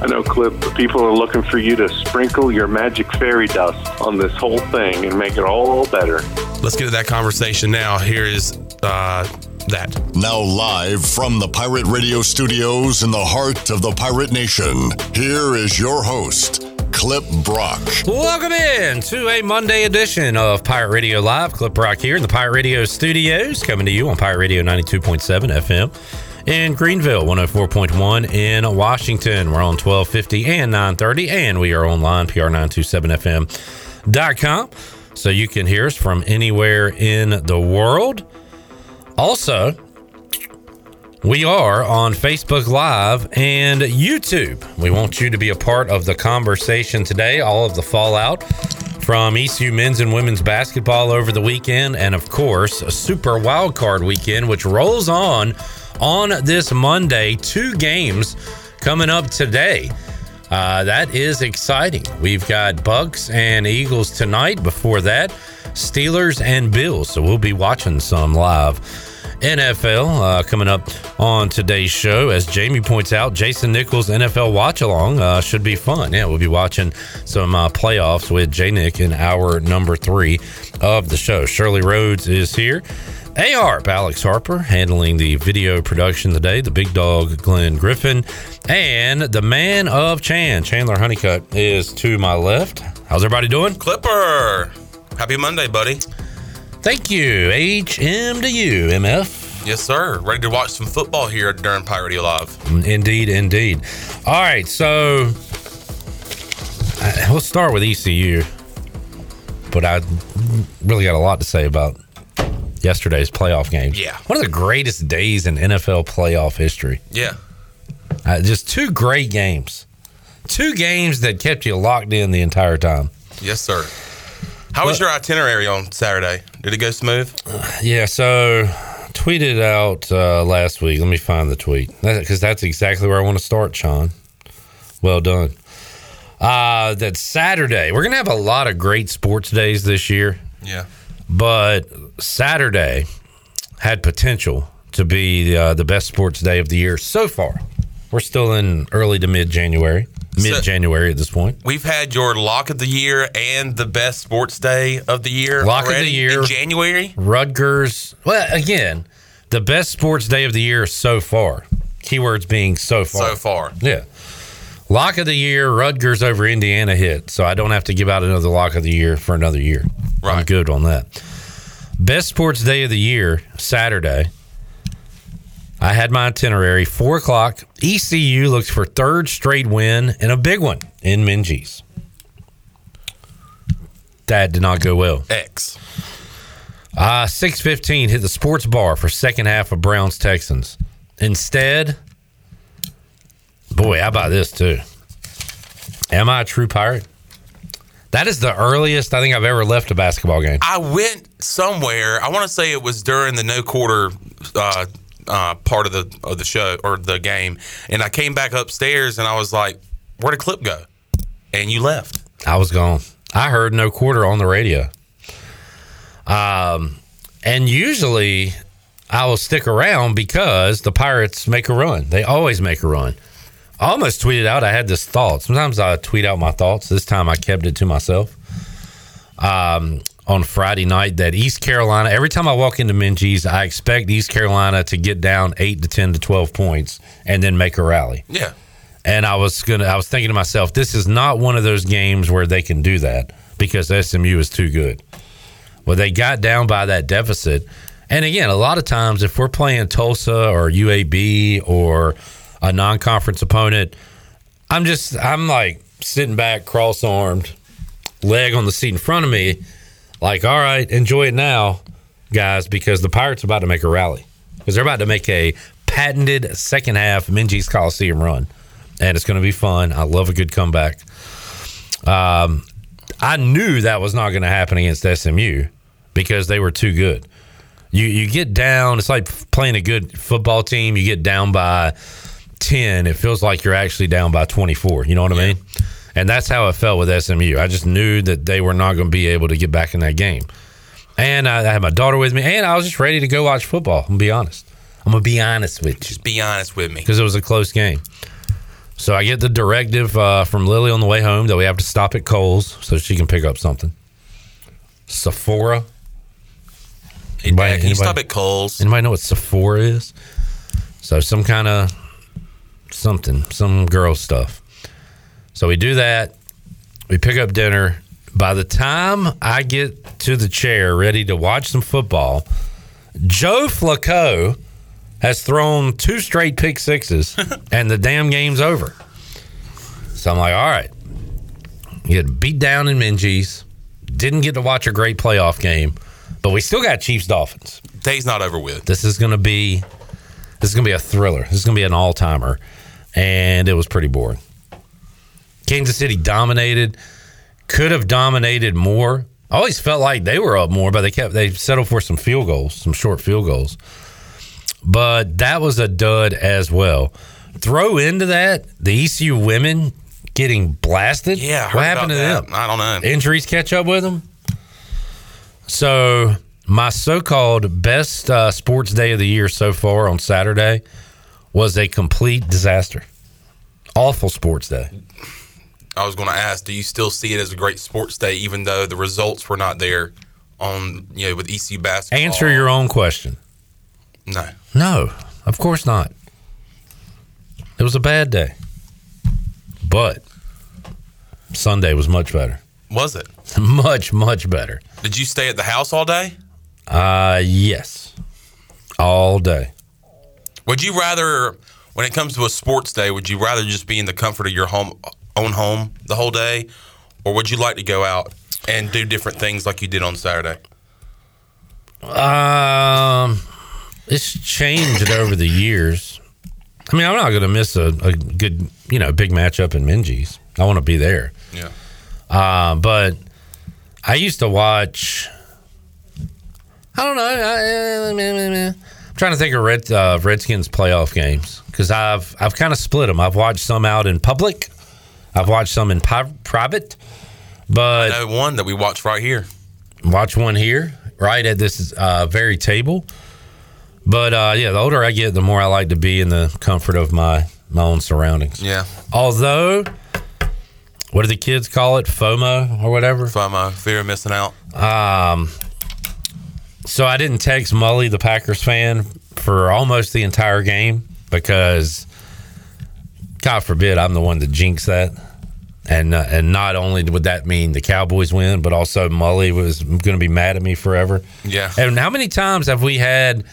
I know, Clip, the people are looking for you to sprinkle your magic fairy dust on this whole thing and make it all better. Let's get to that conversation now. Here is uh, that. Now, live from the Pirate Radio studios in the heart of the Pirate Nation, here is your host, Clip Brock. Welcome in to a Monday edition of Pirate Radio Live. Clip Brock here in the Pirate Radio studios, coming to you on Pirate Radio 92.7 FM in Greenville, 104.1 in Washington. We're on 1250 and 930, and we are online, pr927fm.com. So you can hear us from anywhere in the world. Also, we are on Facebook Live and YouTube. We want you to be a part of the conversation today, all of the fallout from ECU men's and women's basketball over the weekend, and of course, a super wild card weekend, which rolls on on this Monday. Two games coming up today. Uh, that is exciting. We've got Bucs and Eagles tonight. Before that, Steelers and Bills. So we'll be watching some live. NFL uh, coming up on today's show. As Jamie points out, Jason Nichols NFL watch along uh, should be fun. Yeah, we'll be watching some uh, playoffs with J Nick in hour number three of the show. Shirley Rhodes is here. A Harp, Alex Harper, handling the video production today. The big dog, Glenn Griffin, and the man of Chan, Chandler Honeycutt, is to my left. How's everybody doing? Clipper. Happy Monday, buddy. Thank you. HM to you, MF. Yes, sir. Ready to watch some football here during Pirate Live. Indeed, indeed. All right, so uh, we'll start with ECU, but I really got a lot to say about yesterday's playoff game. Yeah. One of the greatest days in NFL playoff history. Yeah. Uh, just two great games. Two games that kept you locked in the entire time. Yes, sir. How was your itinerary on Saturday? Did it go smooth? Yeah, so tweeted out uh, last week. Let me find the tweet because that's exactly where I want to start, Sean. Well done. Uh, that Saturday, we're going to have a lot of great sports days this year, Yeah. But Saturday had potential to be uh, the best sports day of the year so far. We're still in early to mid January, mid January at this point. We've had your lock of the year and the best sports day of the year. Lock of the year. in January. Rutgers. Well, again, the best sports day of the year so far. Keywords being so far. So far. Yeah. Lock of the year, Rutgers over Indiana hit. So I don't have to give out another lock of the year for another year. I'm Right. good on that. Best sports day of the year, Saturday. I had my itinerary, four o'clock. ECU looks for third straight win and a big one in Minges. That did not go well. X. Uh, 615 hit the sports bar for second half of Browns Texans. Instead, boy, how about this too? Am I a true pirate? That is the earliest I think I've ever left a basketball game. I went somewhere. I want to say it was during the no quarter uh, uh, part of the of the show or the game, and I came back upstairs and I was like, "Where did clip go?" And you left. I was gone. I heard no quarter on the radio. Um, and usually I will stick around because the Pirates make a run. They always make a run. I almost tweeted out I had this thought. Sometimes I tweet out my thoughts. This time I kept it to myself. Um, on Friday night, that East Carolina. Every time I walk into Minges, I expect East Carolina to get down eight to ten to twelve points and then make a rally. Yeah. And I was gonna, I was thinking to myself, this is not one of those games where they can do that because SMU is too good. Well, they got down by that deficit, and again, a lot of times if we're playing Tulsa or UAB or a non-conference opponent, I'm just, I'm like sitting back, cross-armed, leg on the seat in front of me, like, all right, enjoy it now, guys, because the Pirates are about to make a rally because they're about to make a patented second half Minges Coliseum run. and it's going to be fun. I love a good comeback. Um, I knew that was not going to happen against SMU because they were too good. You you get down. It's like playing a good football team. You get down by ten. It feels like you're actually down by twenty four. You know what I mean? And that's how it felt with SMU. I just knew that they were not going to be able to get back in that game. And I, I had my daughter with me, and I was just ready to go watch football. I'm gonna be honest. I'm gonna be honest with you Just be honest with me. because it was a close game. So I get the directive uh, from Lily on the way home that we have to stop at Kohl's so she can pick up something. Sephora. Hey, Anybody- Dad, can you stop at Kohl's? Anybody know what Sephora is? So some kind of something, some girl stuff. So we do that. We pick up dinner. By the time I get to the chair ready to watch some football, Joe Flacco has thrown two straight pick sixes and the damn game's over. So I'm like, all right. You Get beat down in Minges. Didn't get to watch a great playoff game, but we still got Chiefs Dolphins Day's not over with. this is going to be this is going to be a thriller. This is going to be an all timer, and it was pretty boring. Kansas City dominated, could have dominated more. I always felt like they were up more, but they kept they settled for some field goals, some short field goals. But that was a dud as well. Throw into that the ECU women getting blasted. Yeah, what happened to about them? I don't know. injuries catch up with them. So my so-called best uh, sports day of the year so far on Saturday was a complete disaster. Awful sports day. I was going to ask, do you still see it as a great sports day, even though the results were not there on you know with ECU basketball? Answer your own question. no. No, of course not. It was a bad day, but Sunday was much better. Was it? Much, much better. Did you stay at the house all day? Uh, yes, all day. Would you rather, when it comes to a sports day, would you rather just be in the comfort of your home, own home the whole day, or would you like to go out and do different things like you did on Saturday? Um, it's changed over the years. I mean, I'm not going to miss a, a good, you know, big matchup in Minges. I want to be there. Yeah. Uh, but I used to watch. I don't know. I, am trying to think of Red uh, Redskins playoff games because I've I've kind of split them. I've watched some out in public. I've watched some in pi- private, but I know one that we watched right here. watch one here, right at this uh, very table. But uh, yeah, the older I get, the more I like to be in the comfort of my my own surroundings. Yeah. Although, what do the kids call it? FOMO or whatever. FOMO, fear of missing out. Um, so I didn't text Mully, the Packers fan, for almost the entire game because, God forbid, I'm the one to jinx that. And uh, and not only would that mean the Cowboys win, but also Mully was going to be mad at me forever. Yeah. And how many times have we had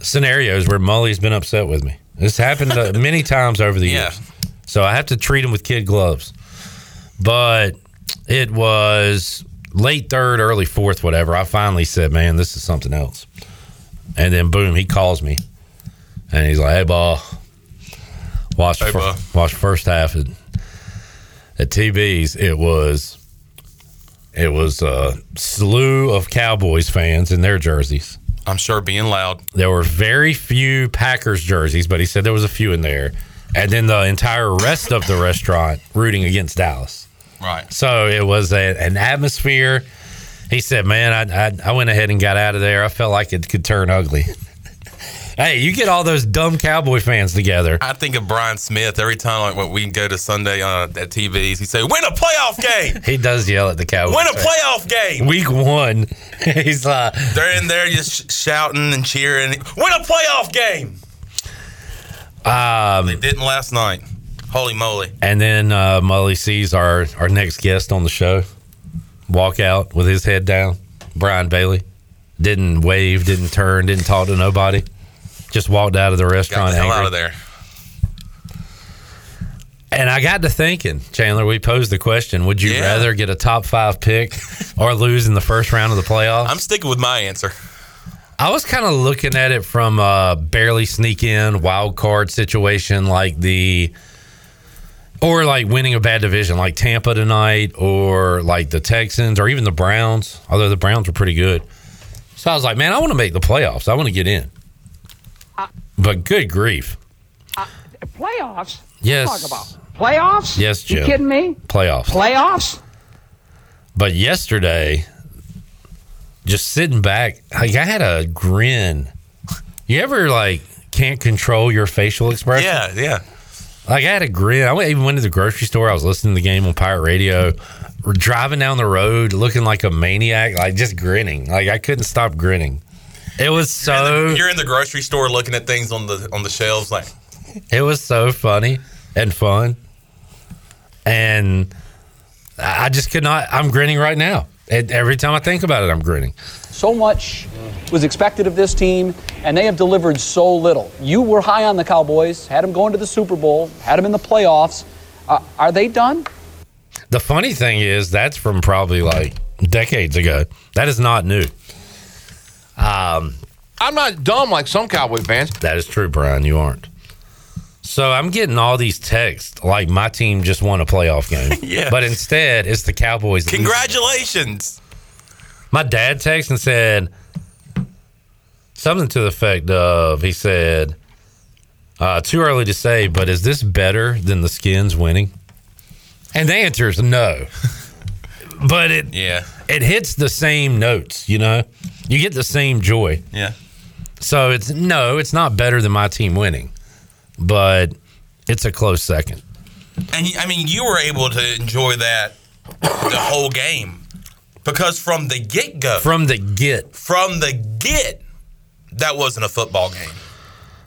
scenarios where Mully's been upset with me? This happened uh, many times over the Yeah. years. So I have to treat him with kid gloves. But it was late third, early fourth, whatever. I finally said, "Man, this is something else." And then boom, he calls me, and he's like, "Hey, ball, watch Hey, fir- watch first half at, at TB's. It was it was a slew of Cowboys fans in their jerseys. I'm sure being loud. There were very few Packers jerseys, but he said there was a few in there, and then the entire rest of the restaurant rooting against Dallas." Right. So it was a, an atmosphere. He said, "Man, I, I I went ahead and got out of there. I felt like it could turn ugly." hey, you get all those dumb Cowboy fans together. I think of Brian Smith every time like when we go to Sunday uh, at TVs. He say, "Win a playoff game! He does yell at the Cowboys. Win a playoff game!" Week one, he's like, They're in there just sh- shouting and cheering. Win a playoff game! um, They didn't last night. Holy moly! and then uh, Mully sees our our next guest on the show walk out with his head down. Brian Bailey didn't wave, didn't turn, didn't talk to nobody. Just walked out of the Got restaurant. the hell angry. out of there. And I got to thinking, Chandler, we posed the question Would you Yeah. rather get a top five pick or lose in the first round of the playoffs? I'm sticking with my answer. I was kind of looking at it from a barely sneak in wild card situation like the or like winning a bad division like Tampa tonight or like the Texans or even the Browns, although the Browns were pretty good. So I was like, man, I want to make the playoffs. I want to get in. Uh, but good grief. Uh, playoffs? Yes. Talk about playoffs? Yes, You kidding me? Playoffs. Playoffs? But yesterday, just sitting back, like I had a grin. You ever like can't control your facial expression? Yeah, yeah. Like I had a grin. I went, even went to the grocery store. I was listening to the game on Pirate Radio. We're driving down the road, looking like a maniac, like just grinning. Like I couldn't stop grinning. It was so. You're in the grocery store looking at things on the on the shelves, like It was so funny and fun. And I just could not. I'm grinning right now. Every time I think about it, I'm grinning. So much was expected of this team, and they have delivered so little. You were high on the Cowboys, had them going to the Super Bowl, had them in the playoffs. Uh, are they done? The funny thing is, that's from probably like decades ago. That is not new. Um, I'm not dumb like some Cowboy fans. That is true, Brian. You aren't. So I'm getting all these texts like my team just won a playoff game. Yeah. But instead, it's the Cowboys. losing. My dad texted and said something to the effect of he said, uh, too early to say, but is this better than the skins winning? And the answer is no. but it Yeah, it hits the same notes, you know? You get the same joy. yeah. So it's no, it's not better than my team winning, but it's a close second. And I mean, you were able to enjoy that the whole game because from the get go, From the get, from the get, that wasn't a football game.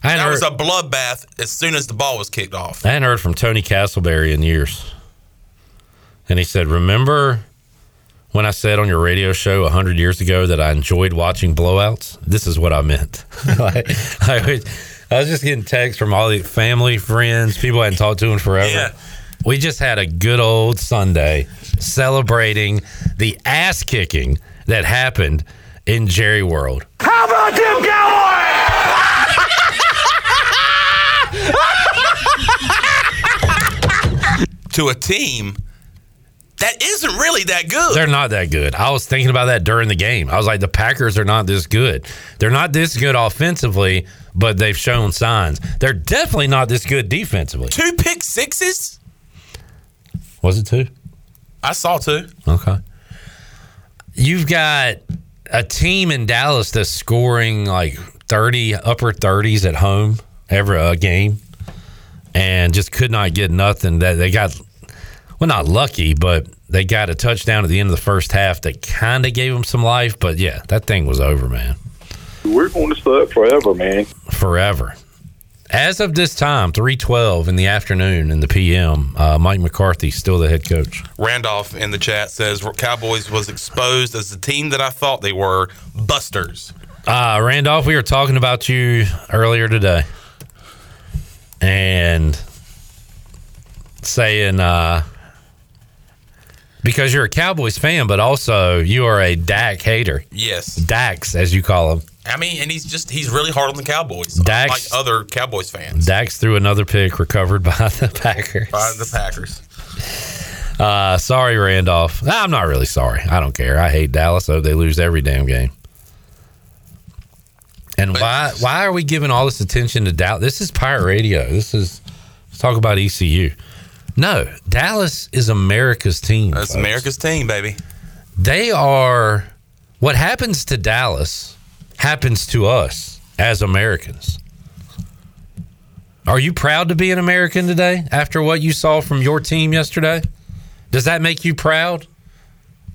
I That was a bloodbath as soon as the ball was kicked off. I hadn't heard from Tony Castleberry in years. And he said, Remember when I said on your radio show a 100 years ago that I enjoyed watching blowouts? This is what I meant. like, I, was, I was just getting texts from all the family, friends, people I hadn't talked to in forever. Yeah. We just had a good old Sunday celebrating the ass kicking that happened in Jerry World. How about them To a team that isn't really that good. They're not that good. I was thinking about that during the game. I was like, the Packers are not this good. They're not this good offensively, but they've shown signs. They're definitely not this good defensively. Two pick sixes? Was it two? I saw two. Okay. You've got a team in Dallas that's scoring like 30, upper 30s at home every uh, game and just could not get nothing. That They got, well, not lucky, but they got a touchdown at the end of the first half that kind of gave them some life. But yeah, that thing was over, man. We're going to stay up forever, man. forever. As of this time, three twelve in the afternoon in the PM, uh, Mike McCarthy still the head coach. Randolph in the chat says Cowboys was exposed as the team that I thought they were, busters. Uh, Randolph, we were talking about you earlier today, and saying uh, because you're a Cowboys fan, but also you are a Dak hater. Yes. Dax, as you call him. I mean, and he's just he's really hard on the Cowboys, Dax- like other Cowboys fans. Dax threw another pick recovered by the Packers. By the Packers. Uh, sorry, Randolph. Nah, I'm not really sorry. I don't care. I hate Dallas. So they lose every damn game. And why why are we giving all this attention to Dallas? This is Pirate Radio. This is let's talk about ECU. No, Dallas is America's team. That's folks. America's team, baby. They are what happens to Dallas happens to us as Americans. Are you proud to be an American today after what you saw from your team yesterday? Does that make you proud?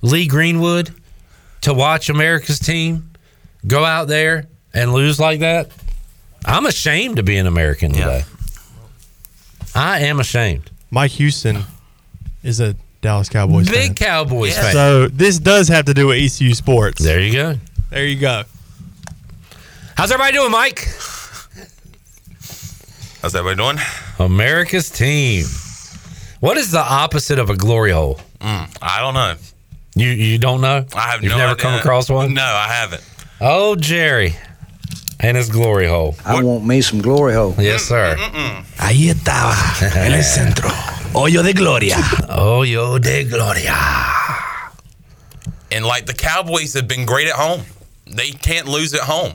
Lee Greenwood to watch America's team go out there and lose like that? I'm ashamed to be an American today. I am ashamed. Mike Houston is a Dallas Cowboys fan. Big Cowboys fan. So this does have to do with ECU sports. There you go. There you go. How's everybody doing, Mike? How's everybody doing? America's team. What is the opposite of a glory hole? Mm, I don't know. You you don't know? I have You've no never idea. come across one? No, I haven't. Oh, Jerry. And his glory hole. I want me some glory hole. Yes, mm, sir. Mm, mm, Ahí estaba, en el centro. Hoyo de Gloria. Hoyo de Gloria. And like the Cowboys have been great at home. They can't lose at home.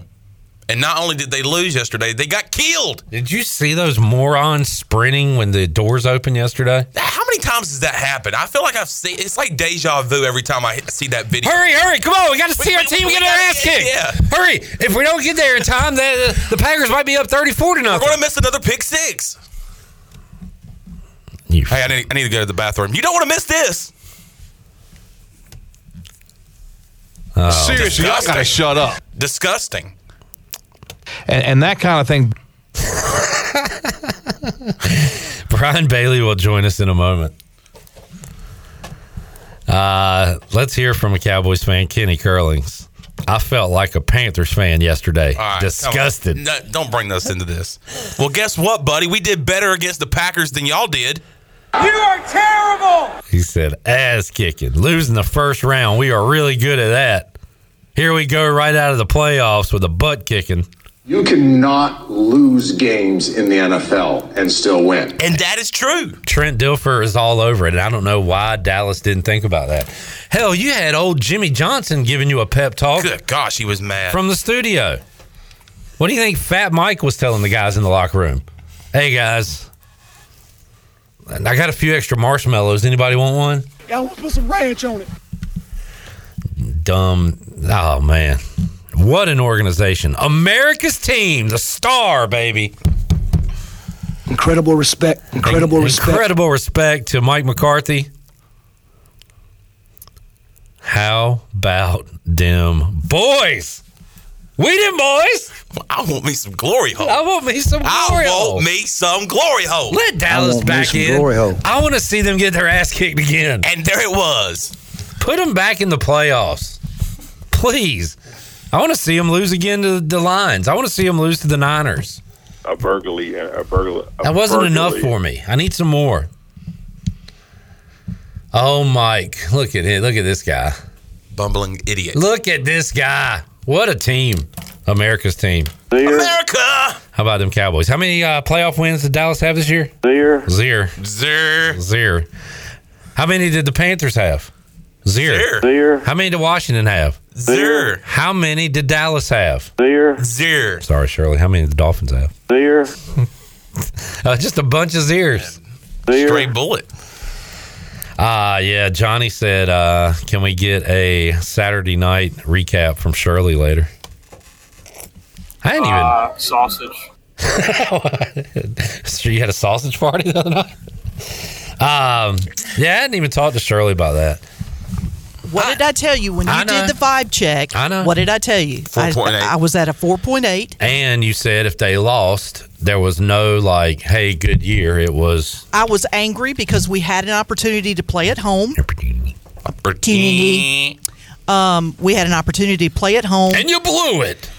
And not only did they lose yesterday, they got killed. Did you see those morons sprinting when the doors opened yesterday? How many times does that happen? I feel like I've seen it's like deja vu every time I see that video. Hurry, hurry, come on. We got to see our team we get our ass kicked. yeah. Hurry. If we don't get there in time, the, the Packers might be up 30 40 We're going to miss another pick six. You- Hey, I need, I need to go to the bathroom. You don't want to miss this. Oh. Seriously, y'all gotta shut up. Disgusting. And, and that kind of thing. Brian Bailey will join us in a moment. Uh, let's hear from a Cowboys fan, Kenny Curlings. I felt like a Panthers fan yesterday. All right, come on. Disgusted. No, don't bring us into this. Well, guess what, buddy? We did better against the Packers than y'all did. You are terrible! He said, ass kicking. Losing the first round. We are really good at that. Here we go right out of the playoffs with a butt kicking. You cannot lose games in the NFL and still win. And that is true. Trent Dilfer is all over it. And I don't know why Dallas didn't think about that. Hell, you had old Jimmy Johnson giving you a pep talk Good gosh, he was mad. from the studio. What do you think Fat Mike was telling the guys in the locker room? Hey, guys, I got a few extra marshmallows. Anybody want one? Y'all want to put some ranch on it. Dumb. Oh, man. What an organization. America's team, the star, baby. Incredible respect. Incredible respect. Incredible respect to Mike McCarthy. How about them boys? We them boys. I want me some glory hole. I want me some glory I hole. want me some glory hole. Let Dallas want me back some in. glory hole. I want to see them get their ass kicked again. And there it was. Put them back in the playoffs, please. I want to see them lose again to the Lions. I want to see them lose to the Niners. A burglary. A burglar. a That wasn't enough for me. I need some more. Oh, Mike, look at it. Look at this guy. Bumbling idiot. Look at this guy. What a team. America's team. America. How about them Cowboys? How many uh, playoff wins did Dallas have this year? There. Zero. Zer. Zero. How many did the Panthers have? Zero. Zer. There. How many did Washington have? Zer. How many did Dallas have? There. Zer. Sorry, Shirley. How many did the Dolphins have? There. Uh, just a bunch of zeros. There. Straight bullet. Ah, yeah. Johnny said, uh, "Can we get a Saturday night recap from Shirley later?" I didn't even. Uh, sausage. so you had a sausage party the other night? Um, yeah, I hadn't even talked to Shirley about that. What did I tell you when you did the vibe check? I know. What did I tell you? I, 4.8. I was at a 4.8. And you said if they lost, there was no like, "Hey, good year." It was I was angry because we had an opportunity to play at home. Opportunity. Um, we had an opportunity to play at home. And you blew it.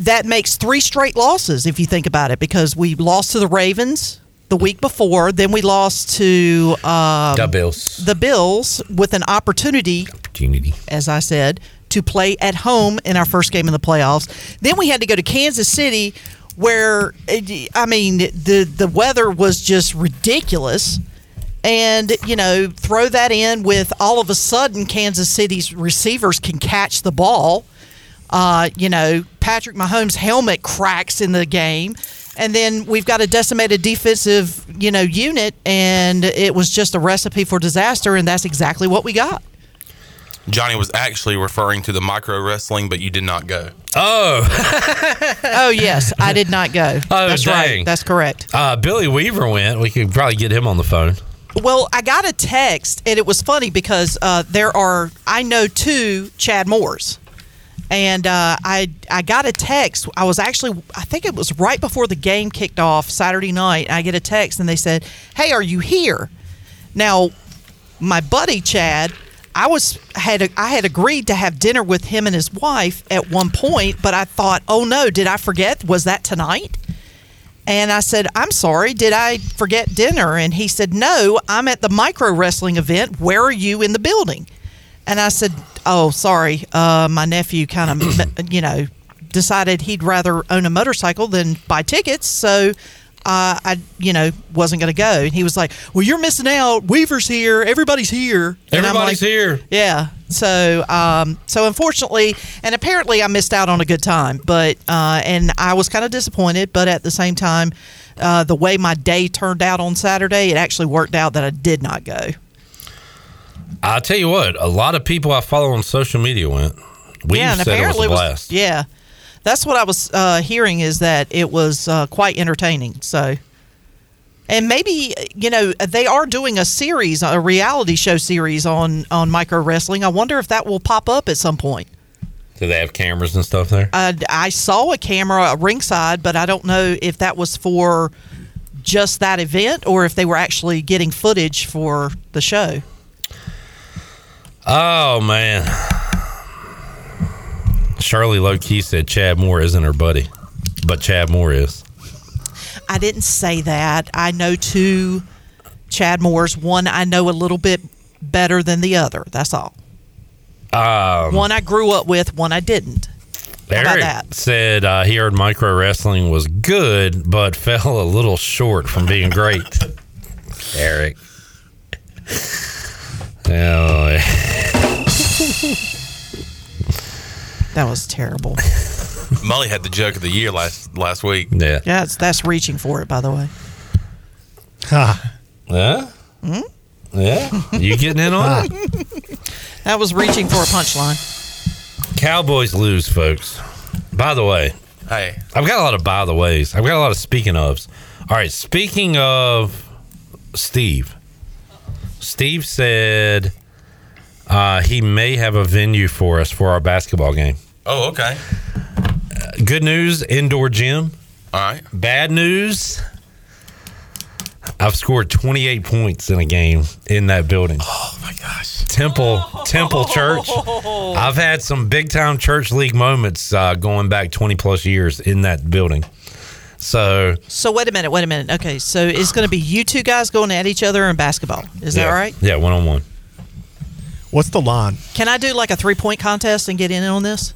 That makes three straight losses if you think about it, because we lost to the Ravens the week before, then we lost to um, the Bills. the Bills with an opportunity, Opportunity. as I said, to play at home in our first game in the playoffs. Then we had to go to Kansas City, where eh, I mean the the weather was just ridiculous. And you know, throw that in with all of a sudden Kansas City's receivers can catch the ball. Uh, you know, Patrick Mahomes' helmet cracks in the game, and then we've got a decimated defensive, you know, unit, and it was just a recipe for disaster, and that's exactly what we got. Johnny was actually referring to the micro wrestling, but you did not go. Oh, oh yes, I did not go. Oh, that's dang. right. That's correct. uh, Billy Weaver went. We could probably get him on the phone. Well, I got a text, and it was funny because uh, there are I know two Chad Moores, and uh, I I got a text. I was actually I think it was right before the game kicked off Saturday night. I get a text, and they said, "Hey, are you here?" Now, my buddy Chad. I was had I had agreed to have dinner with him and his wife at one point, but I thought, oh no, did I forget? Was that tonight? And I said, I'm sorry, did I forget dinner? And he said, No, I'm at the micro wrestling event. Where are you in the building? And I said, Oh, sorry. Uh, my nephew kind of, you know, decided he'd rather own a motorcycle than buy tickets. So uh, I, you know, wasn't going to go. And he was like, "Well, you're missing out. Weaver's here. Everybody's here. And Everybody's like, here. Yeah. So, um, so unfortunately, and apparently, I missed out on a good time. But uh, and I was kind of disappointed. But at the same time, uh, the way my day turned out on Saturday, it actually worked out that I did not go. I'll tell you what, a lot of people I follow on social media went. We yeah, and said it was apparently a blast. yeah, that's what I was uh, hearing is that it was uh, quite entertaining. So, and maybe you know they are doing a series, a reality show series on on micro wrestling. I wonder if that will pop up at some point. Do they have cameras and stuff there? Uh, I saw a camera ringside, but I don't know if that was for just that event or if they were actually getting footage for the show. Oh man. Shirley low key said Chad Moore isn't her buddy, but Chad Moore is. I didn't say that. I know two Chad Moores. One I know a little bit better than the other. That's all. Um, one I grew up with, one I didn't. How about Eric that? said uh, he heard micro wrestling was good, but fell a little short from being great. Eric. Oh, That was terrible. Molly had the joke of the year last last week. Yeah. Yeah, that's, that's reaching for it, by the way. Huh? Yeah? Hmm? Yeah? You getting in on it? That was reaching for a punchline. Cowboys lose, folks. By the way, Hey, I've got a lot of by the ways. I've got a lot of speaking ofs. All right, speaking of Steve, Steve said uh, he may have a venue for us for our basketball game. oh okay, Good news, indoor gym. all right. Bad news, I've scored 28 points in a game in that building. Oh my gosh, Temple Temple Church. I've had some big time church league moments uh, going back 20 plus years in that building. So So wait a minute, wait a minute. Okay, so it's going to be you two guys going at each other in basketball. Is yeah, that right? Yeah, one on one. What's the line? Can I do like a three point contest and get in on this?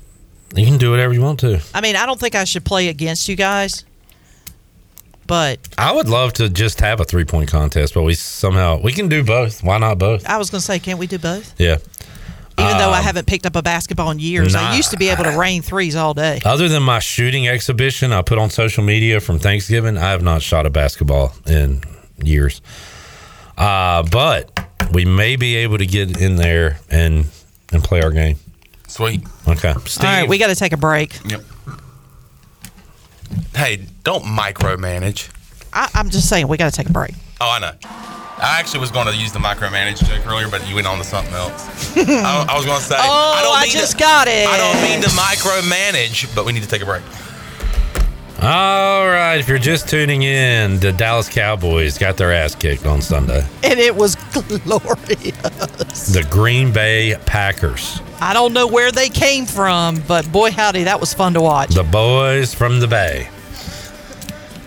You can do whatever you want to. I mean, I don't think I should play against you guys, but I would love to just have a three point contest, but we somehow we can do both. Why not both? I was going to say, can't we do both? Yeah. Even though I Um, haven't picked up a basketball in years, nah. I used to be able to rain threes all day. Other than my shooting exhibition I put on social media from Thanksgiving, I have not shot a basketball in years. Uh, but we may be able to get in there and and play our game. Sweet. Okay. Steve, All right, we got to take a break. Yep. Hey, don't micromanage. I, I'm just saying, we got to take a break. Oh, I know. I actually was going to use the micromanage joke earlier, but you went on to something else. I, I was going to say. Oh, I, don't I just to, got it. I don't mean to micromanage, but we need to take a break. All right, if you're just tuning in, the Dallas Cowboys got their ass kicked on Sunday. And it was glorious. The Green Bay Packers, I don't know where they came from, but boy, howdy, that was fun to watch. the boys from the Bay.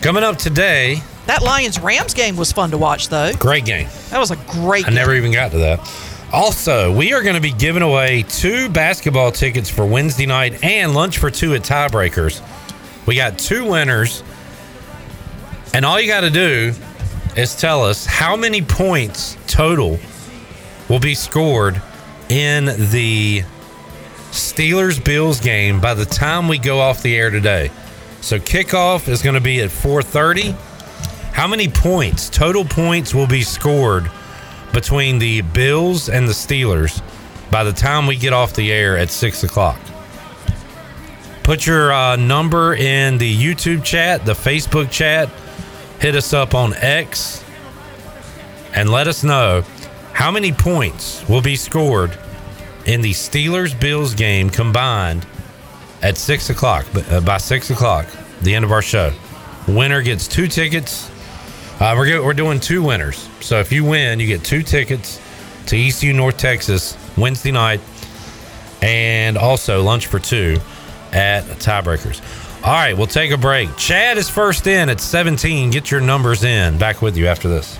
Coming up today, That Lions Rams game was fun to watch, though. great game. That was a great game. I game. never even got to that. Also, we are going to be giving away two basketball tickets for Wednesday night and lunch for two at Tiebreakers. We got two winners, and all you got to do is tell us how many points total will be scored in the Steelers Bills game by the time we go off the air today. So kickoff is going to be at 4:30. How many points, total points, will be scored between the Bills and the Steelers by the time we get off the air at six o'clock? Put your uh, number in the YouTube chat, the Facebook chat. Hit us up on X and let us know how many points will be scored in the Steelers Bills game combined at six o'clock. uh, By six o'clock, the end of our show, winner gets two tickets. Uh, we're we're doing two winners. So if you win, you get two tickets to ECU North Texas Wednesday night, and also lunch for two at Tiebreakers. All right, we'll take a break. Chad is first in at 17. Get your numbers in. Back with you after this.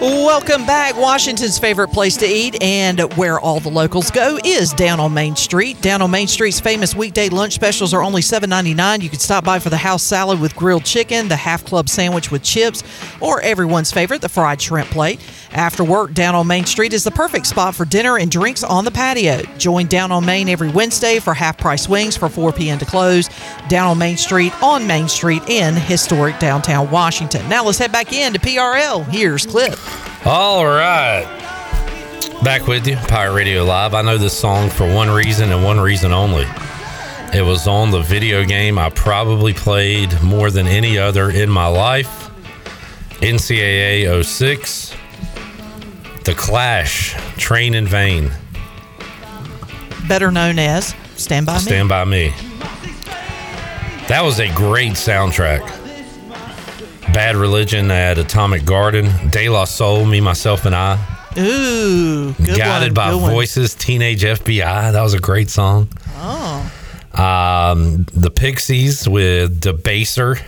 Welcome back. Washington's favorite place to eat and where all the locals go is down on Main Street. Down on Main Street's famous weekday lunch specials are only $7.99. You can stop by for the house salad with grilled chicken, the half club sandwich with chips, or everyone's favorite, the fried shrimp plate. After work, down on Main Street is the perfect spot for dinner and drinks on the patio. Join Down on Main every Wednesday for half price wings for 4 p.m. to close. Down on Main Street, on Main Street in historic downtown Washington. Now let's head back in to PRL. Here's Clip. All right. Back with you, Pirate Radio Live. I know this song for one reason and one reason only. It was on the video game I probably played more than any other in my life NCAA 06. The Clash, Train in Vain. Better known as Stand By Me. Stand By Me. That was a great soundtrack. Bad Religion at Atomic Garden. De La Soul, Me, Myself, and I. Ooh, good Guided one, by good one. Voices, Teenage FBI. That was a great song. Oh. Um, the Pixies with Debaser.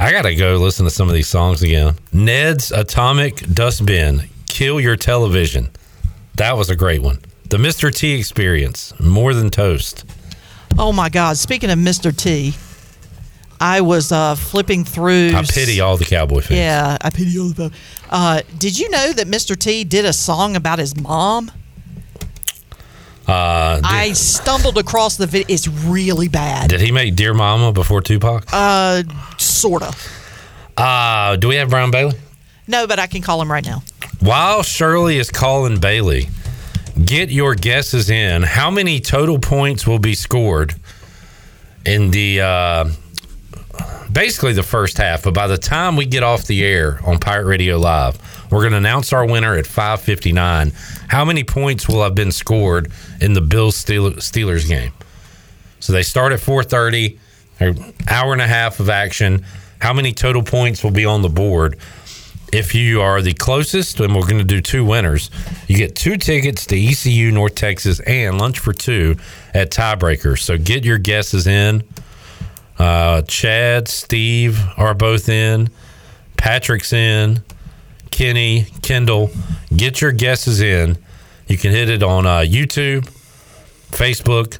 I gotta go listen to some of these songs again. Ned's Atomic Dustbin, Kill Your Television. That was a great one. The Mr. T Experience, More Than Toast. Oh my God! Speaking of Mr. T, I was uh, flipping through. I pity all the Cowboy fans. Yeah, I pity all the. Uh, did you know that Mr. T did a song about his mom? Uh, did, I stumbled across the video. It's really bad. did he make Dear Mama before Tupac? Uh, sorta. Uh, do we have Brian Bailey? No, but I can call him right now. While Shirley is calling Bailey, get your guesses in. How many total points will be scored in the uh, basically the first half? But by the time we get off the air on Pirate Radio Live, we're going to announce our winner at 5:59. How many points will have been scored in the Bills Steelers game? So they start at 4:30, an hour and a half of action. How many total points will be on the board? If you are the closest, and we're going to do two winners, you get two tickets to ECU North Texas and lunch for two at Tiebreaker. So get your guesses in. Uh, Chad, Steve are both in. Patrick's in. Kenny, Kendall, get your guesses in. You can hit it on uh, YouTube, Facebook,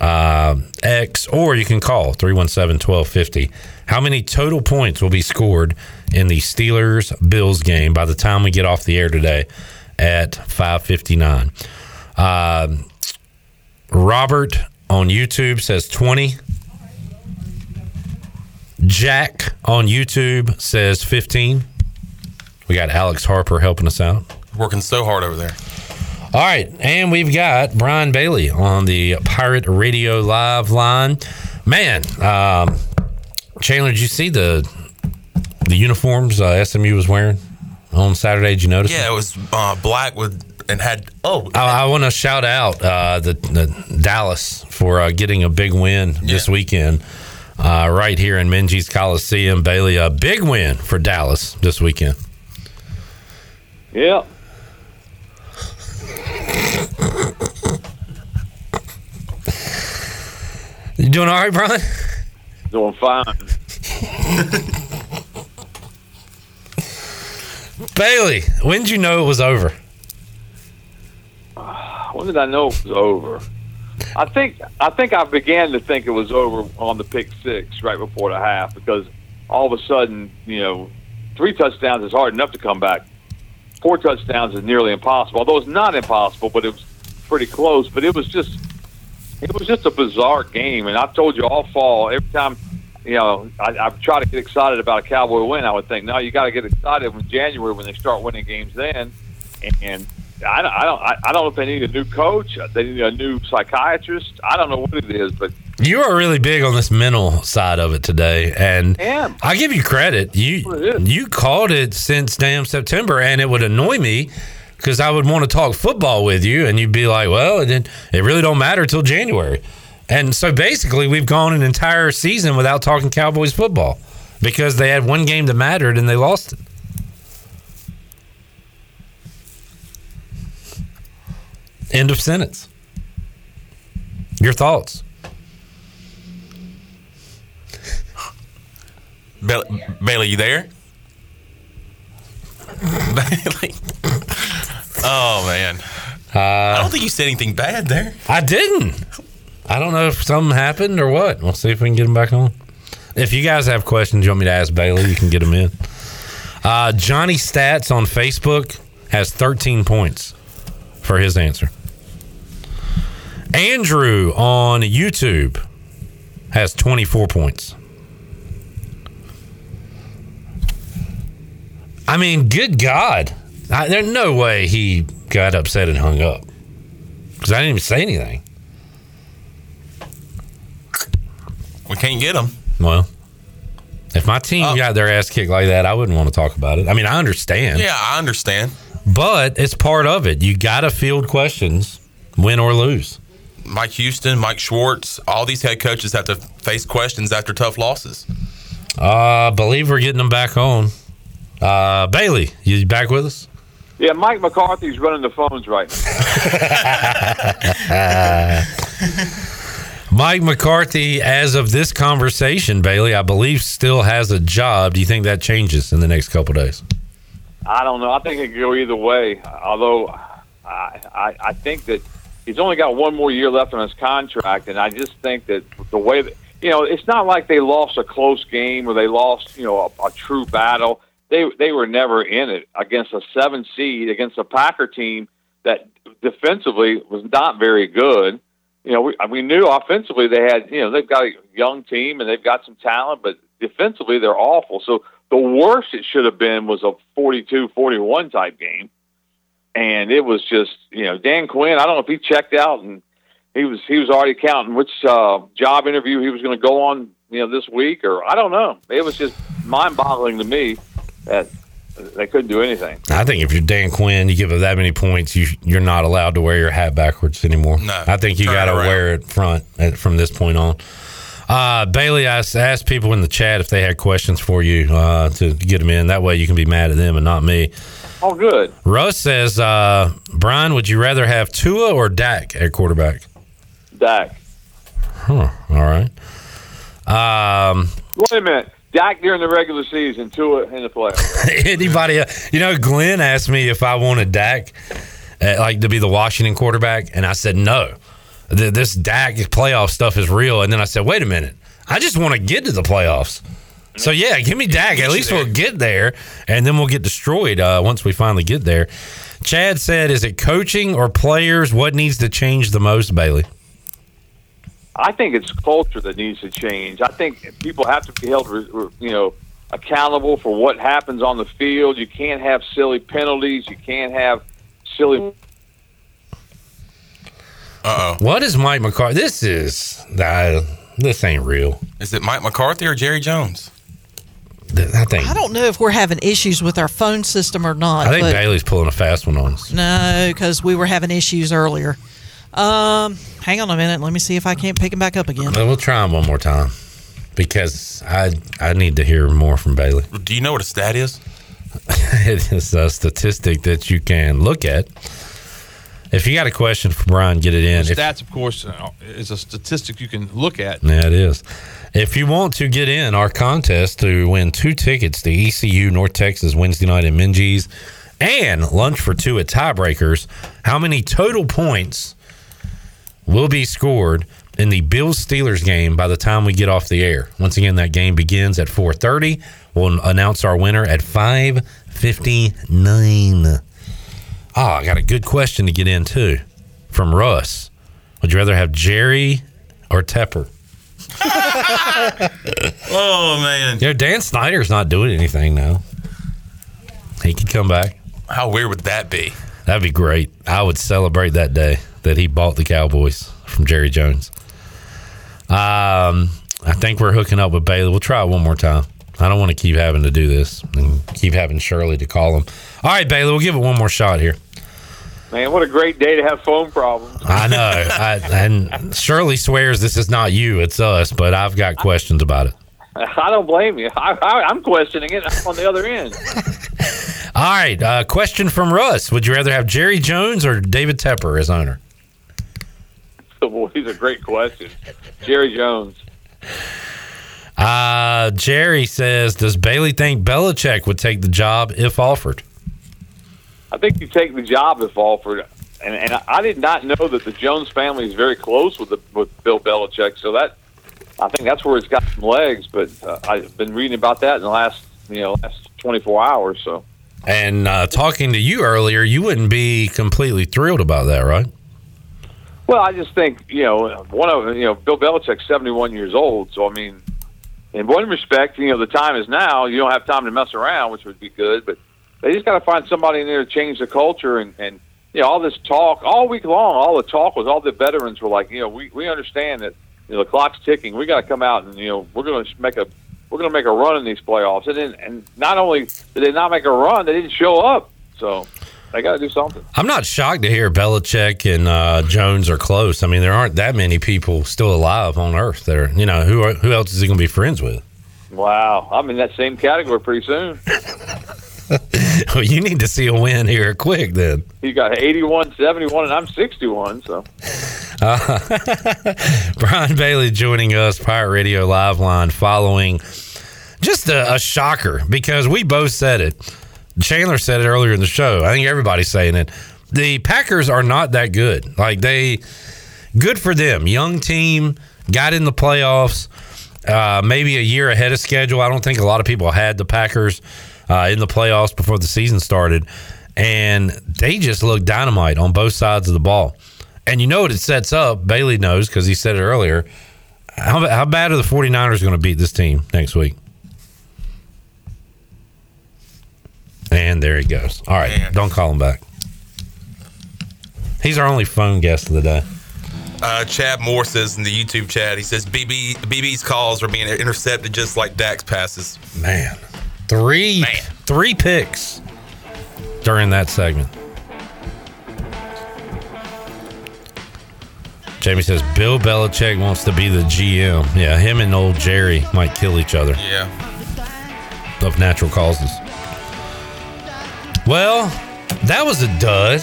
uh, X, or you can call 317 1250. How many total points will be scored in the Steelers Bills game by the time we get off the air today at 559? Uh, Robert on YouTube says 20. Jack on YouTube says 15. We got Alex Harper helping us out. Working so hard over there. All right, and we've got Brian Bailey on the Pirate Radio Live line. Man, um, Chandler, did you see the the uniforms uh, SMU was wearing on Saturday? Did you notice? Yeah, it was uh, black with and had oh. I, I want to shout out uh, the, the Dallas for uh, getting a big win this weekend. Uh, right here in Minges Coliseum, Bailey, a big win for Dallas this weekend. Yeah. You doing all right, Brian? Doing fine. Bailey, when did you know it was over? When did I know it was over? I think I think I began to think it was over on the pick six right before the half because all of a sudden, you know, three touchdowns is hard enough to come back. Four touchdowns is nearly impossible. Although it's not impossible, but it was pretty close. But it was just it was just a bizarre game, and I've told you all fall every time. You know, I, I try to get excited about a Cowboy win. I would think, no, you got to get excited in January when they start winning games. Then, and, and I don't, I don't, I, don't know if they need a new coach. Uh, they need a new psychiatrist. I don't know what it is, but You are really big on this mental side of it today, and. I give you credit. You you called it since damn September, and it would annoy me because I would want to talk football with you, and you'd be like, "Well, it didn't, it really don't matter till January." And so basically, we've gone an entire season without talking Cowboys football. because they had one game that mattered and they lost it. End of sentence. Your thoughts? Bailey, Bailey, you there? Bailey. Oh man, I don't think you said anything bad there. I didn't. I don't know if something happened or what. We'll see if we can get him back on. If you guys have questions you want me to ask Bailey, you can get them in. Uh, Johnny Stats on Facebook has 13 points for his answer. Andrew on YouTube has 24 points. I mean, good God. I, there's no way he got upset and hung up. Because I didn't even say anything. We can't get him. Well, if my team uh. got their ass kicked like that, I wouldn't want to talk about it. I mean, I understand. Yeah, I understand. But it's part of it. You got to field questions, win or lose. Mike Houston, Mike Schwartz, all these head coaches have to face questions after tough losses. Uh, I believe we're getting them back on. Uh, Bailey, you back with us? Yeah, Mike McCarthy's running the phones right now. Mike McCarthy, as of this conversation, Bailey, I believe still has a job. Do you think that changes in the next couple days? I don't know. I think it could go either way. Although I, I, I think that he's only got one more year left on his contract, and I just think that the way that you know, it's not like they lost a close game or they lost you know a, a true battle. They they were never in it against a seven seed against a Packer team that defensively was not very good. You know, we, we knew offensively they had, you know, they've got a young team and they've got some talent, but defensively they're awful. So the worst it should have been was a 42-41 type game. And it was just, you know, Dan Quinn, I don't know if he checked out and he was he was already counting which uh, job interview he was going to go on, you know, this week or I don't know. It was just mind-boggling to me that they couldn't do anything. I think if you're Dan Quinn, you give it that many points, you you're not allowed to wear your hat backwards anymore. No, I think you got to wear it front at, from this point on. Uh, Bailey, I asked people in the chat if they had questions for you uh, to get them in. That way, you can be mad at them and not me. Oh, good. Russ says, uh, Brian, would you rather have Tua or Dak at quarterback? Dak. Huh. All right. Um, Wait a minute. Dak during the regular season, Tua in the playoffs. anybody, else- you know, Glenn asked me if I wanted Dak, uh, like to be the Washington quarterback, and I said no. Th- This Dak playoff stuff is real, and then I said, wait a minute, I just want to get to the playoffs. So yeah, give me Dak. At least we'll get there, and then we'll get destroyed uh, once we finally get there. Chad said, "Is it coaching or players? What needs to change the most, Bailey?" I think it's culture that needs to change. I think people have to be held, re- re- you know, accountable for what happens on the field. You can't have silly penalties. You can't have silly. Uh oh. What is Mike McCarthy? This is uh, this ain't real. Is it Mike McCarthy or Jerry Jones? I think I don't know if we're having issues with our phone system or not. I think but Bailey's pulling a fast one on us. no, because we were having issues earlier. Um, hang on a minute. Let me see if I can't pick him back up again. Well, We'll try him one more time because I I need to hear more from Bailey. Do you know what a stat is? it is a statistic that you can look at. If you got a question for Brian, get it in. If- Stats, of course, uh, is a statistic you can look at. Yeah, it is. If you want to get in our contest to win two tickets to ECU North Texas Wednesday night in Minges and lunch for two at Tiebreakers, how many total points will be scored in the Bills Steelers game by the time we get off the air? Once again, that game begins at 4:30. We'll announce our winner at 5:59. Oh, I got a good question to get in too from Russ. Would you rather have Jerry or Tepper? Oh man, You know, Dan Snyder's not doing anything now. He could come back. how weird would that be? That'd be great. I would celebrate that day that he bought the Cowboys from Jerry Jones. Um, I think we're hooking up with Bailey. We'll try it one more time. I don't want to keep having to do this and keep having Shirley to call him. All right, Bailey, we'll give it one more shot here. Man, what a great day to have phone problems. I know. I, and Shirley swears this is not you, it's us, but I've got questions about it. I don't blame you. I, I, I'm questioning it I'm on the other end. All right. Uh, question from Russ: Would you rather have Jerry Jones or David Tepper as owner? Boy, these are great questions. Jerry Jones. Uh, Jerry says, "Does Bailey think Belichick would take the job if offered?" I think you take the job if offered. And, and I did not know that the Jones family is very close with the, with Bill Belichick. So that I think that's where it's got some legs. But uh, I've been reading about that in the last you know last 24 hours. So And uh, talking to you earlier, you wouldn't be completely thrilled about that, right? Well, I just think you know one of you know Bill Belichick's seventy one years old, so I mean, in one respect, you know the time is now. You don't have time to mess around, which would be good, but they just got to find somebody in there to change the culture and and you know all this talk all week long. All the talk was all the veterans were like, you know, we we understand that you know the clock's ticking. We got to come out and you know we're going to make a we're going to make a run in these playoffs. And then, and not only did they not make a run, they didn't show up. So they got to do something. I'm not shocked to hear Belichick and uh, Jones are close. I mean, there aren't that many people still alive on Earth There, you know, who are, who else is he going to be friends with? Wow, I'm in that same category pretty soon. well, you need to see a win here quick then. He got 81, 71, and I'm 61. So Uh, Brian Bailey joining us, Pirate Radio Live Line, following just a, a shocker because we both said it. Chandler said it earlier in the show. I think everybody's saying it. The Packers are not that good. Like they, good for them. Young team, got in the playoffs, uh, maybe a year ahead of schedule. I don't think a lot of people had the Packers uh, in the playoffs before the season started, and they just look dynamite on both sides of the ball. And you know what it sets up? Bailey knows because he said it earlier. How, how bad are the 49ers going to beat this team next week? And there he goes. All right, don't call him back. He's our only phone guest of the day. Uh, Chad Moore says in the YouTube chat, he says BB BB's calls are being intercepted just like Dak's passes. Man, three three picks during that segment. Jamie says Bill Belichick wants to be the GM. Yeah, him and old Jerry might kill each other Yeah. of natural causes. Well, that was a dud.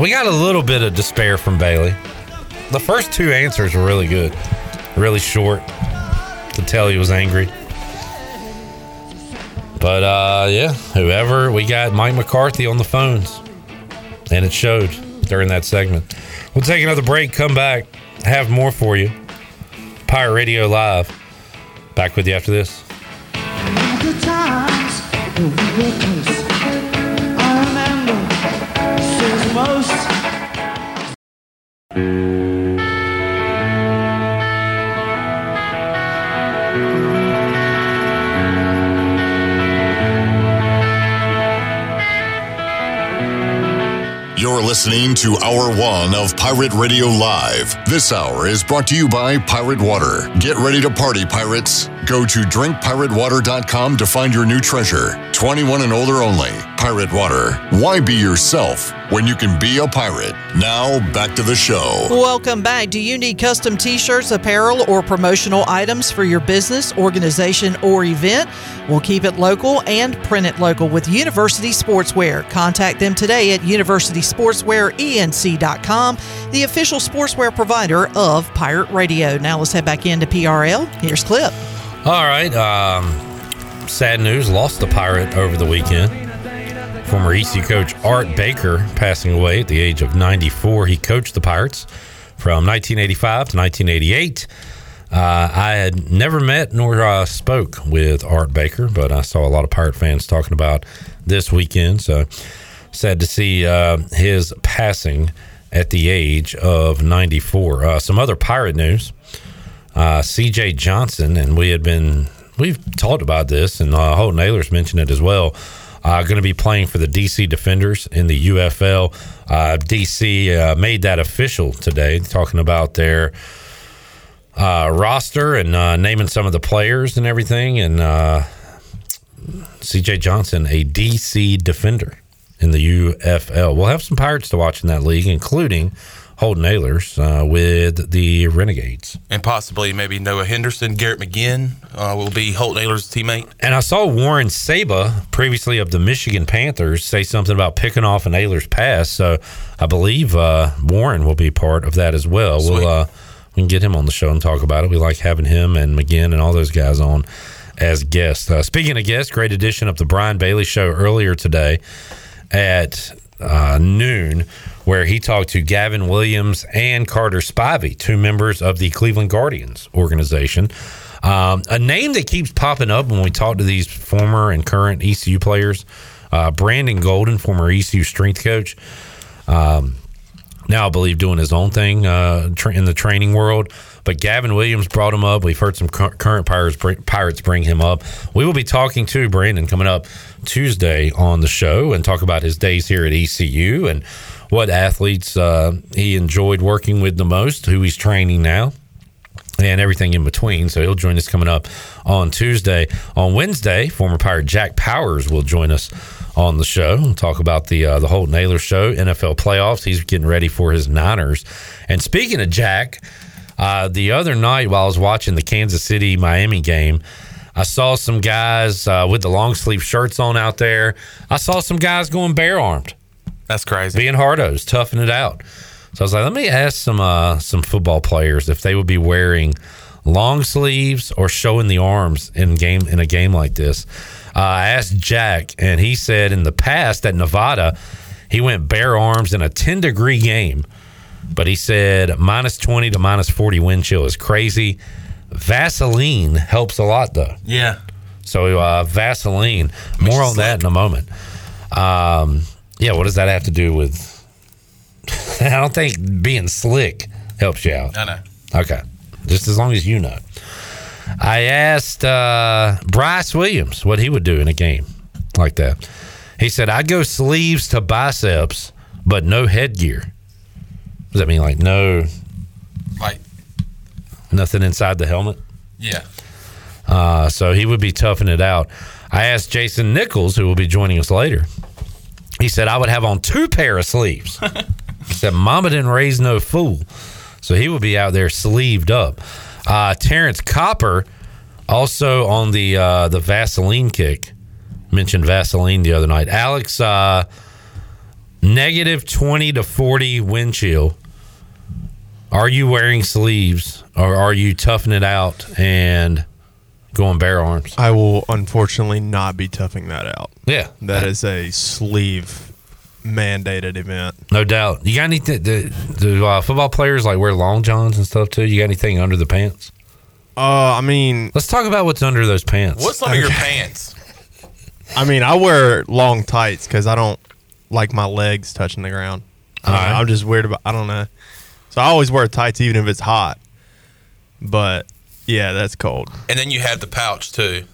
We got a little bit of despair from Bailey. The first two answers were really good, really short. To tell he was angry. But uh, yeah, whoever we got Mike McCarthy on the phones, and it showed during that segment. We'll take another break. Come back, have more for you. Pirate Radio Live. Back with you after this. Listening to Hour One of Pirate Radio Live. This hour is brought to you by Pirate Water. Get ready to party, pirates. Go to drinkpiratewater.com to find your new treasure. 21 and older only. Pirate Water. Why be yourself when you can be a pirate? Now, back to the show. Welcome back. Do you need custom t shirts, apparel, or promotional items for your business, organization, or event? We'll keep it local and print it local with University Sportswear. Contact them today at universitysportswearenc.com, the official sportswear provider of Pirate Radio. Now let's head back into PRL. Here's Clip. All right. Um, sad news lost the Pirate over the weekend. Former EC coach Art Baker passing away at the age of 94. He coached the Pirates from 1985 to 1988. Uh, I had never met nor uh, spoke with Art Baker, but I saw a lot of Pirate fans talking about this weekend. So sad to see uh, his passing at the age of 94. Uh, some other Pirate news uh, CJ Johnson, and we had been we've talked about this, and uh, Holton Ahlers mentioned it as well. Uh, going to be playing for the DC Defenders in the UFL. Uh, DC uh, made that official today, talking about their uh, roster and uh, naming some of the players and everything. And CJ Johnson, a DC Defender in the UFL. We'll have some Pirates to watch in that league, including Holton Ahlers uh, with the Renegades. And possibly maybe Noah Henderson, Garrett McGinn uh, will be Holton Ahlers' teammate. And I saw Warren Saba, previously of the Michigan Panthers, say something about picking off an Ahlers' pass. So I believe uh, Warren will be part of that as well. We'll uh, we can get him on the show and talk about it. We like having him and McGinn and all those guys on as guests. Uh, speaking of guests, great edition of the Brian Bailey Show earlier today at uh, noon, where he talked to Gavin Williams and Carter Spivey, two members of the Cleveland Guardians organization. Um, a name that keeps popping up when we talk to these former and current ECU players, uh, Brandon Golden, former ECU strength coach. Um, now I believe doing his own thing uh, in the training world. But Gavin Williams brought him up. We've heard some cur- current Pirates bring, Pirates bring him up. We will be talking to Brandon coming up Tuesday on the show and talk about his days here at ECU and what athletes uh, he enjoyed working with the most, who he's training now and everything in between. So he'll join us coming up on Tuesday. On Wednesday, former Pirate Jack Powers will join us on the show and talk about the uh, the Holton Ahlers show, NFL playoffs. He's getting ready for his Niners. And speaking of Jack, uh, the other night while I was watching the Kansas City Miami game. I saw some guys uh, with the long sleeve shirts on out there. I saw some guys going bare armed. That's crazy. Being hardos, toughing it out. So I was like, let me ask some uh, some football players if they would be wearing long sleeves or showing the arms in game in a game like this. Uh, I asked Jack, and he said in the past at Nevada, he went bare arms in a ten degree game, but he said minus twenty to minus forty wind chill is crazy. Vaseline helps a lot though. Yeah. So uh, Vaseline. More on that in a moment. Um, yeah, what does that have to do with? I don't think being slick helps you out. I know. Okay, just as long as you know. I asked uh, Bryce Williams what he would do in a game like that. He said, "I'd go sleeves to biceps, but no headgear." Does that mean like no, Like, nothing inside the helmet? yeah. Uh, so he would be toughing it out. I asked Jason Nichols, who will be joining us later. He said I would have on two pair of sleeves. he said Mama didn't raise no fool, so he would be out there sleeved up. Uh, Terrence Copper, also on the uh, the Vaseline kick, mentioned Vaseline the other night. Alex, uh, negative twenty to forty wind chill. Are you wearing sleeves, or are you toughing it out and going bare arms? I will unfortunately not be toughing that out. Yeah. That is a sleeve mandated event. No doubt. You got anything? Do, do uh, football players like wear long johns and stuff too? You got anything under the pants? Uh, I mean, let's talk about what's under those pants. What's under your pants? I mean, I wear long tights because I don't like my legs touching the ground. I don't know, Alright. I'm just weird about. I don't know. So I always wear tights even if it's hot. But yeah, that's cold. And then you have the pouch too.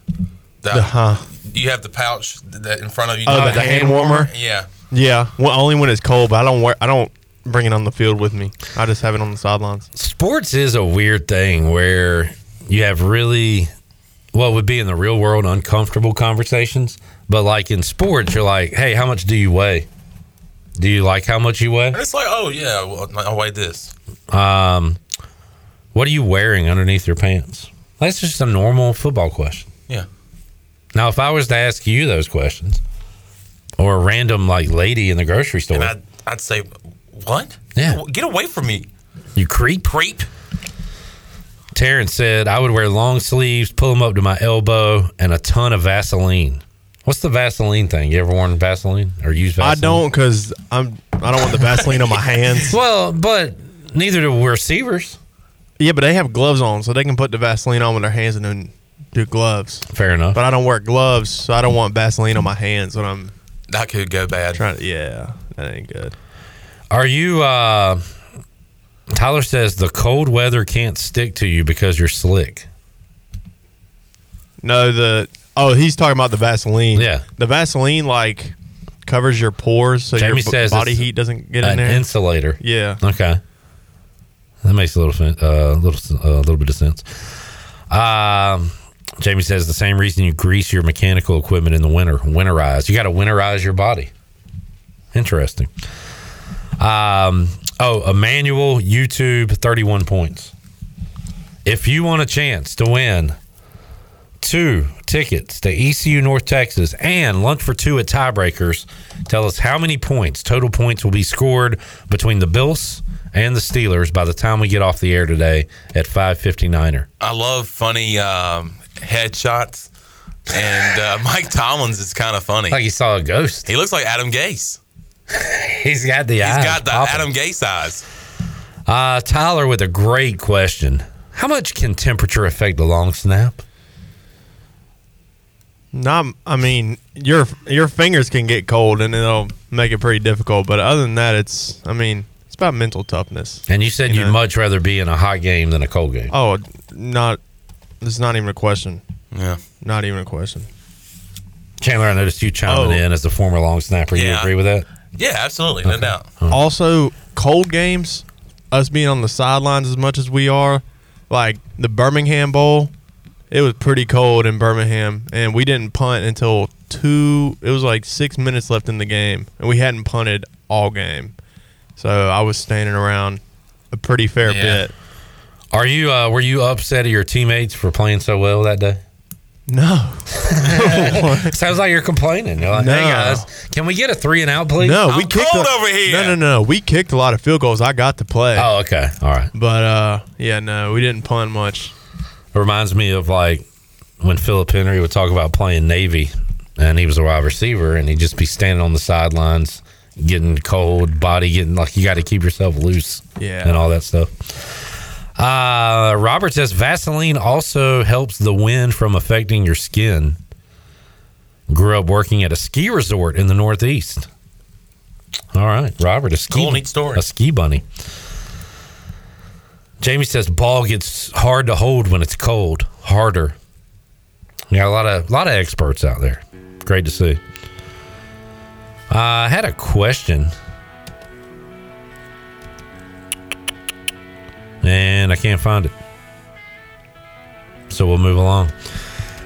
The, The- huh. You have the pouch that in front of you. Oh, the, the hand warmer. Yeah. Yeah. Well, only when it's cold, but I don't wear. I don't bring it on the field with me. I just have it on the sidelines. Sports is a weird thing where you have really what would be in the real world uncomfortable conversations, but like in sports, you're like, hey, how much do you weigh? Do you like how much you weigh? It's like, oh yeah, well, I'll weigh this. Um, what are you wearing underneath your pants? That's just a normal football question. Yeah. Now, if I was to ask you those questions, or a random like lady in the grocery store, I'd, I'd say, what? Yeah. Get away from me, you creep. creep. Terrence said I would wear long sleeves, pull them up to my elbow, and a ton of Vaseline. What's the Vaseline thing? You ever worn Vaseline or use Vaseline? I don't because I'm. I don't want the Vaseline on my hands. Well, but neither do receivers. Yeah, but they have gloves on, so they can put the Vaseline on with their hands and then do gloves. Fair enough. But I don't wear gloves, so I don't want Vaseline on my hands when I'm That could go bad. trying to. Yeah, that ain't good. Are you? uh Tyler says the cold weather can't stick to you because you're slick. No, the oh, he's talking about the Vaseline. Yeah. the Vaseline like covers your pores, so Jamie your b- says body heat doesn't get in there. insulator. yeah, Okay, that makes a little uh, little a little bit of sense. Um, Jamie says the same reason you grease your mechanical equipment in the winter. Winterize. You got to winterize your body. Interesting. Um, Oh, Emmanuel YouTube, 31 points. If you want a chance to win two tickets to ECU North Texas and lunch for two at tiebreakers, tell us how many points, total points, will be scored between the Bills and the Steelers by the time we get off the air today at 559er. I love funny um, headshots, and uh, Mike Tomlin's is kind of funny. Like he saw a ghost. He looks like Adam Gase. He's got the He's eyes got the popping. Adam Gase eyes. Uh, Tyler with a great question. How much can temperature affect the long snap? Not, I mean, your your fingers can get cold and it'll make it pretty difficult. But other than that, it's, I mean, it's about mental toughness. And you said You you'd know? much rather be in a hot game than a cold game. Oh, not. It's not even a question. Yeah, not even a question. Chandler, I noticed you chiming Oh. in as a former long snapper. You Yeah. agree with that? Yeah, absolutely, no doubt. Also, cold games, us being on the sidelines as much as we are, like the Birmingham Bowl, it was pretty cold in Birmingham, and we didn't punt until two. It was like six minutes left in the game, and we hadn't punted all game. So I was standing around a pretty fair Yeah. bit. Are you? Uh, were you upset at your teammates for playing so well that day? No. Sounds like you're complaining. You're like, hey No. guys, can we get a three and out, please? No, we kicked a, over here. No, no, no. We kicked a lot of field goals. I got to play. Oh, okay. All right. But uh, yeah, no, we didn't punt much. It reminds me of like when Philip Henry would talk about playing Navy, and he was a wide receiver, and he'd just be standing on the sidelines, getting cold, body getting like you got to keep yourself loose, Yeah. and all that stuff. Uh, Robert says Vaseline also helps the wind from affecting your skin. Grew up working at a ski resort in the Northeast. All right, Robert, a ski Cool, neat story. a ski bunny. Jamie says ball gets hard to hold when it's cold, harder. Yeah, a lot of a lot of experts out there. Great to see. Uh, I had a question, and I can't find it. So we'll move along.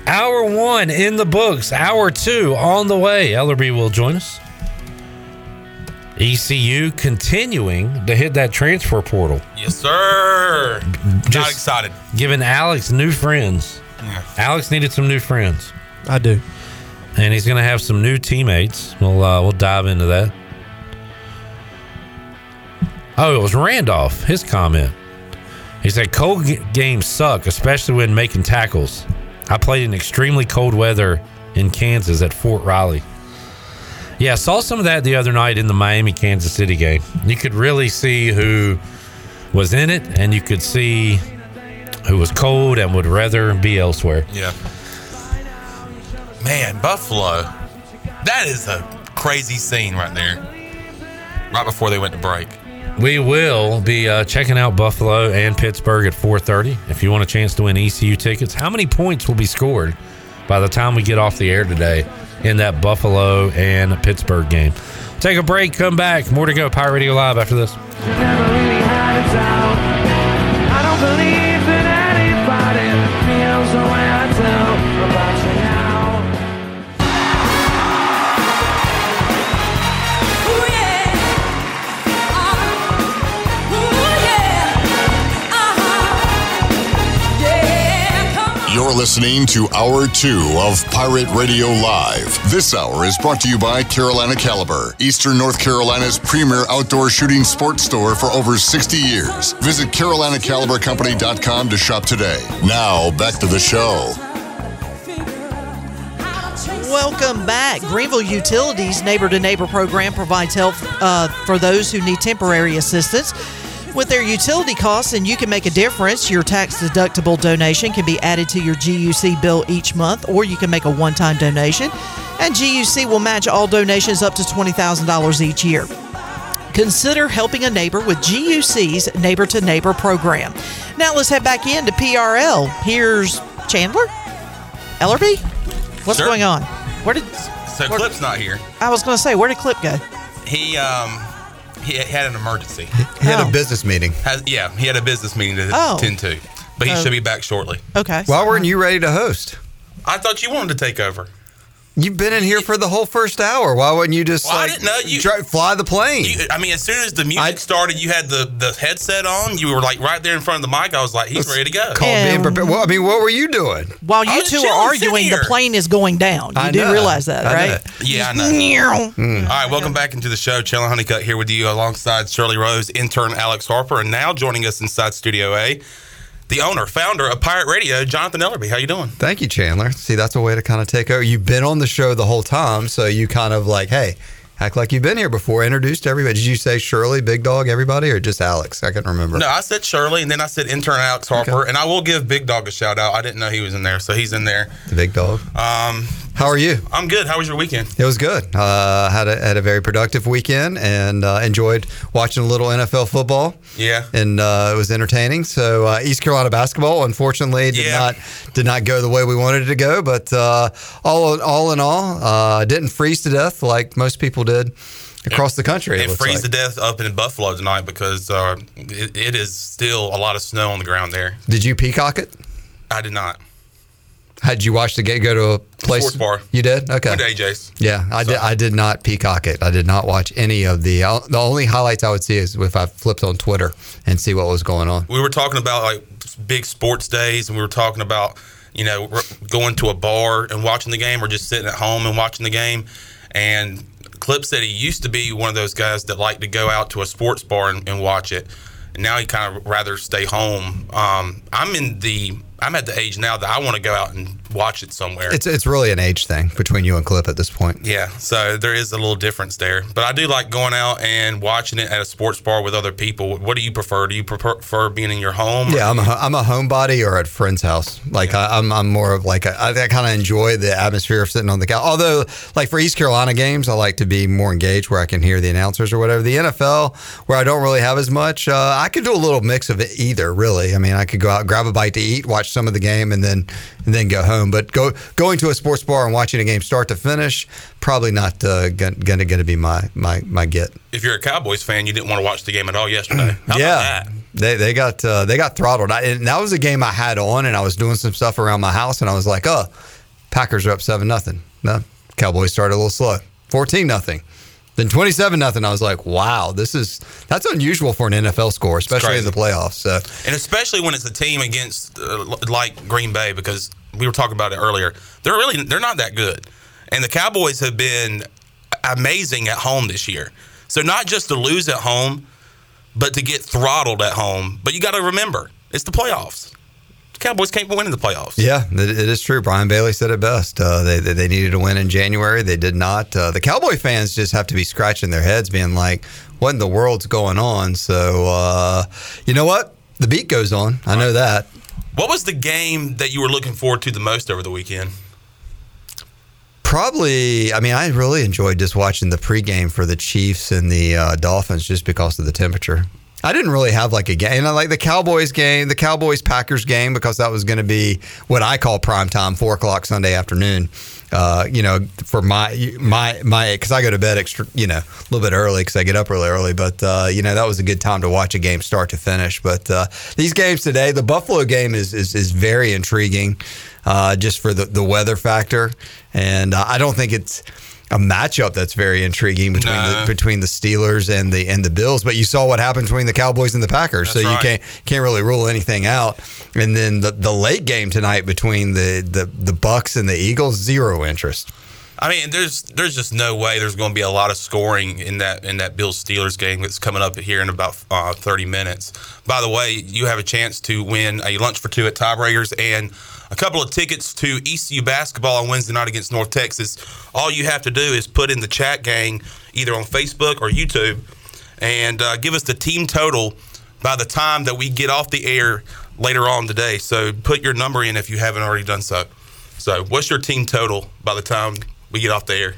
Hour one in the books. Hour two on the way. Ellerbe will join us. ECU continuing to hit that transfer portal. Yes, sir. Not excited. Giving Alex new friends. Yeah. Alex needed some new friends, I do. and he's going to have some new teammates. We'll uh, we'll dive into that. Oh, it was Randolph. His comment. He said, "Cold g- games suck, especially when making tackles. I played in extremely cold weather in Kansas at Fort Riley. Yeah, I saw some of that the other night in the Miami Kansas City game. You could really see who was in it, and you could see who was cold and would rather be elsewhere. Yeah. Man, Buffalo. That is a crazy scene right there. Right before they went to break. We will be uh, checking out Buffalo and Pittsburgh at 4:30. If you want a chance to win ECU tickets, how many points will be scored by the time we get off the air today in that Buffalo and Pittsburgh game? Take a break, come back. More to go. Pirate Radio Live after this. You're listening to Hour 2 of Pirate Radio Live. This hour is brought to you by Carolina Caliber, Eastern North Carolina's premier outdoor shooting sports store for over 60 years. Visit CarolinaCaliberCompany.com to shop today. Now, back to the show. Welcome back. Greenville Utilities Neighbor to Neighbor program provides help uh, for those who need temporary assistance with their utility costs, and you can make a difference. Your tax deductible donation can be added to your GUC bill each month, or you can make a one time donation, and GUC will match all donations up to $20,000 each year. Consider helping a neighbor with GUC's Neighbor to Neighbor program. Now let's head back into PRL. Here's Chandler, Ellerbe. What's Sure. going on? Where did So Clip's not here. I was going to say where did Clip go? He um he had an emergency. He had Oh. a business meeting. Has, yeah, he had a business meeting to Oh. attend to. But he Oh. should be back shortly. Okay. Why weren't you ready to host? I thought you wanted to take over. You've been in here for the whole first hour. Why wouldn't you just Well, I like didn't know you- try, fly the plane? You, I mean, as soon as the music started, you had the, the headset on. You were like right there in front of the mic. I was like, he's ready to go. Called being prepared. Well, I mean, what were you doing? While you two chilling, are arguing, the plane is going down. You I do know. realize that, I right? Yeah, I know. Meow. Hmm. All right, welcome back into the show. Chandler Honeycutt here with you alongside Shirley Rose, intern Alex Harper, and now joining us inside Studio A, the owner, founder of Pirate Radio, Jonathan Ellerbe. How you doing? Thank you, Chandler. See, that's a way to kind of take over. You've been on the show the whole time, so you kind of like, hey, act like you've been here before. Introduced everybody. Did you say Shirley, Big Dog, everybody, or just Alex? I can't remember. No, I said Shirley, and then I said intern Alex Harper, and I will give Big Dog a shout out. I didn't know he was in there, so he's in there. The Big Dog. Um, How are you? I'm good. How was your weekend? It was good. Uh, had a had a very productive weekend and uh, enjoyed watching a little NFL football. Yeah. and uh, it was entertaining. So uh, East Carolina basketball, unfortunately, did Yeah. not did not go the way we wanted it to go. But uh, all all in all, uh, didn't freeze to death like most people did across the country. it And looks freeze like. to death up in Buffalo tonight because uh, it, it is still a lot of snow on the ground there. Did you peacock it? I did not. Did you watch the game? Go to a place? Sports bar. You did? Okay. To AJ's. Yeah, I did. I did not peacock it. I did not watch any of the. uh, The only highlights I would see is if I flipped on Twitter and see what was going on. we were talking about like big sports days and we were talking about you know going to a bar and watching the game or just sitting at home and watching the game and clip said he used to be one of those guys that liked to go out to a sports bar and, and watch it. And now he kind of rather stay home. Um, i'm in the i'm at the age now that i want to go out and watch it somewhere It's it's really an age thing between you and Clip at this point. yeah, so there is a little difference there. But I do like going out and watching it at a sports bar with other people. What do you prefer? Do you prefer, being in your home? Yeah, I'm a, I'm a homebody or at a friend's house. Like I, I'm I'm more of like a, I, I kind of enjoy the atmosphere of sitting on the couch. Although, like for East Carolina games, I like to be more engaged where I can hear the announcers or whatever. The NFL, where I don't really have as much, uh, I could do a little mix of it either. Really, I mean, I could go out, grab a bite to eat, watch some of the game, and then and then go home. But go going to a sports bar and watching a game start to finish, probably not uh, gonna gonna, gonna be my my my get. If you're a Cowboys fan, you didn't want to watch the game at all yesterday. How yeah, about that? they they got uh, they got throttled. I, and that was a game I had on, and I was doing some stuff around my house, and I was like, oh, Packers are up seven nothing. No, Cowboys started a little slow, fourteen nothing. Then twenty-seven nothing. I was like, "Wow, this is that's unusual for an NFL score, especially in the playoffs." So, And especially when it's a team against uh, like Green Bay, because we were talking about it earlier. They're really they're not that good, and the Cowboys have been amazing at home this year. So not just to lose at home, but to get throttled at home. But you got to remember, it's the playoffs. Cowboys can't win in the playoffs. yeah, it, it is true. Brian Bailey said it best. Uh, they, they they needed to win in January. They did not. Uh, the Cowboy fans just have to be scratching their heads, being like, "What in the world's going on?" So, uh, you know what? The beat goes on. I know that. What was the game that you were looking forward to the most over the weekend? Probably, I mean, I really enjoyed just watching the pregame for the Chiefs and the uh, Dolphins just because of the temperature. I didn't really have like a game. And I like the Cowboys game, the Cowboys Packers game, because that was going to be what I call prime time, four o'clock Sunday afternoon. Uh, you know, for my my my, because I go to bed extra, you know, a little bit early because I get up really early. But uh, you know, that was a good time to watch a game start to finish. But uh, these games today, the Buffalo game is is, is very intriguing, uh, just for the the weather factor, and uh, I don't think it's a matchup that's very intriguing between the, between the Steelers and the and the Bills. But you saw what happened between the Cowboys and the Packers, so That's you right. can't can't really rule anything out. And then the the late game tonight between the the the Bucs and the Eagles, zero interest. I mean, there's there's just no way there's going to be a lot of scoring in that in that Bills Steelers game that's coming up here in about uh, 30 minutes. By the way, you have a chance to win a lunch for two at Tiebreakers and a couple of tickets to ECU basketball on Wednesday night against North Texas. All you have to do is put in the chat gang either on Facebook or YouTube and uh, give us the team total by the time that we get off the air later on today. So put your number in if you haven't already done so. So, what's your team total by the time we get off the air?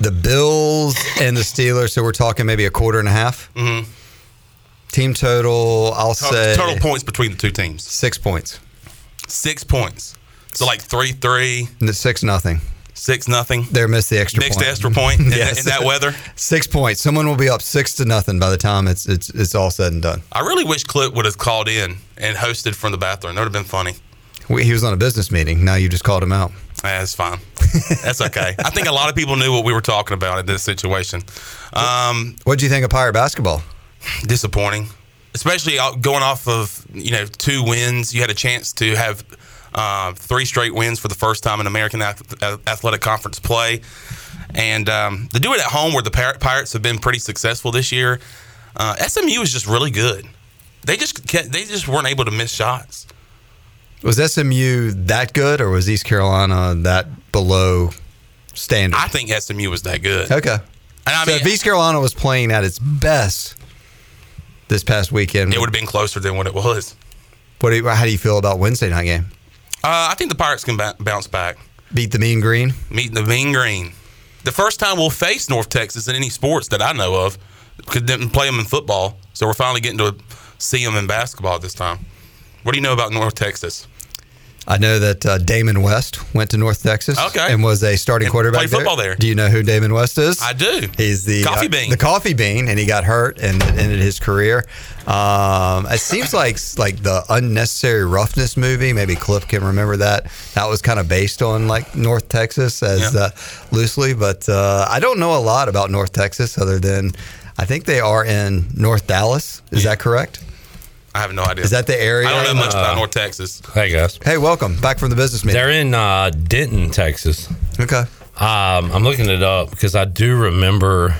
The Bills and the Steelers. So we're talking maybe a quarter and a half. Mm-hmm. Team total, I'll Total, say total points between the two teams. six points. Six points. So like three three, Six nothing. six nothing. They missed the extra Mixed point. extra point in, Yes. in that weather. Six points. Someone will be up six to nothing by the time it's it's it's all said and done. I really wish Clip would have called in and hosted from the bathroom. That would have been funny. We, he was on a business meeting. Now you just called him out. That's fine. That's okay. I think a lot of people knew what we were talking about in this situation. Um, what do you think of Pirate basketball? Disappointing, especially going off of you know two wins. You had a chance to have uh, three straight wins for the first time in American Athletic Conference play, and um, to do it at home where the Pir- Pirates have been pretty successful this year. Uh, SMU is just really good. They just they just weren't able to miss shots. Was SMU that good, or was East Carolina that below standard? I think SMU was that good. Okay. And I so mean, if East Carolina was playing at its best this past weekend, it would have been closer than what it was. What do you, how do you feel about Wednesday night game? Uh, I think the Pirates can ba- bounce back. Beat the Mean Green. Meet the Mean Green. The first time we'll face North Texas in any sports that I know of. Because didn't play them in football, so we're finally getting to see them in basketball this time. What do you know about North Texas? I know that uh, Damon West went to North Texas Okay. and was a starting And quarterback played football there. Do you know who Damon West is? I do. He's the Coffee uh, bean. the coffee bean, and he got hurt and ended his career. Um, it seems like like the unnecessary roughness movie. Maybe Clip can remember that. That was kind of based on like North Texas as uh, loosely, but uh, I don't know a lot about North Texas other than I think they are in North Dallas. Is that correct? I have no idea. Is that the area? I don't know much Uh, about North Texas. Hey guys. Hey, welcome back from the business meeting. They're in uh, Denton, Texas. Okay. Um, I'm looking it up because I do remember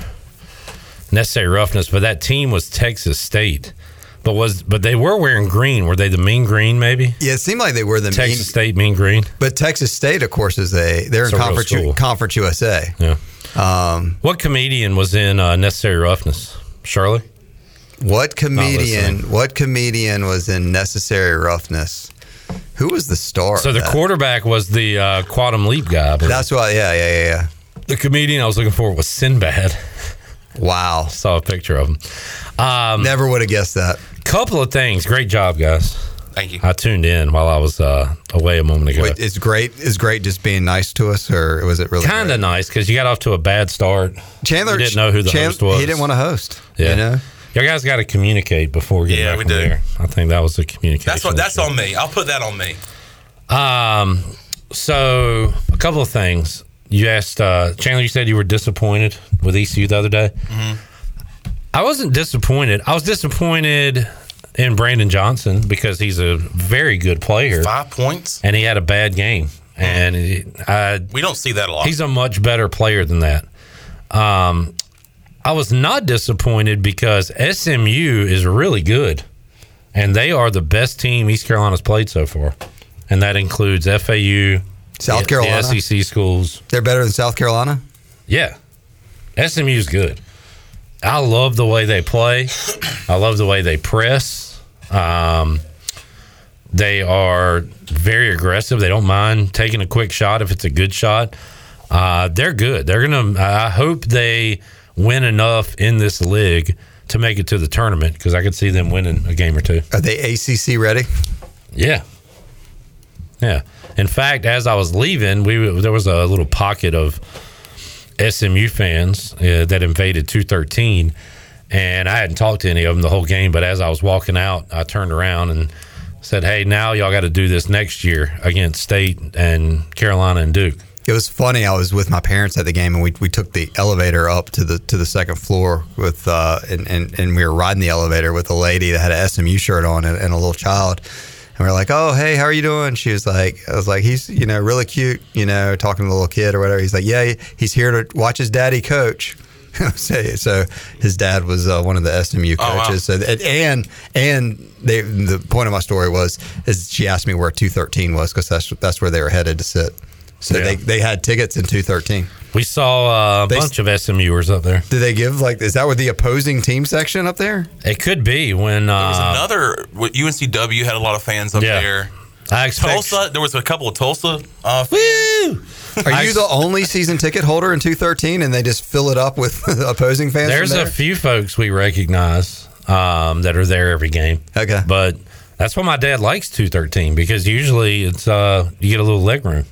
necessary roughness, but that team was Texas State. But was but they were wearing green. Were they the mean green? Maybe. Yeah, it seemed like they were the Texas mean- State mean green. But Texas State, of course, is a they're It's in a conference school. conference USA. Yeah. Um, what comedian was in uh, Necessary Roughness? Shirley. What comedian? What comedian was in Necessary Roughness? Who was the star? So the that? quarterback was the uh, Quantum Leap guy. I. That's why. Yeah, yeah, yeah, yeah. The comedian I was looking for was Sinbad. Wow. Saw a picture of him. Um, Never would have guessed that. Couple of things. Great job, guys. Thank you. I tuned in while I was uh, away a moment ago. Wait, it's great. Is great just being nice to us, or was it really kind of nice because you got off to a bad start. Chandler You didn't know who the Chan- host was. He didn't want to host. Yeah, You know? You guys got to communicate before we get Yeah, we do. the air. I think that was the communication. That's what. That's issue. on me. I'll put that on me. Um, so a couple of things. You asked uh, Chandler. You said you were disappointed with ECU the other day. Mm-hmm. I wasn't disappointed. I was disappointed in Brandon Johnson because he's a very good player, Five points. and he had a bad game. And he- I, We don't see that a lot. he's a much better player than that. Um, I was not disappointed because SMU is really good, and they are the best team East Carolina's played so far, and that includes FAU, South Carolina? the SEC schools. They're better than South Carolina. Yeah, SMU's good. I love the way they play. I love the way they press. Um, they are very aggressive. They don't mind taking a quick shot if it's a good shot. Uh, they're good. They're gonna. I hope they win enough in this league to make it to the tournament because I could see them winning a game or two. Are they ACC ready? Yeah, yeah. In fact, as I was leaving, we there was a little pocket of SMU fans uh, that invaded 213, and I hadn't talked to any of them the whole game. But as I was walking out, I turned around and said, "Hey, now y'all got to do this next year against State and Carolina and Duke." It was funny. I was with my parents at the game, and we, we took the elevator up to the to the second floor with uh, and, and and we were riding the elevator with a lady that had an SMU shirt on and, and a little child. And we are like, "Oh, hey, how are you doing?" She was like, "I was like, he's you know really cute, you know, talking to the little kid or whatever." He's like, "Yeah, he's here to watch his daddy coach." so, so his dad was uh, one of the SMU Oh, wow. coaches. So and and they the point of my story was is she asked me where two thirteen was because that's that's where they were headed to sit. So Yeah. they, they had tickets in 213. We saw uh, a They- bunch of SMUers up there. Did they give like is that with the opposing team section up there? It could be when uh, There was another. UNCW had a lot of fans up Yeah. there. I expect Tulsa. There was a couple of Tulsa. Uh, fans. Are you the only season ticket holder in 213 and they just fill it up with opposing fans? There's from a few folks we recognize um, that are there every game. Okay. But that's why my dad likes 213 because usually it's uh, you get a little leg room.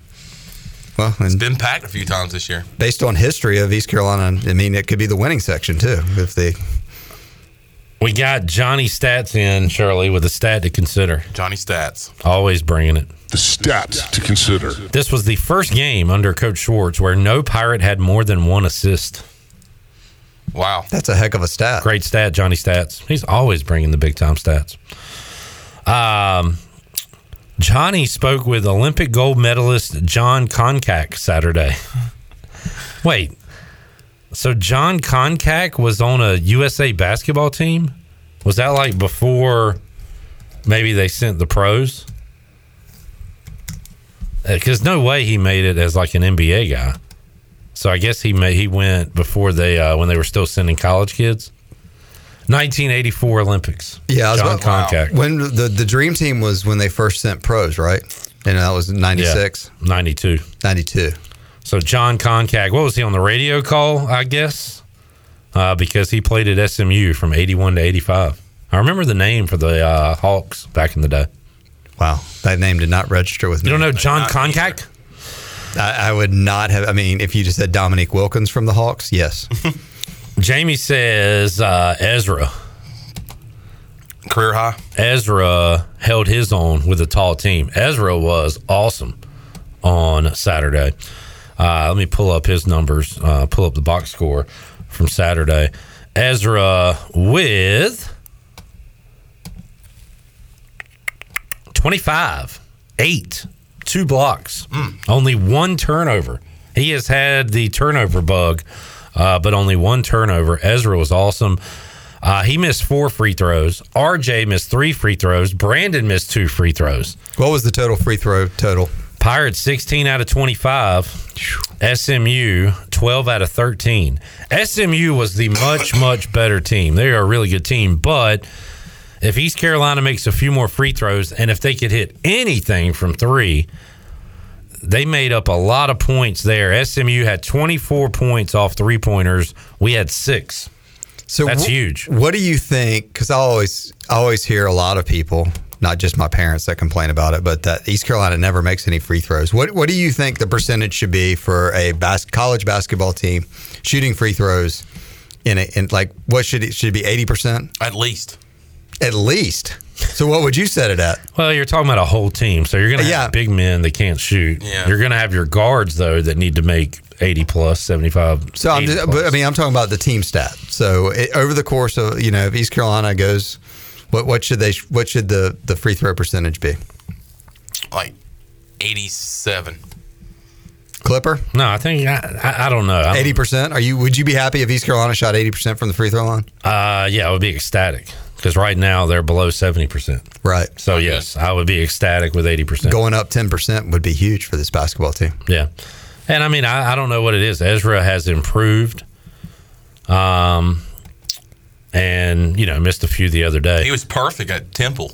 Well, it's been packed a few times this year. based on history of East Carolina, I mean it could be the winning section too if they We got Johnny Stats in, Shirley, with a stat to consider. Johnny Stats. Always bringing it. The stats to consider. This was the first game under Coach Schwartz where no Pirate had more than one assist. Wow. That's a heck of a stat. Great stat, Johnny Stats. He's always bringing the big time stats. Um, Johnny spoke with Olympic gold medalist John Koncak Saturday. Wait, so John Koncak was on a USA basketball team? Was that like before maybe they sent the pros? Because no way he made it as like an NBA guy. So I guess he may, he went before they uh, when they were still sending college kids. 1984 Olympics. Yeah, I was John about- Koncak. When the the dream team was when they first sent pros, right? And that was 96, Yeah, 92. 92. So John Koncak, what was he on the radio call? I guess uh, because he played at SMU from 81 to 85. I remember the name for the uh, Hawks back in the day. Wow, that name did not register with me. You don't know John Koncak? I, I would not have. I mean, if you just said Dominique Wilkins from the Hawks, yes. Jamie says uh, Ezra. Career high. Ezra held his own with a tall team. Ezra was awesome on Saturday. Uh, let me pull up his numbers, uh, pull up the box score from Saturday. Ezra with 25, 8, two blocks, only one turnover. He has had the turnover bug, uh, but only one turnover. Ezra was awesome. Uh, he missed four free throws. RJ missed three free throws. Brandon missed two free throws. What was the total free throw total? Pirates 16 out of 25. SMU 12 out of 13. SMU was the much, much better team. They are a really good team, but if East Carolina makes a few more free throws and if they could hit anything from three, they made up a lot of points there. SMU had 24 points off three pointers. We had six. So That's wh- huge. What do you think? Because I always, I always hear a lot of people, not just my parents, that complain about it, but that East Carolina never makes any free throws. What What do you think the percentage should be for a bas- college basketball team shooting free throws? In, it, in like, what should it should it be? Eighty percent at least. At least. So what would you set it at? Well, you're talking about a whole team, so you're going to have big men that can't shoot. Yeah. You're going to have your guards though that need to make 80 plus, 75. So I'm just, plus. but I mean, I'm talking about the team stat. So it, over the course of you know, if East Carolina goes, what what should they what should the the free throw percentage be? Like 87. Clipper? No, I think I, I, I don't know. Eighty percent. Are you? Would you be happy if East Carolina shot eighty percent from the free throw line? Uh, yeah, I would be ecstatic because right now they're below 70 percent. Right. So yes, I would be ecstatic with 80 percent. Going up ten percent would be huge for this basketball team. Yeah, and I mean, I, I don't know what it is. Ezra has improved, um, and you know missed a few the other day. He was perfect at Temple.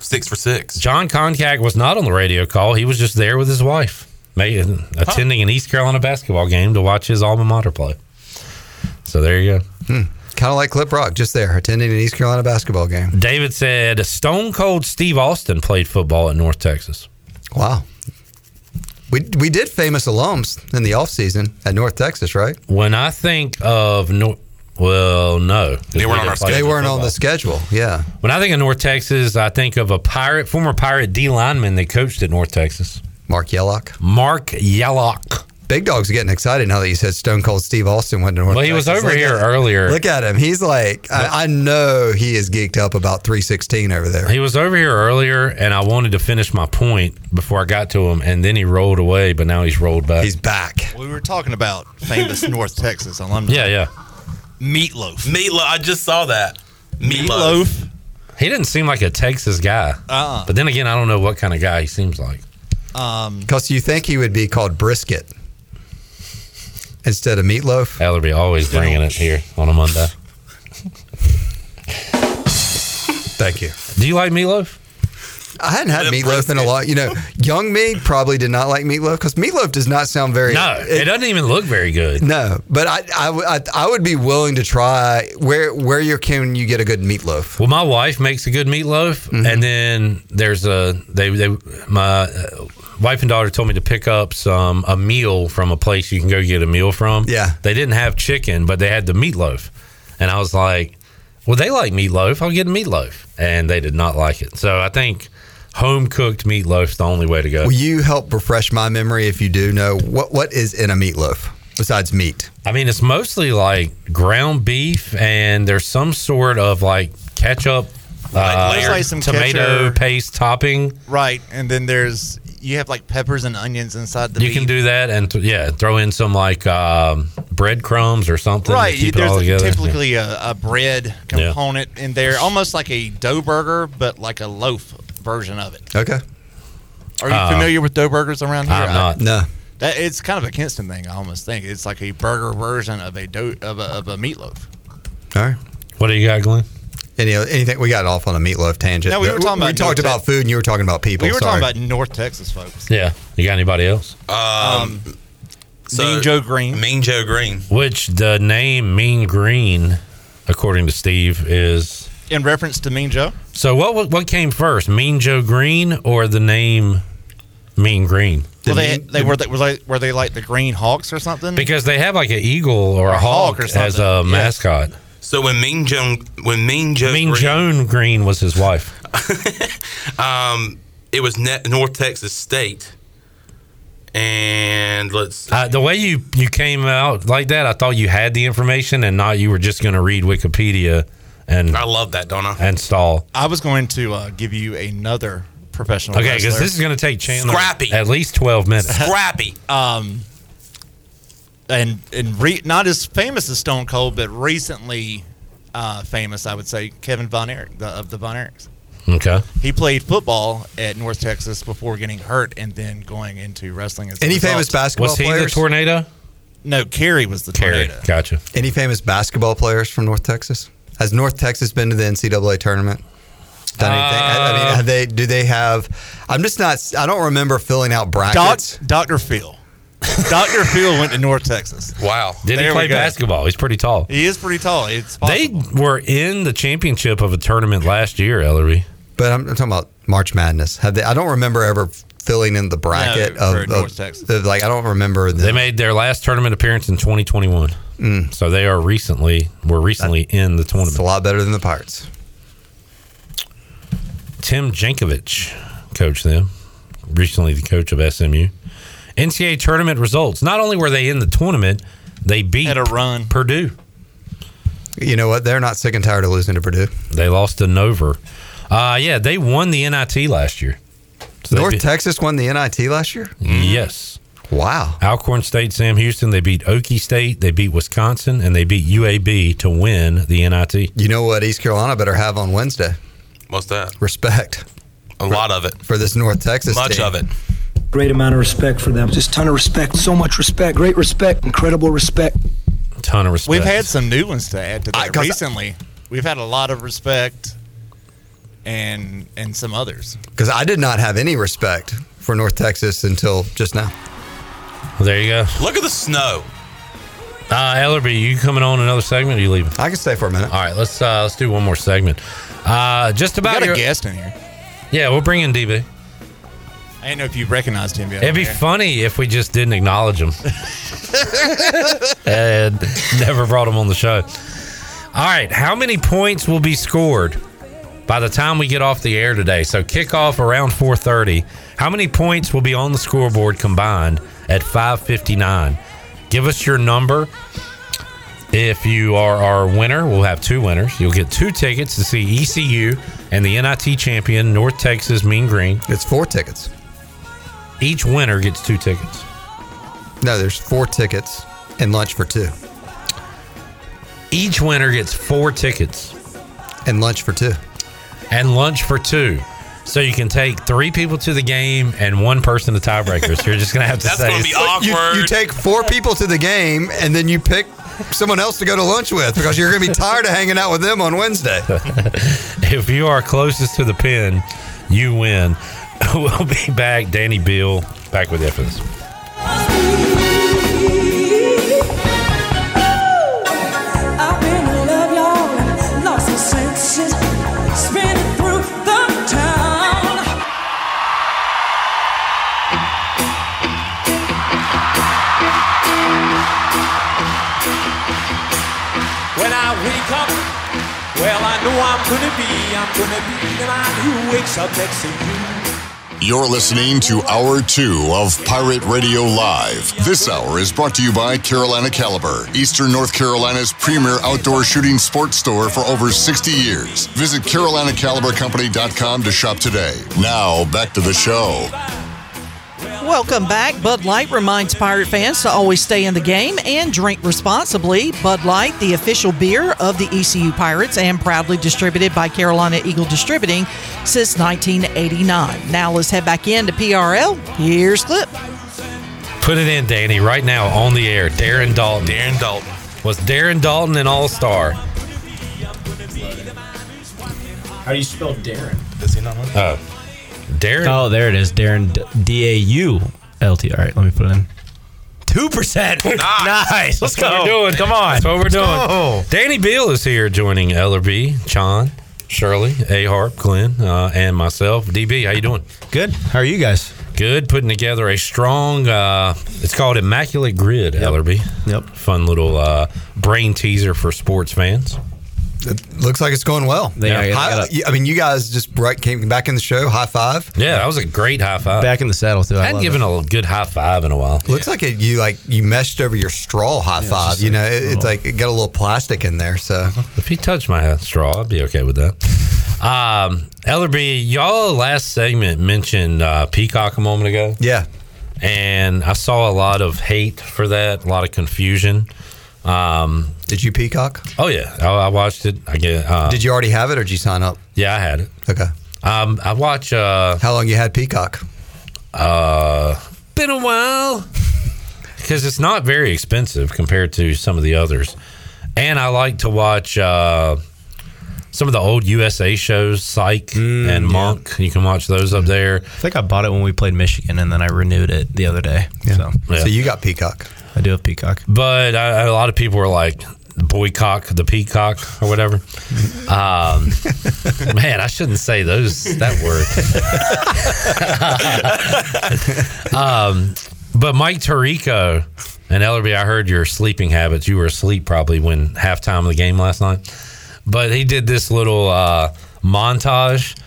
Six for six. John Koncak was not on the radio call. He was just there with his wife, made, attending an East Carolina basketball game to watch his alma mater play. So there you go. Hmm. Kind of like Clip Rock, just there attending an East Carolina basketball game. David said Stone Cold Steve Austin played football at North Texas. Wow. We, we did famous alums in the offseason at North Texas, right? When I think of North, well, no, 'cause we didn't play They weren't on the schedule. Yeah. When I think of North Texas, I think of a pirate, former pirate D lineman that coached at North Texas. Mark Yellock. Mark Yellock. Big Dog's getting excited now that you said Stone Cold Steve Austin went to North Well, he was Texas. over Look here at- earlier. Look at him. He's like, I, I know he is geeked up about 316 over there. He was over here earlier, and I wanted to finish my point before I got to him, and then he rolled away, but now he's rolled back. He's back. We were talking about famous North Texas alumni. Yeah, yeah. Meatloaf. Meatloaf. I just saw that. Meatloaf. He didn't seem like a Texas guy. Uh-uh. But then again, I don't know what kind of guy he seems like. Um, Because you think he would be called brisket instead of meatloaf. Ellerbe always bringing it here on a Monday. Thank you. Do you like meatloaf? I hadn't had meatloaf in a lot. You know, young me probably did not like meatloaf because meatloaf does not sound very. No, it, doesn't even look very good. No, but I I I would be willing to try. Where where you can you get a good meatloaf? Well, my wife makes a good meatloaf, Mm-hmm. and then there's a they they my uh, wife and daughter told me to pick up some a meal from a place you can go get a meal from. Yeah. they didn't have chicken, but they had the meatloaf, and I was like, well, they like meatloaf. I'll get a meatloaf, and they did not like it. So I think home cooked meatloaf's the only way to go. Will you help refresh my memory if you do know what what is in a meatloaf besides meat? I mean, it's mostly like ground beef, and there's some sort of like ketchup, uh, There's like some tomato ketchup. paste topping. Right, and then there's you have like peppers and onions inside the You meat. can do that, and th- yeah, throw in some like um, breadcrumbs or something. to Right, keep it there's all together. typically a, a bread component in there, almost like a dough burger, but like a loaf version of it. Okay. Are you Uh, familiar with dough burgers around here? I'm not. No. That it's kind of a Kinston thing. I almost think it's like a burger version of a dough of a, of a meatloaf. All right. What do you got, Glenn? Any anything? We got off on a meatloaf tangent. No, we were talking We talked North about food, and you were talking about people. we were Sorry. talking about North Texas folks. Yeah, you got anybody else? Um, Mean Joe Green. Mean Joe Green. Which the name Mean Green, according to Steve, is. In reference to Mean Joe, So what what- what came first, Mean Joe Green or the name Mean Green? well, they they were they, were they were they like the Green Hawks or something? Because they have like an eagle or a hawk hawk, or as a Yeah. mascot. So when Mean Joe, when Mean Joe, Mean Green, Joan Green was his wife. um, it was ne- North Texas State, and let's Uh, the way you you came out like that, I thought you had the information and not you were just going to read Wikipedia and I love that, don't I? and stall. I was going to uh, give you another professional. Okay, because this is going to take Chandler Scrappy. at least twelve minutes. Scrappy. um, and and re- not as famous as Stone Cold, but recently uh, famous, I would say, Kevin Von Erich the, of the Von Erichs. Okay. He played football at North Texas before getting hurt and then going into wrestling. As Any result. famous basketball Was he players? the tornado? No, Kerry was the Kerry. tornado. Gotcha. Any famous basketball players from North Texas? Has North Texas been to the NCAA tournament? Done anything? I I Uh, mean, have they? Do they have? I'm just not. I don't remember filling out Doc, brackets. Dr. Phil. Dr. Phil went to North Texas. Wow. Did There he play basketball? He's pretty tall. He is pretty tall. It's They were in the championship of a tournament last year, Ellerbe. But I'm, I'm talking about March Madness. Have they? I don't remember ever filling in the bracket No, for of, North of- Texas. of- Like I don't remember. The, They made their last tournament appearance in 2021. Mm. So they are recently were recently in the tournament. It's a lot better than the Pirates. Tim Jankovich coached them. Recently, the coach of SMU. NCAA tournament results. Not only were they in the tournament, they beat Had a run. Purdue. You know what? They're not sick and tired of losing to Purdue. They lost to Nova. Uh, yeah, they won the NIT last year. So North beat- Texas won the NIT last year. Mm-hmm. Yes. Wow. Alcorn State, Sam Houston. They beat Okie State. They beat Wisconsin, and they beat UAB to win the NIT. You know what East Carolina better have on Wednesday? What's that? Respect A lot of it. for this North Texas. Much team. of it. Great amount of respect for them. Just ton of respect. So much respect. Great respect. Incredible respect. Ton of respect. We've had some new ones to add to I- that 'cause I- recently. We've had a lot of respect and and some others. Because I did not have any respect for North Texas until just now. Well, there you go. Look at the snow. Uh, Ellerbe, you coming on another segment? Or are you leaving? I can stay for a minute. All right, let's uh, let's do one more segment. Uh, just We about got your, a guest in here. yeah, we'll bring in DB. I didn't know if you recognized him yet. It'd be There. funny if we just didn't acknowledge him and never brought him on the show. All right, how many points will be scored by the time we get off the air today? So kickoff around 4:30. How many points will be on the scoreboard combined at 5:59? Give us your number. If you are our winner, we'll have two winners. You'll get two tickets to see ECU and the NIT champion North Texas Mean Green. It's four tickets. Each winner gets two tickets. No, there's four tickets and lunch for two. Each winner gets four tickets And lunch for two. And lunch for two. So you can take three people to the game and one person to tiebreakers. You're just gonna have to That's say gonna be You, awkward. you take four people to the game and then you pick someone else to go to lunch with because you're going to be tired of hanging out with them on Wednesday. if you are closest to the pin, you win. We'll be back. Danny Beal back with you after this. I'm gonna be, I'm gonna be the man who wakes up next to you. You're listening to Hour 2 of Pirate Radio Live. This hour is brought to you by Carolina Caliber, Eastern North Carolina's premier outdoor shooting sports store for over 60 years. Visit CarolinaCaliberCompany.com to shop today. Now, back to the show. Welcome back. Bud Light reminds Pirate fans to always stay in the game and drink responsibly. Bud Light, the official beer of the ECU Pirates and proudly distributed by Carolina Eagle Distributing since 1989. Now let's head back into PRL. Here's Clip. Put it in, Danny, right now on the air. Darren Daulton. Darren Daulton. Was Darren Daulton an all star? How do you spell Darren? Does he not know? Oh. Darren. Oh, there it is. Darren D A U L T. All right, let me put it in. Two percent. Nice. Let's That's what we're doing. Come on. That's what we're Let's doing. go. Danny Beal is here joining Ellerbe, Chon, Shirley, A Harp, Glenn, uh, and myself. DB, how you doing? Good. How are you guys? Good. Putting together a strong. Uh, it's called Immaculate Grid, Ellerbe. Yep. Fun little uh, brain teaser for sports fans. It looks like it's going well. They- I High- gotta- I mean, you guys just right, came back in the show. High five. Yeah, that was a great high five. Back in the saddle too. I I hadn't given it. a good high five in a while. Looks like it, you like you meshed over your straw high it's five. You know, it, it's like it got a little plastic in there. So If you touch my straw, I'd be okay with that. Um, Ellerbe, y'all last segment mentioned uh, Peacock a moment ago. yeah, and I saw a lot of hate for that, a lot of confusion. Um, did you peacock? oh yeah, I, I watched it. I get. Uh, Did you already have it, or did you sign up? Yeah, I had it. Okay. Um, I watch. Uh, How long you had peacock? uh, been a while because it's not very expensive compared to some of the others, and I like to watch. Uh, some of the old USA shows, Psych and Monk, you can watch those up there. I think I bought it when we played Michigan, and then I renewed it the other day. So Yeah. So you got peacock. I do have Peacock. but I, a lot of people were like boycock the peacock or whatever. Um man i shouldn't say those that word. Um but mike tirico and ellerbe i heard your sleeping habits. You were asleep probably when halftime of the game last night. But he did this little uh montage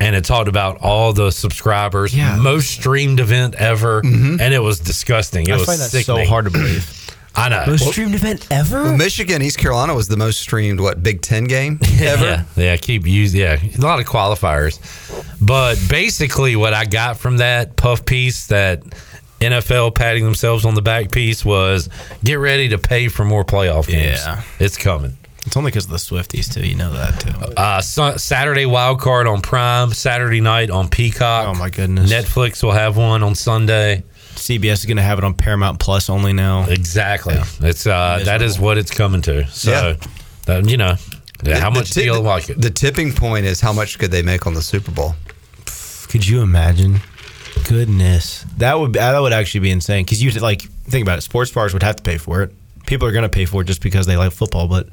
and it talked about all the subscribers Yeah. most streamed event ever mm-hmm. and it was disgusting it I was find that sickening. so hard to believe. i know Most streamed event ever. Well, Michigan, East Carolina was the most streamed what Big Ten game ever. Yeah, yeah, keep using yeah, a lot of qualifiers. But basically what I got from that puff piece that NFL patting themselves on the back piece was get ready to pay for more playoff games. Yeah. It's coming. It's only because of the Swifties too. You know that too. Uh, Su- Saturday wild card on Prime, Saturday night on Peacock. Oh my goodness. Netflix will have one on Sunday. CBS is going to have it on Paramount Plus only now. Exactly. It's uh that is what it's coming to. So Yeah. that, you know, yeah, how The- much the do ti- you like it? The tipping point is how much could they make on the Super Bowl? Could you imagine? Goodness, that would that would actually be insane. Because you like think about it, sports bars would have to pay for it. People are going to pay for it just because they like football, but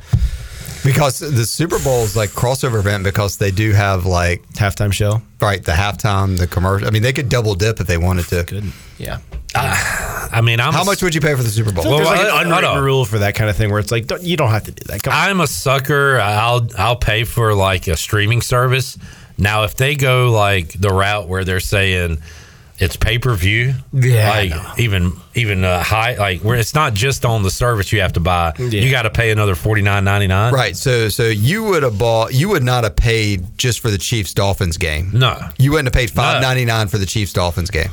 Because the Super Bowl is like crossover event because they do have like halftime show, right? The halftime, the commercial. I mean, they could double dip if they wanted to. Good. Yeah. Ah, I mean, I'm How much would you pay for the Super Bowl? Well, there's like I- I an uh, don't unwritten rule for that kind of thing where it's like don't, you don't have to do that. Come. I'm a sucker. I'll I'll pay for like a streaming service. Now, if they go like the route where they're saying it's pay per view, Yeah, like even even uh, high, like where it's not just on the service you have to buy. Yeah. You got to pay another forty nine ninety nine. Right. So so you would have bought you would not have paid just for the Chiefs Dolphins game. No. You wouldn't have paid five ninety nine for the Chiefs Dolphins game.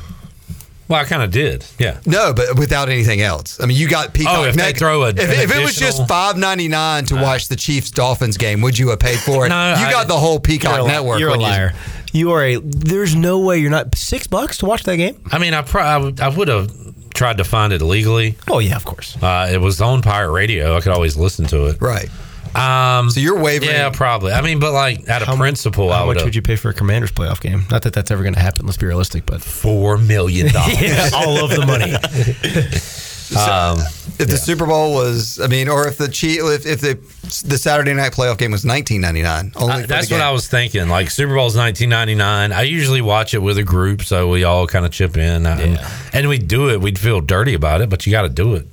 Well, I kind of did. Yeah. No, but without anything else. I mean, you got Peacock. Oh, if they throw a- if, if it was just five ninety nine to watch the Chiefs Dolphins game, would you have paid for it? No, you I- got the whole Peacock You're a network. You're a when you- liar. You are a. There's no way you're not six bucks to watch that game. I mean, I pro- I would- have tried to find it illegally. Oh yeah, of course. Uh, it was on pirate radio. I could always listen to it. Right. Um, so you're wavering. Yeah, probably. I mean, but like out of How- principle, How would much would you pay for a Commanders playoff game? Not that that's ever going to happen. Let's be realistic, but four million dollars. yeah, all of the money. um, If the Super Bowl was, I mean, or if the Chief, if, if the the Saturday night playoff game was nineteen ninety nine, only I- that's what. I was thinking. Like Super Bowl's 1999. I usually watch it with a group, so we all kind of chip in, and, and we do it. We'd feel dirty about it, but you got to do it.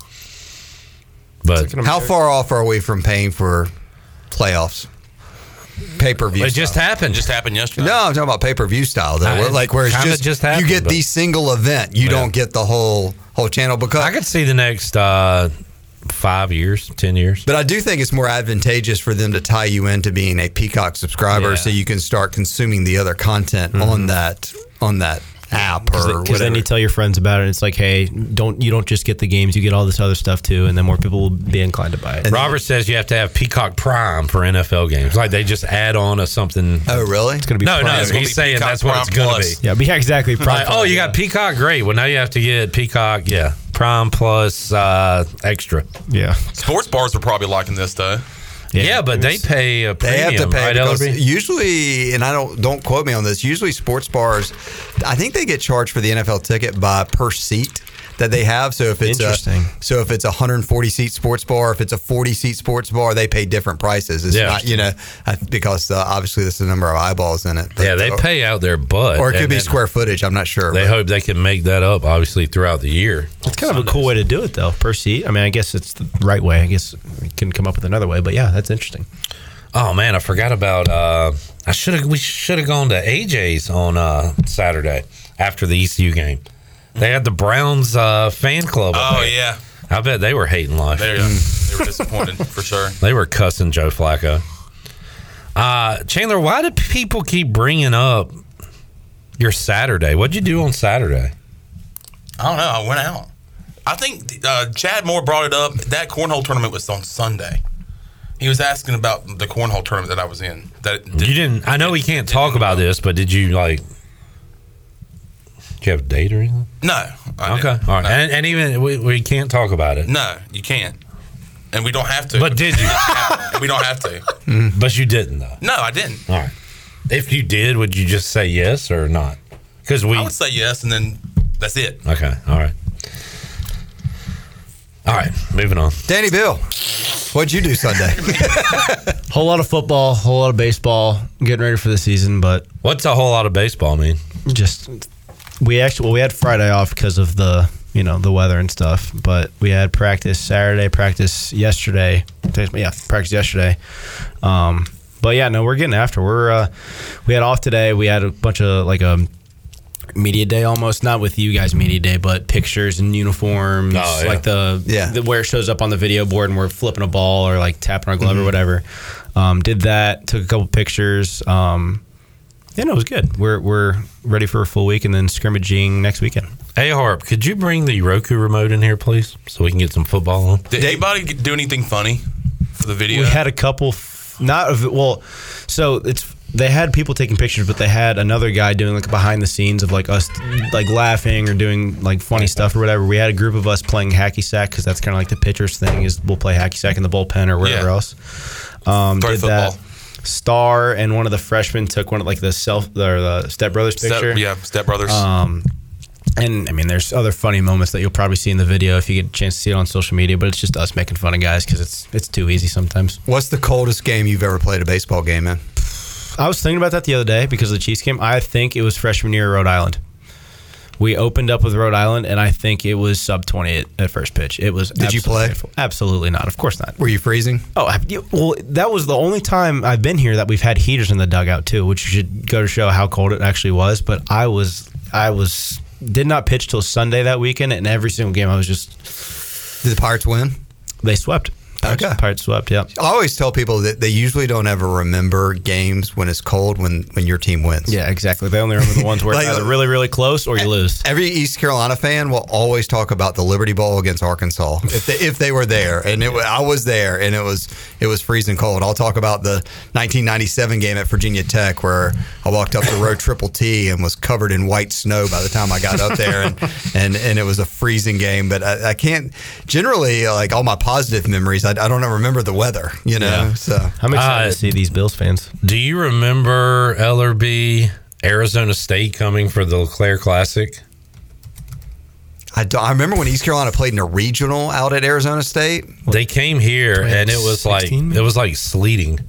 But How far off are we from paying for playoffs? pay per view. It just happened. Just happened yesterday. No, I'm talking about pay per view style though. I- like where it's kinda just, just you get the single event. You Yeah. don't get the whole whole channel because I could see the next uh, five years, ten years. But I do think it's more advantageous for them to tie you into being a Peacock subscriber, Yeah. so you can start consuming the other content on that on that app or Because whatever. then you tell your friends about it. And it's like, hey, don't you don't just get the games, you get all this other stuff too, and then more people will be inclined to buy it. Robert says you have to have Peacock Prime for NFL games. Like they just add on a something. Oh, really? It's gonna be no, Prime. no. It's He's be saying Peacock that's what Prime it's going to Plus. be. Yeah, be exactly. Prime Like, oh, you got Peacock, great. Well, now you have to get Peacock, yeah, Prime plus uh, extra. Yeah, Sports bars are probably liking this though. Yeah, but they pay a They have premium, to pay right, because usually, and I don't don't quote me on this. Usually, sports bars, I think they get charged for the NFL ticket by per seat that they have. So if it's Interesting. A, so if it's a 140 seat sports bar, if it's a 40 seat sports bar, they pay different prices. It's Yeah. not you know because uh, obviously there's a number of eyeballs in it. yeah, they or, pay out their butt. or it could be square footage. I'm not sure. They but- hope they can make that up, obviously, throughout the year. It's kind of a cool way to do it, though, per seat. I mean, I guess it's the right way. I guess we can come up with another way, but yeah, that's interesting. Oh man, I forgot about. Uh, I should have. We should have gone to AJ's on uh, Saturday after the ECU game. They had the Browns uh, fan club. Oh there. yeah, I bet they were hating life. they, they were disappointed for sure. They were cussing Joe Flacco. Uh, Chandler, why do people keep bringing up your Saturday? What'd you do on Saturday? I don't know. I went out. I think uh, Chad Moore brought it up. That cornhole tournament was on Sunday. He was asking about the cornhole tournament that I was in. That you didn't. I know we can't talk about this, but did you like? Did you have a date or anything? no, I Okay, didn't. all right, and, and even we, we can't talk about it. No, you can't, and we don't have to. But did you? we don't have to. Mm-hmm. But you didn't though. No, I didn't. All right. If you did, would you just say yes or not? Because we. I would say yes, and then that's it. Okay. All right. All right. Moving on. Danny Beal, what'd you do Sunday? Whole lot of football, whole lot of baseball, getting ready for the season, but What's a whole lot of baseball mean? just we actually well we had Friday off because of the you know the weather and stuff, but we had practice Saturday, practice yesterday. Yeah, practice yesterday. Um, but yeah, no, we're getting after. We're uh, we had off today. We had a bunch of like a media day almost, not with you guys media day, but pictures and uniforms, Oh, yeah. like the Yeah. the, where it shows up on the video board and we're flipping a ball or like tapping our glove Mm-hmm. or whatever. Um, did that, took a couple pictures. Um, yeah, no, it was good. We're we're ready for a full week and then scrimmaging next weekend. Hey Harp, could you bring the Roku remote in here, please, so we can get some football on? Did anybody do anything funny for the video? We had a couple, f- not of well, so it's they had people taking pictures, but they had another guy doing like behind the scenes of like us like laughing or doing like funny stuff or whatever. We had a group of us playing hacky sack because that's kind of like the pitchers thing is we'll play hacky sack in the bullpen or wherever Yeah. else. Um, did football. that. Star and one of the freshmen took one of like the self or the Step Brothers Step- picture. yeah, Step Brothers. Um, and I mean, there's other funny moments that you'll probably see in the video if you get a chance to see it on social media. But it's just us making fun of guys because it's it's too easy sometimes. What's the coldest game you've ever played a baseball game in? I was thinking about that the other day because of the Chiefs game. I think it was freshman year at Rhode Island. We opened up with Rhode Island, and I think it was sub twenty at, at first pitch. It was. Did you play? painful. Absolutely not. Of course not. Were you freezing? Oh, I- well, that was the only time I've been here that we've had heaters in the dugout too, which should go to show how cold it actually was. But I was, I was, did not pitch till Sunday that weekend, and every single game I was just. Did the Pirates win? They swept. Pirates, Okay. Pirates swept. Yeah. I always tell people that they usually don't ever remember games when it's cold when, when your team wins. Yeah, exactly. They only remember the ones where Like- it's either uh, really, really close or you lose. Every East Carolina fan will always talk about the Liberty Bowl against Arkansas if they, if they were there, and it, wa- I was there, and it was it was freezing cold. I'll talk about the 1997 game at Virginia Tech where I walked up the road Triple T and was covered in white snow by the time I got up there, and and, and it was a freezing game. But I, I can't generally like all my positive memories. I, I don't remember the weather, you know. Yeah. So I'm excited Uh, to see these Bills fans. Do you remember Ellerbe, Arizona State coming for the LeClair Classic? I, do- I remember when East Carolina played in a regional out at Arizona State. They came here and it was like 2016 it was like sleeting.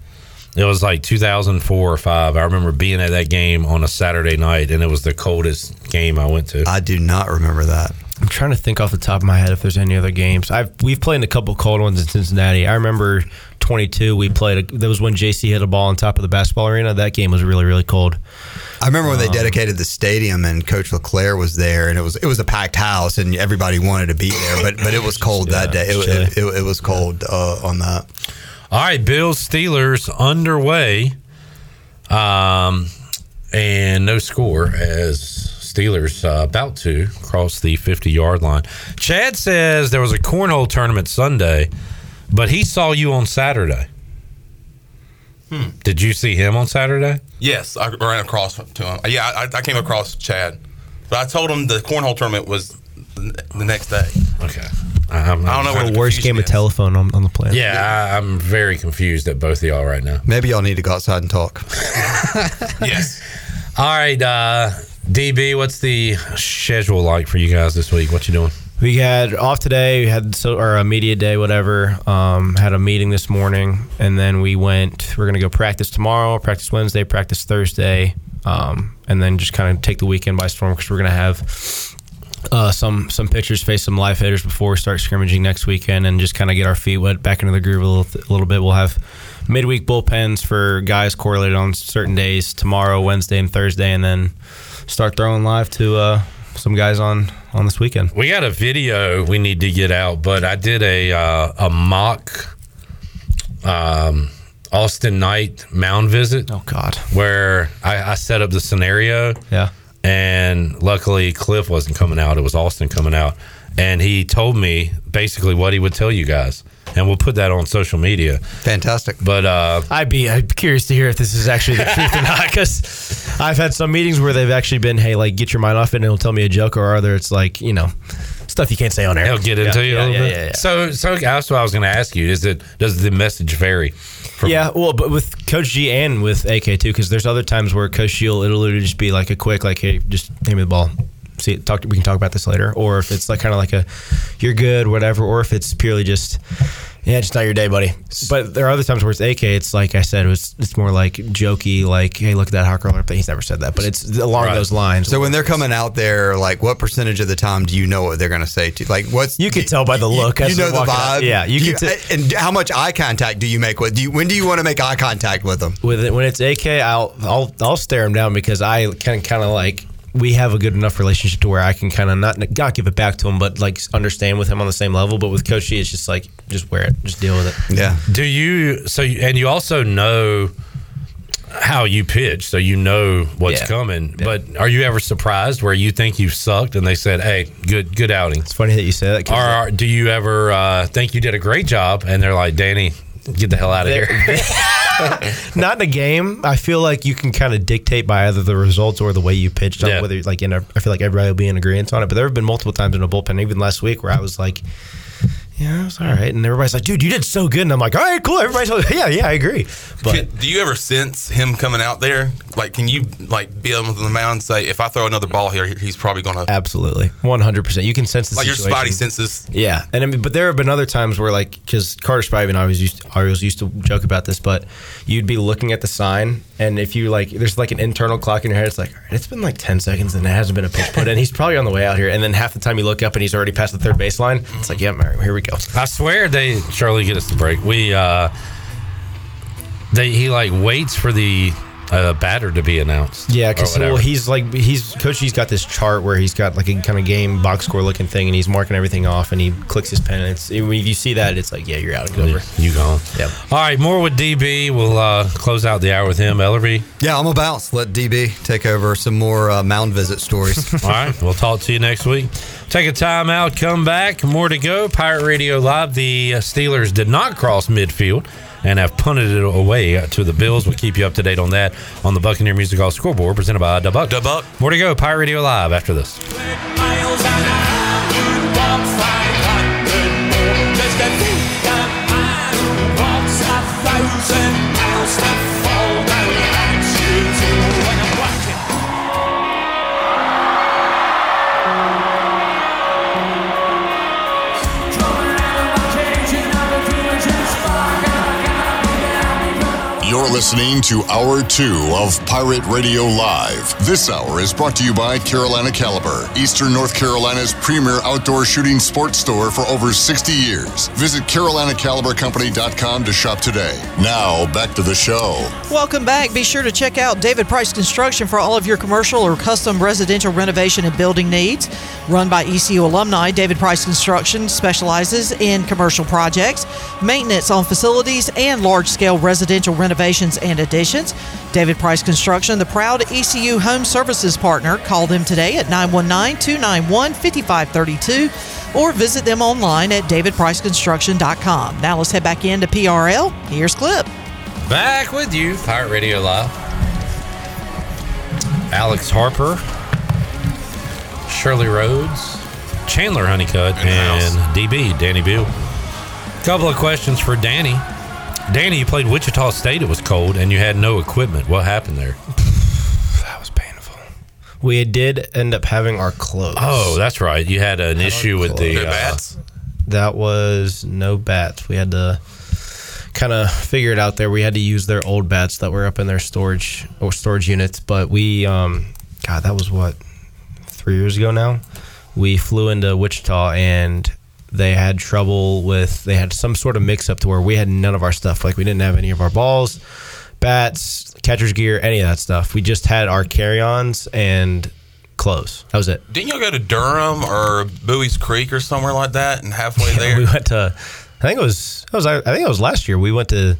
It was like 2004 or five. I remember being at that game on a Saturday night, and it was the coldest game I went to. I do not remember that. Trying to think off the top of my head if there's any other games. I've we've played in a couple cold ones in Cincinnati. I remember 22. We played. A, that was when JC hit a ball on top of the basketball arena. That game was really really cold. I remember when they Um, dedicated the stadium and Coach LeClair was there, and it was it was a packed house, and everybody wanted to be there, but but it was cold that day. It, was- it, it, it was cold uh, on that. All right, Bills Steelers underway. Um, and no score as Steelers uh, about to cross the 50 yard line. Chad says there was a cornhole tournament Sunday, but he saw you on Saturday. Hmm. Did you see him on Saturday? Yes, I ran across to him. Yeah, I, I came across Chad, but I told him the cornhole tournament was the the next day. Okay. I'm, I don't know where the the worst game of telephone on, on the planet. Yeah, I, I'm very confused at both of y'all right now. Maybe y'all need to go outside and talk. yes. All right, uh, DB, what's the schedule like for you guys this week? What you doing? We had off today. We had so or a media day, whatever. Um, had a meeting this morning, and then we went. We're gonna go practice tomorrow, practice Wednesday, practice Thursday, um, and then just kind of take the weekend by storm because we're gonna have uh, some some pitchers face some live hitters before we start scrimmaging next weekend, and just kind of get our feet wet back into the groove a little, a little bit. We'll have midweek bullpens for guys correlated on certain days tomorrow, Wednesday, and Thursday, and then start throwing live to uh, some guys on on this weekend. We got a video we need to get out, but I did a uh, a mock um, Austin Knight mound visit. Oh God! Where I, I set up the scenario. Yeah. And luckily, Cliff wasn't coming out. It was Austin coming out, and he told me basically what he would tell you guys, and we'll put that on social media. Fantastic. But uh, I'd be I'd be curious to hear if this is actually the truth or not because I've had some meetings where they've actually been, hey, like get your mind off it and it'll tell me a joke, or other it's like you know stuff you can't say on air. He'll get into yeah, you a yeah, little yeah, bit. yeah, yeah. So, so that's what I was going to ask you. Is it does the message vary? From, yeah, well, but with Coach G and with AK too, because there's other times where Coach G will it'll literally just be like a quick, like, hey, just hand me the ball. See, talk. We can talk about this later. Or if it's like kind of like a, you're good, whatever. Or if it's purely just, yeah, just not your day, buddy. But there are other times where it's AK. It's like I said, it was it's more like jokey, like, hey, look at that hot girl. But he's never said that, but it's along Right. those lines. So when they're coming out there, like what percentage of the time do you know what they're going to say to you? Like what's You can tell by the look You, as know the walking out. vibe. Yeah, you can and how much eye contact do you make with? Do you, when do you want to make eye contact with them? with it when it's AK, I'll I'll I'll stare him down because I can kind of like we have a good enough relationship to where I can kind of not not give it back to him, but like understand with him on the same level. But with Coach G, it's just like just wear it, just deal with it. Yeah. Do you so you- and you also know how you pitch, so you know what's Yeah. coming. But are you ever surprised where you think you've sucked and they said, "Hey, good good outing"? It's funny that you say that. Or are- do you ever uh, think you did a great job and they're like, "Danny, get the hell out of here"? not in a game. I feel like you can kind of dictate by either the results or the way you pitched. on Yeah. Whether like in a, I feel like everybody will be in agreement on it. But there have been multiple times in a bullpen, even last week, where I was like. Yeah, it was all right, and everybody's like, "Dude, you did so good," and I'm like, "All right, cool." Everybody's like, "Yeah, yeah, I agree." But Can- do you ever sense him coming out there? Like, can you like be on the mound and say, if I throw another ball here, he's probably going to Absolutely, one hundred percent. You can sense the like your situation. spidey senses. Yeah, and I mean, but there have been other times where, like, because Carter Spivey and I always used, I always used to joke about this, but you'd be looking at the sign, and if you like, there's like an internal clock in your head. It's like, all right, it's been like ten seconds, and it hasn't been a pitch put in. He's probably on the way out here, and then half the time you look up, and he's already past the third baseline. It's like, yeah, here we go. I swear they Charlie get us the break. We uh they he like waits for the uh, batter to be announced. Yeah, because well, he's like he's coach. He's got this chart where he's got like a kind of game box score looking thing, and he's marking everything off, and he clicks his pen. And it's if you see that, it's like, yeah, you're out. It's over. you gone. Yep. All right, more with DB. We'll uh, close out the hour with him. Ellerbe. Yeah, I'm a bounce. Let DB take over some more uh, mound visit stories. All right, we'll talk to you next week. Take a time out, come back. More to go. Pirate Radio Live. The Steelers did not cross midfield and have punted it away to the Bills. We'll keep you up to date on that on the Buccaneer Music Hall scoreboard presented by Dubuck. Dubuck. More to go. Pirate Radio Live after this. You're listening to Hour 2 of Pirate Radio Live. This hour is brought to you by Carolina Caliber, Eastern North Carolina's premier outdoor shooting sports store for over 60 years. Visit CarolinaCaliberCompany.com to shop today. Now, back to the show. Welcome back. Be sure to check out David Price Construction for all of your commercial or custom residential renovation and building needs. Run by ECU alumni, David Price Construction specializes in commercial projects, maintenance on facilities, and large scale residential renovations and additions. David Price Construction, the proud ECU home services partner. Call them today at 919 291 5532 or visit them online at davidpriceconstruction.com. Now let's head back into PRL. Here's Clip. Back with you, Pirate Radio Live. Alex Harper, Shirley Rhodes, Chandler Honeycutt, and DB, Danny Beal. Couple of questions for Danny. Danny, you played Wichita State. It was cold, and you had no equipment. What happened there? That was painful. We did end up having our clothes. Oh, that's right. You had an issue with the No uh, bats? That was no bats. We had to kind of figure it out there. We had to use their old bats that were up in their storage or storage units. But we, um, God, that was what three years ago now. We flew into Wichita and they had trouble with. They had some sort of mix up to where we had none of our stuff. Like we didn't have any of our balls, bats, catcher's gear, any of that stuff. We just had our carry-ons and clothes. That was it. Didn't y'all go to Durham or Buies Creek or somewhere like that? And halfway there, we went to. I think it was. It was. I think it was last year. We went to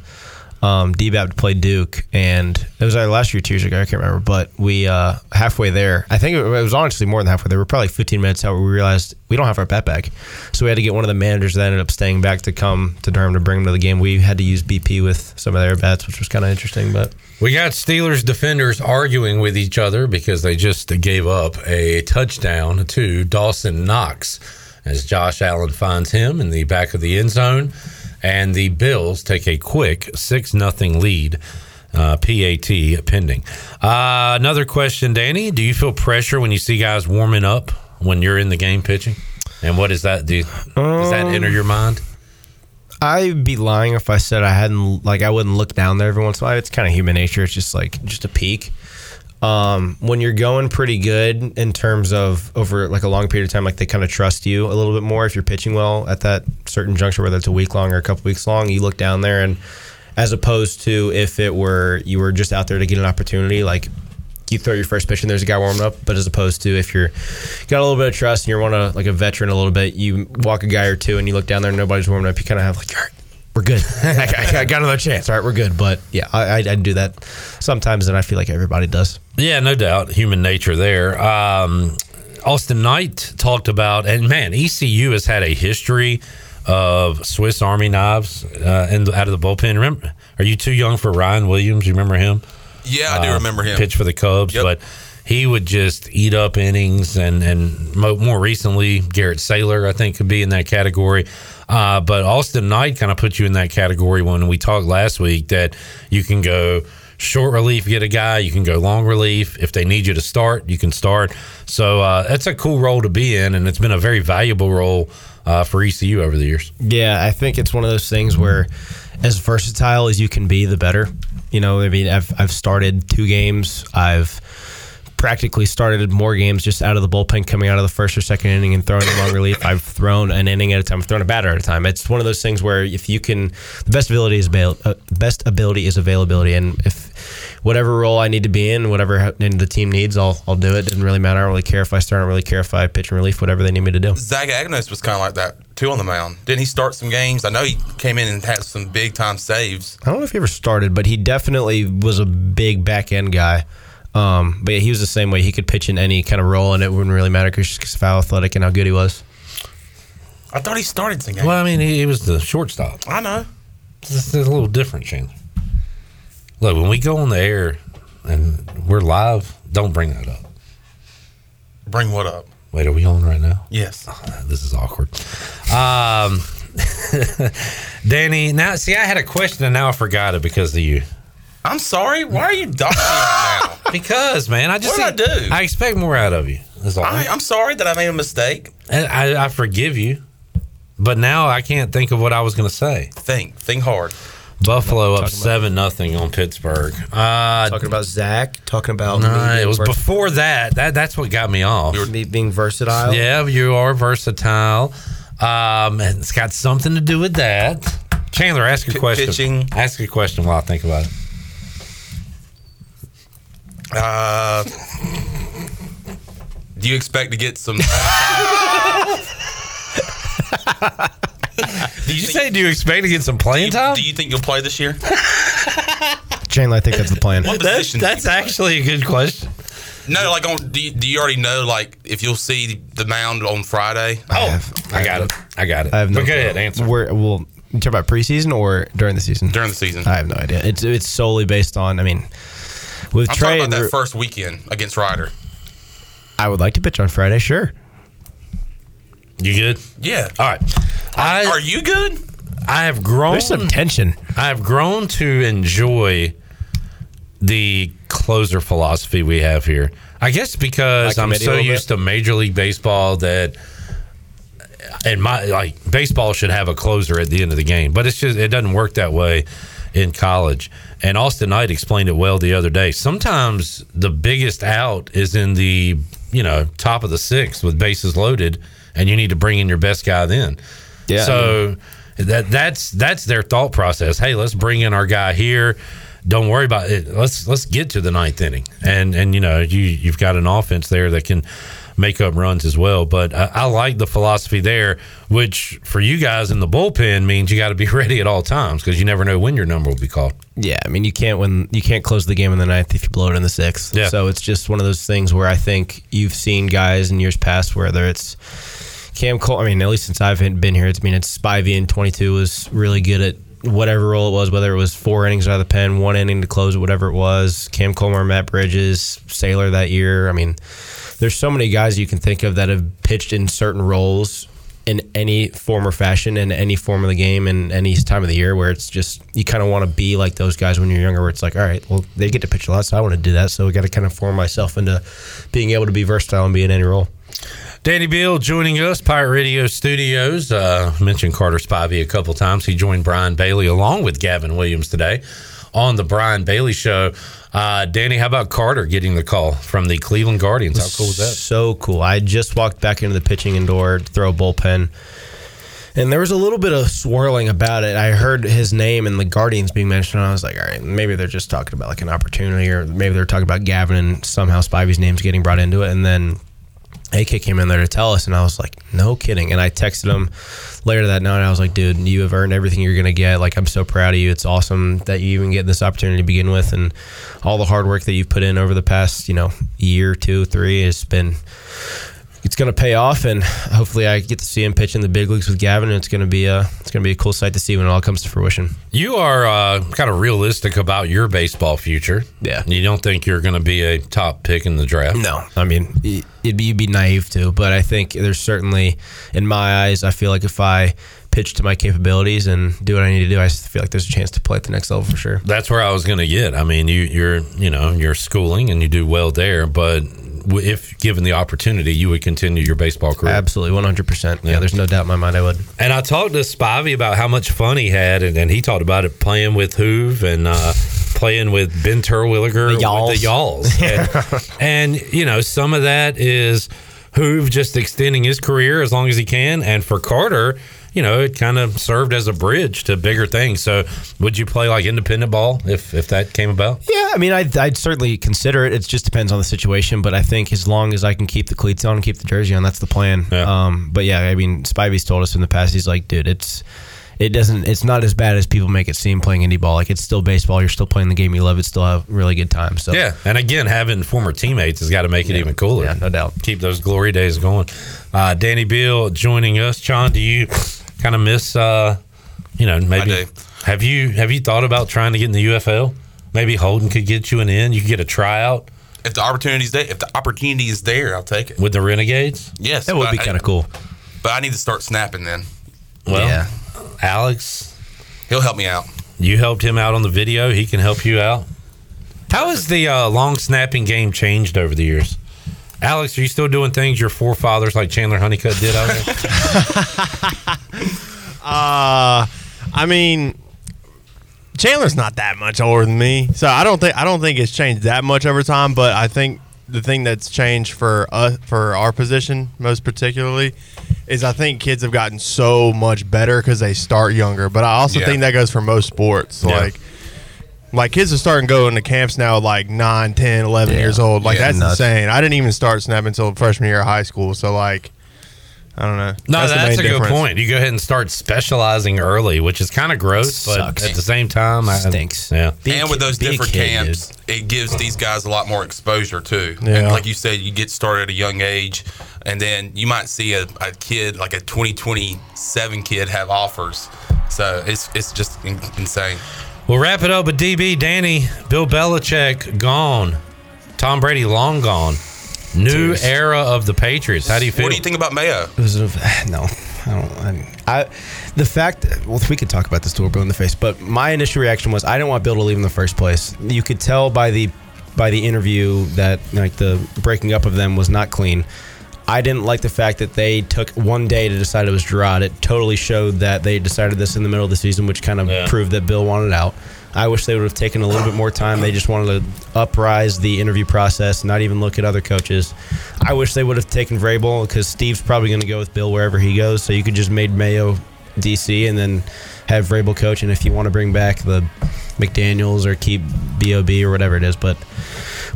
um, DBAP to play Duke, and it was either last year, two years ago. I can't remember, but we uh, halfway there. I think it was honestly more than halfway there. We were probably 15 minutes out. We realized we don't have our bet bag, so we had to get one of the managers that ended up staying back to come to Durham to bring them to the game. We had to use BP with some of their bets, which was kind of interesting. But We got Steelers defenders arguing with each other because they just gave up a touchdown to Dawson Knox as Josh Allen finds him in the back of the end zone. And the Bills take a quick 6 nothing lead. Uh, PAT pending. Uh, another question, Danny. Do you feel pressure when you see guys warming up when you're in the game pitching? And what does that do? Does that enter your mind? I'd be lying if I said I hadn't like I wouldn't look down there every once in a while. It's kind of human nature. It's just like just a peak. Um, when you're going pretty good in terms of over like a long period of time, like they kind of trust you a little bit more if you're pitching well at that certain juncture, whether it's a week long or a couple weeks long. You look down there, and as opposed to if it were you were just out there to get an opportunity, like you throw your first pitch and there's a guy warming up, but as opposed to if you're got a little bit of trust and you're one of like a veteran a little bit, you walk a guy or two and you look down there and nobody's warming up, you kind of have like, all right, we're good. I, I got another chance. All right, we're good. But yeah, I, I, I do that sometimes, and I feel like everybody does. Yeah, no doubt. Human nature there. Um, Austin Knight talked about, and man, ECU has had a history of Swiss Army knives uh, in the, out of the bullpen. Remember, are you too young for Ryan Williams? You remember him? Yeah, I do Uh, remember him. Pitch for the Cubs, but he would just eat up innings, and and mo- more recently, Garrett Saylor, I think, could be in that category. Uh, but Austin Knight kind of put you in that category when we talked last week that you can go short relief, get a guy, you can go long relief. If they need you to start, you can start. So uh, that's a cool role to be in, and it's been a very valuable role uh, for ECU over the years. Yeah, I think it's one of those things where, as versatile as you can be, the better. You know, I mean, I've I've started two games. I've practically started more games just out of the bullpen, coming out of the first or second inning and throwing in long relief. I've thrown an inning at a time. I've thrown a batter at a time. It's one of those things where if you can, the best ability is avail- uh, best ability is availability, and if whatever role I need to be in, whatever the team needs, I'll I'll do it. Doesn't really matter. I don't really care if I start. I don't really care if I pitch in relief. Whatever they need me to do. Zach Agnos was kind of like that too on the mound. Didn't he start some games? I know he came in and had some big time saves. I don't know if he ever started, but he definitely was a big back end guy. Um, but yeah, he was the same way. He could pitch in any kind of role, and it wouldn't really matter because he's how athletic and how good he was. I thought he started some games. Well, I mean, he, he was the shortstop. I know. It's, it's a little different, Chandler. Look, when we go on the air and we're live, don't bring that up. Bring what up? Wait, are we on right now? Yes. this is awkward. Um, Danny, now see, I had a question and now I forgot it because of you. I'm sorry. Why are you dogging me right now? Because, man, I just What'd I do? I expect more out of you. That's all. I, I'm sorry that I made a mistake. And I, I forgive you, but now I can't think of what I was going to say. Think, think hard. Buffalo up seven nothing on Pittsburgh. Uh, talking about Zach. Talking about no, me being it was vers- before that. That that's what got me off. me being versatile. Yeah, you are versatile. Um, and it's got something to do with that. Chandler, ask a question. pitching. Ask a question while I think about it. Uh, do you expect to get some? Did you say? Do you expect to get some playing time? Do you think you'll play this year? Chandler, I think that's the plan. What That's, position? do that's you play? actually a good question. No, like on. Do you, do you already know like if you'll see the mound on Friday? Oh, I got it. I got it. I have no But go clue. ahead, answer. Where, well, you talk about preseason or during the season? During the season. I have no idea. It's it's solely based on. I mean, with I'm Trey, talking about that Ru- first weekend against Ryder. I would like to pitch on Friday. Sure. You good? Yeah. All right. I, Are you good? I have grown. There's some tension. I have grown to enjoy the closer philosophy we have here. I guess because Like I'm so little used to Major League Baseball that and my like baseball should have a closer at the end of the game, but it's just it doesn't work that way in college. And Austin Knight explained it well the other day. Sometimes the biggest out is in the you know top of the sixth with bases loaded, and you need to bring in your best guy then. Yeah. So that that's that's their thought process. Hey, let's bring in our guy here. Don't worry about it. Let's let's get to the ninth inning, and and you know you you've got an offense there that can make up runs as well. But I, I like the philosophy there, which for you guys in the bullpen means you got to be ready at all times because you never know when your number will be called. Yeah, I mean you can't win. You can't close the game in the ninth if you blow it in the sixth. Yeah. So it's just one of those things where I think you've seen guys in years past, whether it's Cam Cole. I mean, at least since I've been here, it's I mean it's Spivey in 22 was really good at whatever role it was, whether it was four innings out of the pen, one inning to close it, whatever it was. Cam Colmar, Matt Bridges, Sailor that year. I mean, there's so many guys you can think of that have pitched in certain roles in any form or fashion in any form of the game in any time of the year where it's just you kind of want to be like those guys when you're younger where it's like all right well they get to pitch a lot so i want to do that so we got to kind of form myself into being able to be versatile and be in any role Danny Beal joining us, Pirate Radio Studios. Uh, mentioned Carter Spivey a couple times. He joined Brian Bailey along with Gavin Williams today on the Brian Bailey Show. Uh, Danny, how about Carter getting the call from the Cleveland Guardians? How cool was that? so cool i just walked back into the pitching indoor to throw a bullpen and there was a little bit of swirling about it. I heard his name and the Guardians being mentioned. And I was like, all right, maybe they're just talking about like an opportunity, or maybe they're talking about Gavin and somehow Spivey's name's getting brought into it. And then AK came in there to tell us, and I was like, no kidding. And I texted him later that night. I was like, dude, you have earned everything you're going to get. Like, I'm so proud of you. It's awesome that you even get this opportunity to begin with, and all the hard work that you've put in over the past, you know, year, two, three has been. It's going to pay off, and hopefully, I get to see him pitch in the big leagues with Gavin. And it's going to be a it's going to be a cool sight to see when it all comes to fruition. You are uh, kind of realistic about your baseball future. Yeah. You don't think you're going to be a top pick in the draft? No, I mean it- it'd be, you'd be naive to, but I think there's certainly, in my eyes, I feel like if I pitch to my capabilities and do what I need to do, I feel like there's a chance to play at the next level for sure. That's where I was going to get. I mean, you, you're you know you're schooling and you do well there, but if given the opportunity, you would continue your baseball career. Absolutely, 100. percent Yeah, there's no doubt in my mind I would. And I talked to Spivey about how much fun he had, and, and he talked about it playing with Hoove and uh, playing with Ben Terwilliger, The Y'alls. with the Y'alls. and, and, you know, some of that is Hoove just extending his career as long as he can. And for Carter, you know, it kind of served as a bridge to bigger things. So would you play like independent ball if, if that came about? Yeah, I mean, I'd, I'd certainly consider it. It just depends on the situation, but I think as long as I can keep the cleats on and keep the jersey on, that's the plan. Um, but yeah, I mean, Spivey's told us in the past, he's like, dude, it's it doesn't, it's not as bad as people make it seem playing indie ball. Like it's still baseball. You're still playing the game you love. It's still a really good time. So Yeah, and again, having former teammates has got to make it even cooler. Yeah, no doubt. Keep those glory days going. Uh, Danny Beal joining us. John, do you kind of miss? Uh, you know, maybe have you have you thought about trying to get in the UFL? Maybe Holton could get you an in. You could get a tryout If the opportunity's there, if the opportunity is there, I'll take it. with the Renegades. Yes, That would be kind of cool. But I need to start snapping then. Well, Yeah. Alex, He'll help me out. you helped him out on the video. He can help you out. How has the uh, long snapping game changed over the years? Alex, are you still doing things your forefathers like Chandler Honeycutt did out there? Uh, I mean, Chandler's not that much older than me, so I don't think I don't think it's changed that much over time. But I think the thing that's changed for us for our position most particularly is I think kids have gotten so much better because they start younger. But I also Yeah. think that goes for most sports. Yeah. Like like kids are starting going to camps now like 9, 10, 11 Yeah. years old. Like Yeah, that's nuts. insane. I didn't even start snapping until freshman year of high school. So like I don't know. No, the that's, main a good point. You go ahead and start specializing early, which is kind of gross, but Sucks. at the same time, I, Stinks. Yeah, and with those different kid, camps, it gives these guys a lot more exposure too. Yeah. And like you said, you get started at a young age, and then you might see a, a kid like a 2027 kid have offers. So it's it's just insane. We'll wrap it up with DB Danny, Bill Belichick gone, Tom Brady long gone, new Tears. era of the Patriots. How do you feel? What do you think about Mayo? It a, no, I don't. I, I the fact. Well, we could talk about this till we're blue in the face, but my initial reaction was I didn't want Bill to leave in the first place. You could tell by the by the interview that like the breaking up of them was not clean. I didn't like the fact that they took one day to decide it was Jerod. It totally showed that they decided this in the middle of the season, which kind of Yeah. proved that Bill wanted out. I wish they would have taken a little bit more time. They just wanted to uprise the interview process, not even look at other coaches. I wish they would have taken Vrabel because Steve's probably going to go with Bill wherever he goes. So you could just made Mayo DC and then have Vrabel coach. And if you want to bring back the McDaniels or keep Bob or whatever it is, but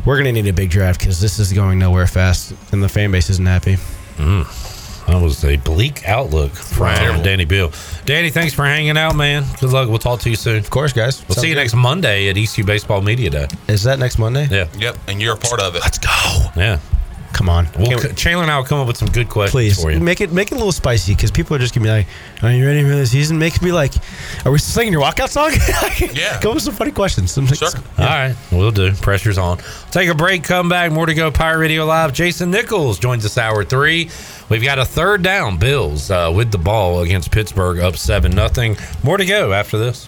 we're going to need a big draft because this is going nowhere fast, and the fan base isn't happy. Mm, that was a bleak outlook from Terrible. Danny Bill. Danny, thanks for hanging out, man. Good luck. We'll talk to you soon. Of course, guys. We'll see you next Monday at ECU Baseball Media Day. Is that next Monday? Yeah, Yep, and you're a part of it. Let's go. yeah. Come on. We'll, c- Chandler and I will come up with some good questions Please for you. make it make it a little spicy because people are just gonna be like, "Are you ready for the season?" Makes me like, "Are we still singing your walkout song?" Yeah. Come with some funny questions. Some Sure. All right, we'll do. Pressure's on. Take a break, come back. More to go. Pirate Radio Live. Jason Nichols joins us hour three. We've got a third down. Bills uh, with the ball against Pittsburgh, up seven nothing. More to go after this.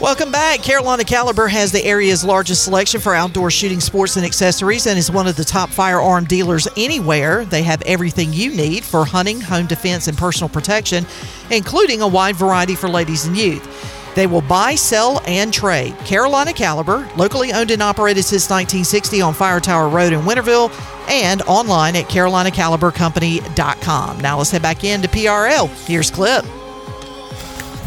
Welcome back. Carolina Caliber has the area's largest selection for outdoor shooting sports and accessories and is one of the top firearm dealers anywhere. They have everything you need for hunting, home defense, and personal protection, including a wide variety for ladies and youth. They will buy, sell, and trade. Carolina Caliber, locally owned and operated since 1960 on Fire Tower Road in Winterville, and online at carolinacalibercompany.com. Now let's head back into PRL. Here's Clip.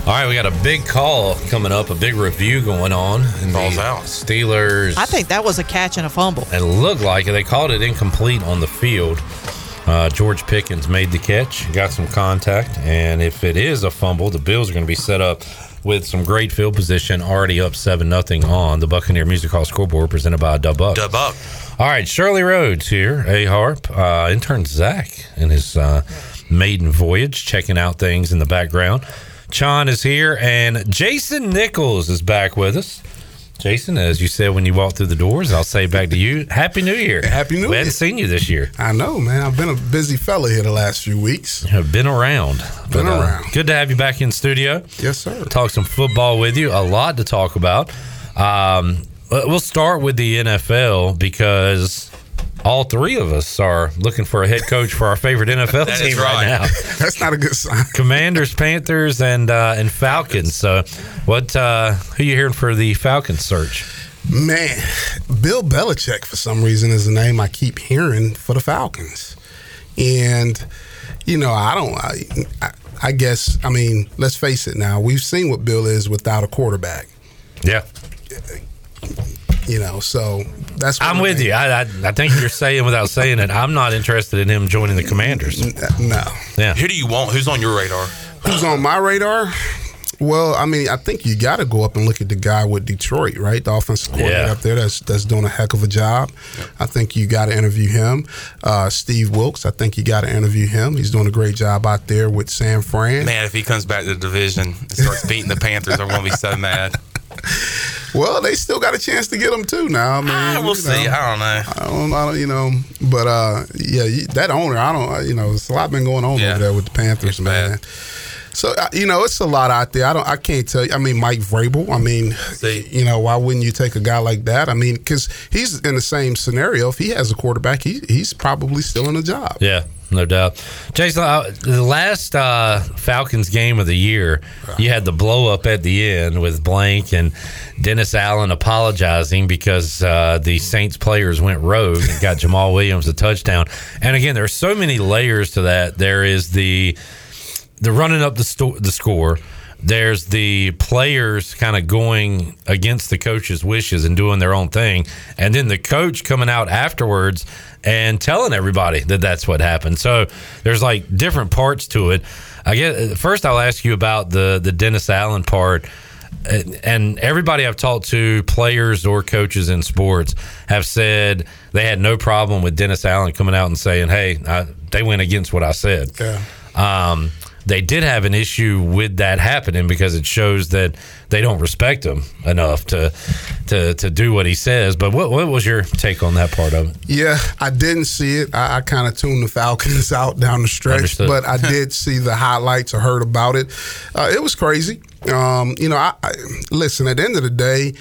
All right, we got a big call coming up, a big review going on. In Balls the out. Steelers. I think that was a catch and a fumble. It looked like it. They called it incomplete on the field. Uh, George Pickens made the catch, got some contact, and if it is a fumble, the Bills are going to be set up with some great field position, already up seven nothing on the Buccaneer Music Hall scoreboard, presented by Dub Up. Dub up. All right, Shirley Rhodes here, a harp. Uh, intern Zach in his uh, maiden voyage, checking out things in the background. Chon is here, and Jason Nichols is back with us. Jason, as you said when you walked through the doors, I'll say back to you, Happy New Year. Happy New we Year. hadn't seen you this year. I know, man. I've been a busy fella here the last few weeks. Have been around. Been But, uh, around. Good to have you back in studio. Yes, sir. Talk some football with you. A lot to talk about. Um, we'll start with the NFL because all three of us are looking for a head coach for our favorite NFL team right. right. now. That's not a good sign. Commanders, Panthers, and uh, and Falcons. So, what uh, who you hearing for the Falcons search? Man, Bill Belichick, for some reason, is the name I keep hearing for the Falcons. And, you know, I don't, I, I, I guess, I mean, let's face it now. We've seen what Bill is without a quarterback, Yeah, you know, so that's what I'm with you. I, I I think you're saying without saying it. I'm not interested in him joining the Commanders. No. Yeah. Who do you want? Who's on your radar? Who's on my radar? Well, I mean, I think you got to go up and look at the guy with Detroit, right? The offensive coordinator Yeah. up there that's that's doing a heck of a job. I think you got to interview him. Uh, Steve Wilks, I think you got to interview him. He's doing a great job out there with San Fran. Man, if he comes back to the division and starts beating the Panthers, I'm going to be so mad. Well, they still got a chance to get them too. Now, I mean, Ah, we'll you see. know. I don't know. I don't, I don't, you know, but uh, yeah, that owner, I don't, you know, it's a lot been going on over there with the Panthers, man. So you know, it's a lot out there. I don't, I can't tell you. I mean, Mike Vrabel. I mean, you know, why wouldn't you take a guy like that? I mean, because he's in the same scenario. If he has a quarterback, he, he's probably still in a job. Yeah, no doubt. Jason, uh, the last uh, Falcons game of the year, you had the blow up at the end with Blank and Dennis Allen apologizing because uh, the Saints players went rogue and got Jamaal Williams a touchdown. And again, there's so many layers to that. There is the the running up the sto- the score. There's the players kind of going against the coach's wishes and doing their own thing, and then the coach coming out afterwards and telling everybody that that's what happened. So there's like different parts to it. I guess first I'll ask you about the the Dennis Allen part. And- And everybody I've talked to, players or coaches in sports, have said they had no problem with Dennis Allen coming out and saying, "Hey, I, they went against what I said." Yeah. Um, they did have an issue with that happening because it shows that they don't respect him enough to to to do what he says. But what what was your take on that part of it? Yeah, I didn't see it. I, I kind of tuned the Falcons out down the stretch, Understood. but I did see the highlights or heard about it. Uh, it was crazy. Um, you know, I, I listen. At the end of the day,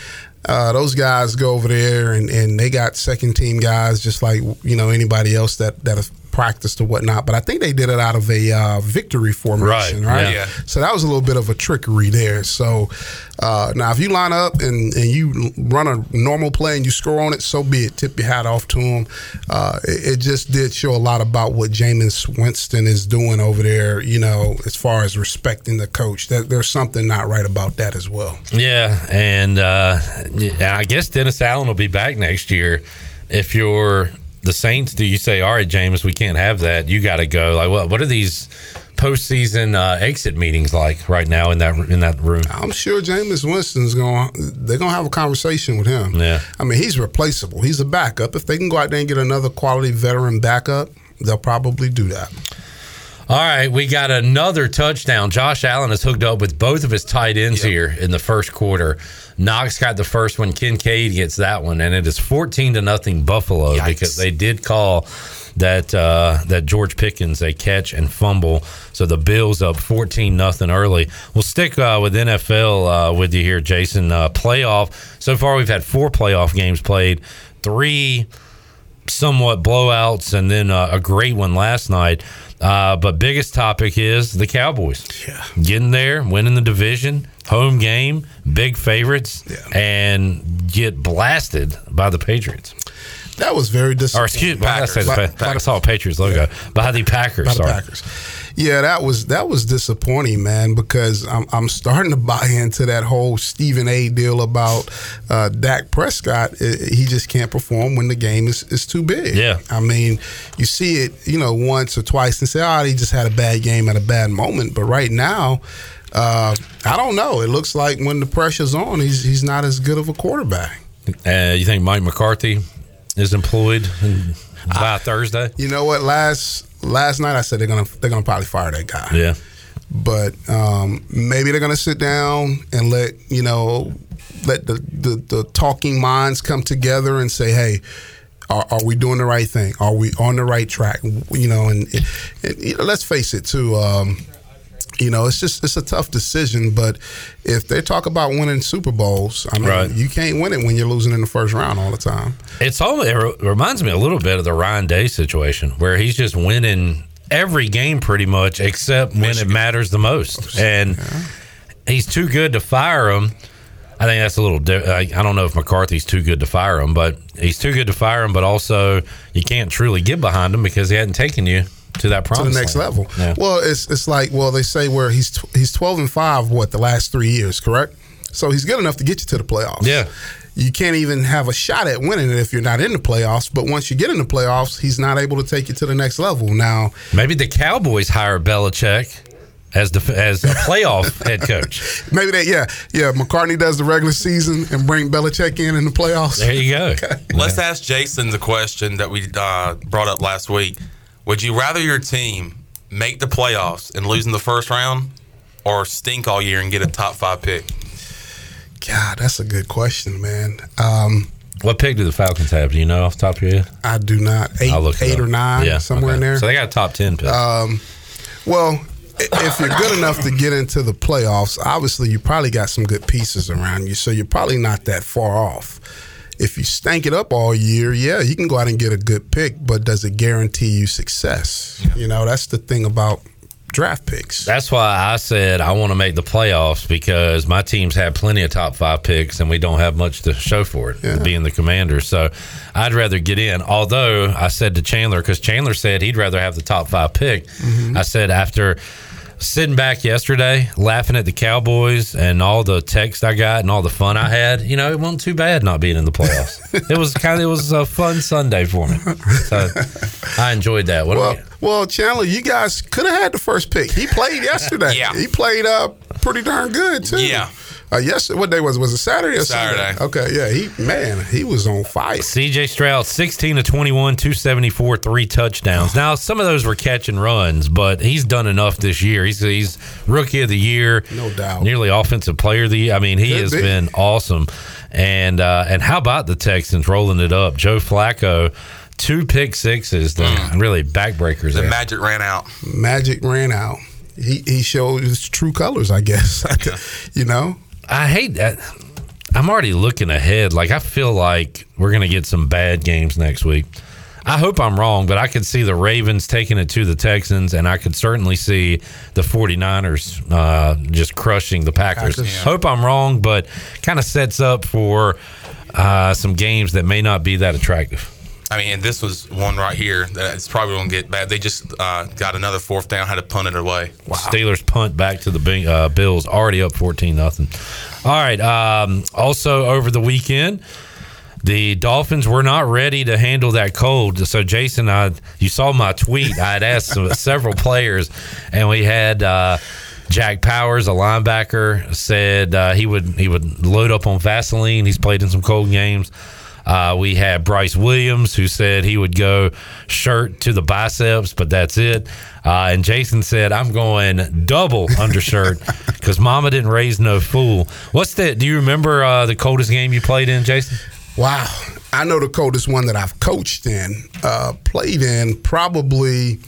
uh, those guys go over there and, and they got second team guys just like you know anybody else that that practiced or whatnot. But I think they did it out of a uh, victory formation, Right, right? yeah. So that was a little bit of a trickery there. So uh, now, if you line up and, and you run a normal play and you score on it, so be it. Tip your hat off to him. Uh, it, it just did show a lot about what Jameis Winston is doing over there. You know, as far as respecting the coach, that there's something not right about that as well. Yeah, and uh, I guess Dennis Allen will be back next year. If you're the Saints, do you say, "All right, Jameis, we can't have that. You got to go"? Like, what? What are these postseason uh, exit meetings like right now in that in that room? I'm sure Jameis Winston's going. They're going to have a conversation with him. Yeah. I mean, he's replaceable. He's a backup. If they can go out there and get another quality veteran backup, they'll probably do that. All right, we got another touchdown. Josh Allen is hooked up with both of his tight ends here in the first quarter. Knox got the first one. Kincaid gets that one, and it is fourteen to nothing Buffalo because they did call that uh, that George Pickens a catch and fumble. So the Bills up fourteen nothing early. We'll stick uh, with NFL uh, with you here, Jason. Uh, playoff. So far, we've had four playoff games played. Three somewhat blowouts and then uh, a great one last night. Uh, but biggest topic is the Cowboys. Yeah. Getting there, winning the division, home game, big favorites, and get blasted by the Patriots. That was very disappointing. Or excuse me, I say By- I saw a Patriots logo. By the Packers, by the sorry. Packers. Yeah, that was that was disappointing, man. Because I'm I'm starting to buy into that whole Stephen A. deal about uh, Dak Prescott. He just can't perform when the game is, is too big. Yeah. I mean, you see it, you know, once or twice and say, "Oh, he just had a bad game at a bad moment." But right now, uh, I don't know. It looks like when the pressure's on, he's he's not as good of a quarterback. Uh, you think Mike McCarthy is employed by Thursday? You know what? Last last night I said they're gonna they're gonna probably fire that guy. Yeah. but um, maybe they're gonna sit down and let you know let the, the, the talking minds come together and say, hey. Are, are we doing the right thing? Are we on the right track? You know, and, and know, let's face it too. Um, you know, it's just it's a tough decision. But if they talk about winning Super Bowls, I mean, Right. you can't win it when you're losing in the first round all the time. It's all. It reminds me a little bit of the Ryan Day situation, where he's just winning every game pretty much, except when it matters the most, and he's too good to fire him. I think that's a little. I don't know if McCarthy's too good to fire him, but he's too good to fire him. But also, you can't truly get behind him because he hadn't taken you to that to the next land. level. Yeah. Well, it's it's like well they say where he's tw- he's twelve and five what the last three years, correct? So he's good enough to get you to the playoffs. Yeah. You can't even have a shot at winning it if you're not in the playoffs. But once you get in the playoffs, he's not able to take you to the next level. Now, Maybe the Cowboys hire Belichick as the as a playoff head coach. Maybe that, yeah, yeah. McCarthy does the regular season and bring Belichick in in the playoffs. There you go. Let's ask Jason the question that we uh, brought up last week. Would you rather your team make the playoffs and lose in the first round, or stink all year and get a top five pick? God, that's a good question, man. Um, what pick do the Falcons have? Do you know off the top of your head? I do not. 8 I'll look eight or nine, Yeah, somewhere in there. So they got a top ten pick. Um, well, if you're good enough to get into the playoffs, obviously you probably got some good pieces around you, so you're probably not that far off. If you stank it up all year, yeah, you can go out and get a good pick, but does it guarantee you success? You know, that's the thing about draft picks. That's why I said I want to make the playoffs because my teams have plenty of top five picks and we don't have much to show for it, being the commander. So I'd rather get in. Although I said to Chandler, because Chandler said he'd rather have the top five pick, Mm-hmm. I said after sitting back yesterday, laughing at the Cowboys and all the text I got and all the fun I had, you know, it wasn't too bad not being in the playoffs. it was kind of, it was a fun Sunday for me. So I enjoyed that. What Well, well, Chandler, you guys could have had the first pick. He played yesterday. Yeah. he played uh pretty darn good too. Yeah. Uh, yes. What day was it? Was it Saturday or Saturday. Sunday? Okay. Yeah. He man, he was on fire. CJ Stroud, 16 to 21, 274, three touchdowns. Now, some of those were catch and runs, but he's done enough this year. He's, he's rookie of the year, No doubt. nearly offensive player of the year. I mean, he Could has be. been awesome. And uh, and how about the Texans rolling it up? Joe Flacco, two pick sixes, the really backbreakers. The there. magic ran out. Magic ran out. He he showed his true colors, I guess. you know. I hate that. I'm already looking ahead. Like I feel like we're gonna get some bad games next week. I hope I'm wrong, but I could see the Ravens taking it to the Texans, and I could certainly see the 49ers uh, just crushing the Packers. Packers. Yeah. Hope I'm wrong, but kind of sets up for uh, some games that may not be that attractive. I mean, this was one right here that it's probably going to get bad. They just uh, got another fourth down, had to punt it away. Steelers punt back to the uh, Bills, already up fourteen nothing. All right. Um, also over the weekend, the Dolphins were not ready to handle that cold. So Jason, I you saw my tweet. I had asked several players, and we had. Uh, Jack Powers, a linebacker, said uh, he would he would load up on Vaseline. He's played in some cold games. Uh, we had Bryce Williams, who said he would go shirt to the biceps, but that's it. Uh, and Jason said, "I'm going double undershirt because Mama didn't raise no fool." What's that? Do you remember uh, the coldest game you played in, Jason? Wow. I know the coldest one that I've coached in, uh, played in, probably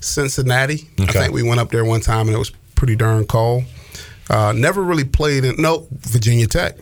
Cincinnati. I think we went up there one time and it was pretty darn cold. Uh, never really played in, no, Virginia Tech.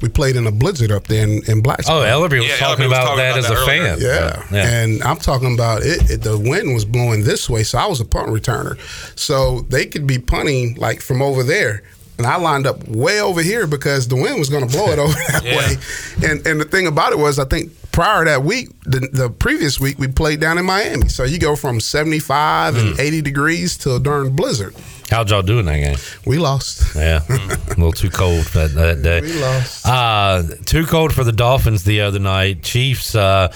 We played in a blizzard up there in, in Blacksburg. Oh, Ellerbe was talking about that as a fan. Yeah. Yeah. And I'm talking about it, it. The wind was blowing this way, so I was a punt returner. So they could be punting like from over there. And I lined up way over here because the wind was going to blow it over that way. And and the thing about it was, I think prior to that week, the, the previous week, we played down in Miami. So you go from 75 and 80 degrees to a darn blizzard. How'd y'all do in that game? We lost. Yeah, a little too cold that, that day. We lost. Uh, too cold for the Dolphins the other night. Chiefs uh,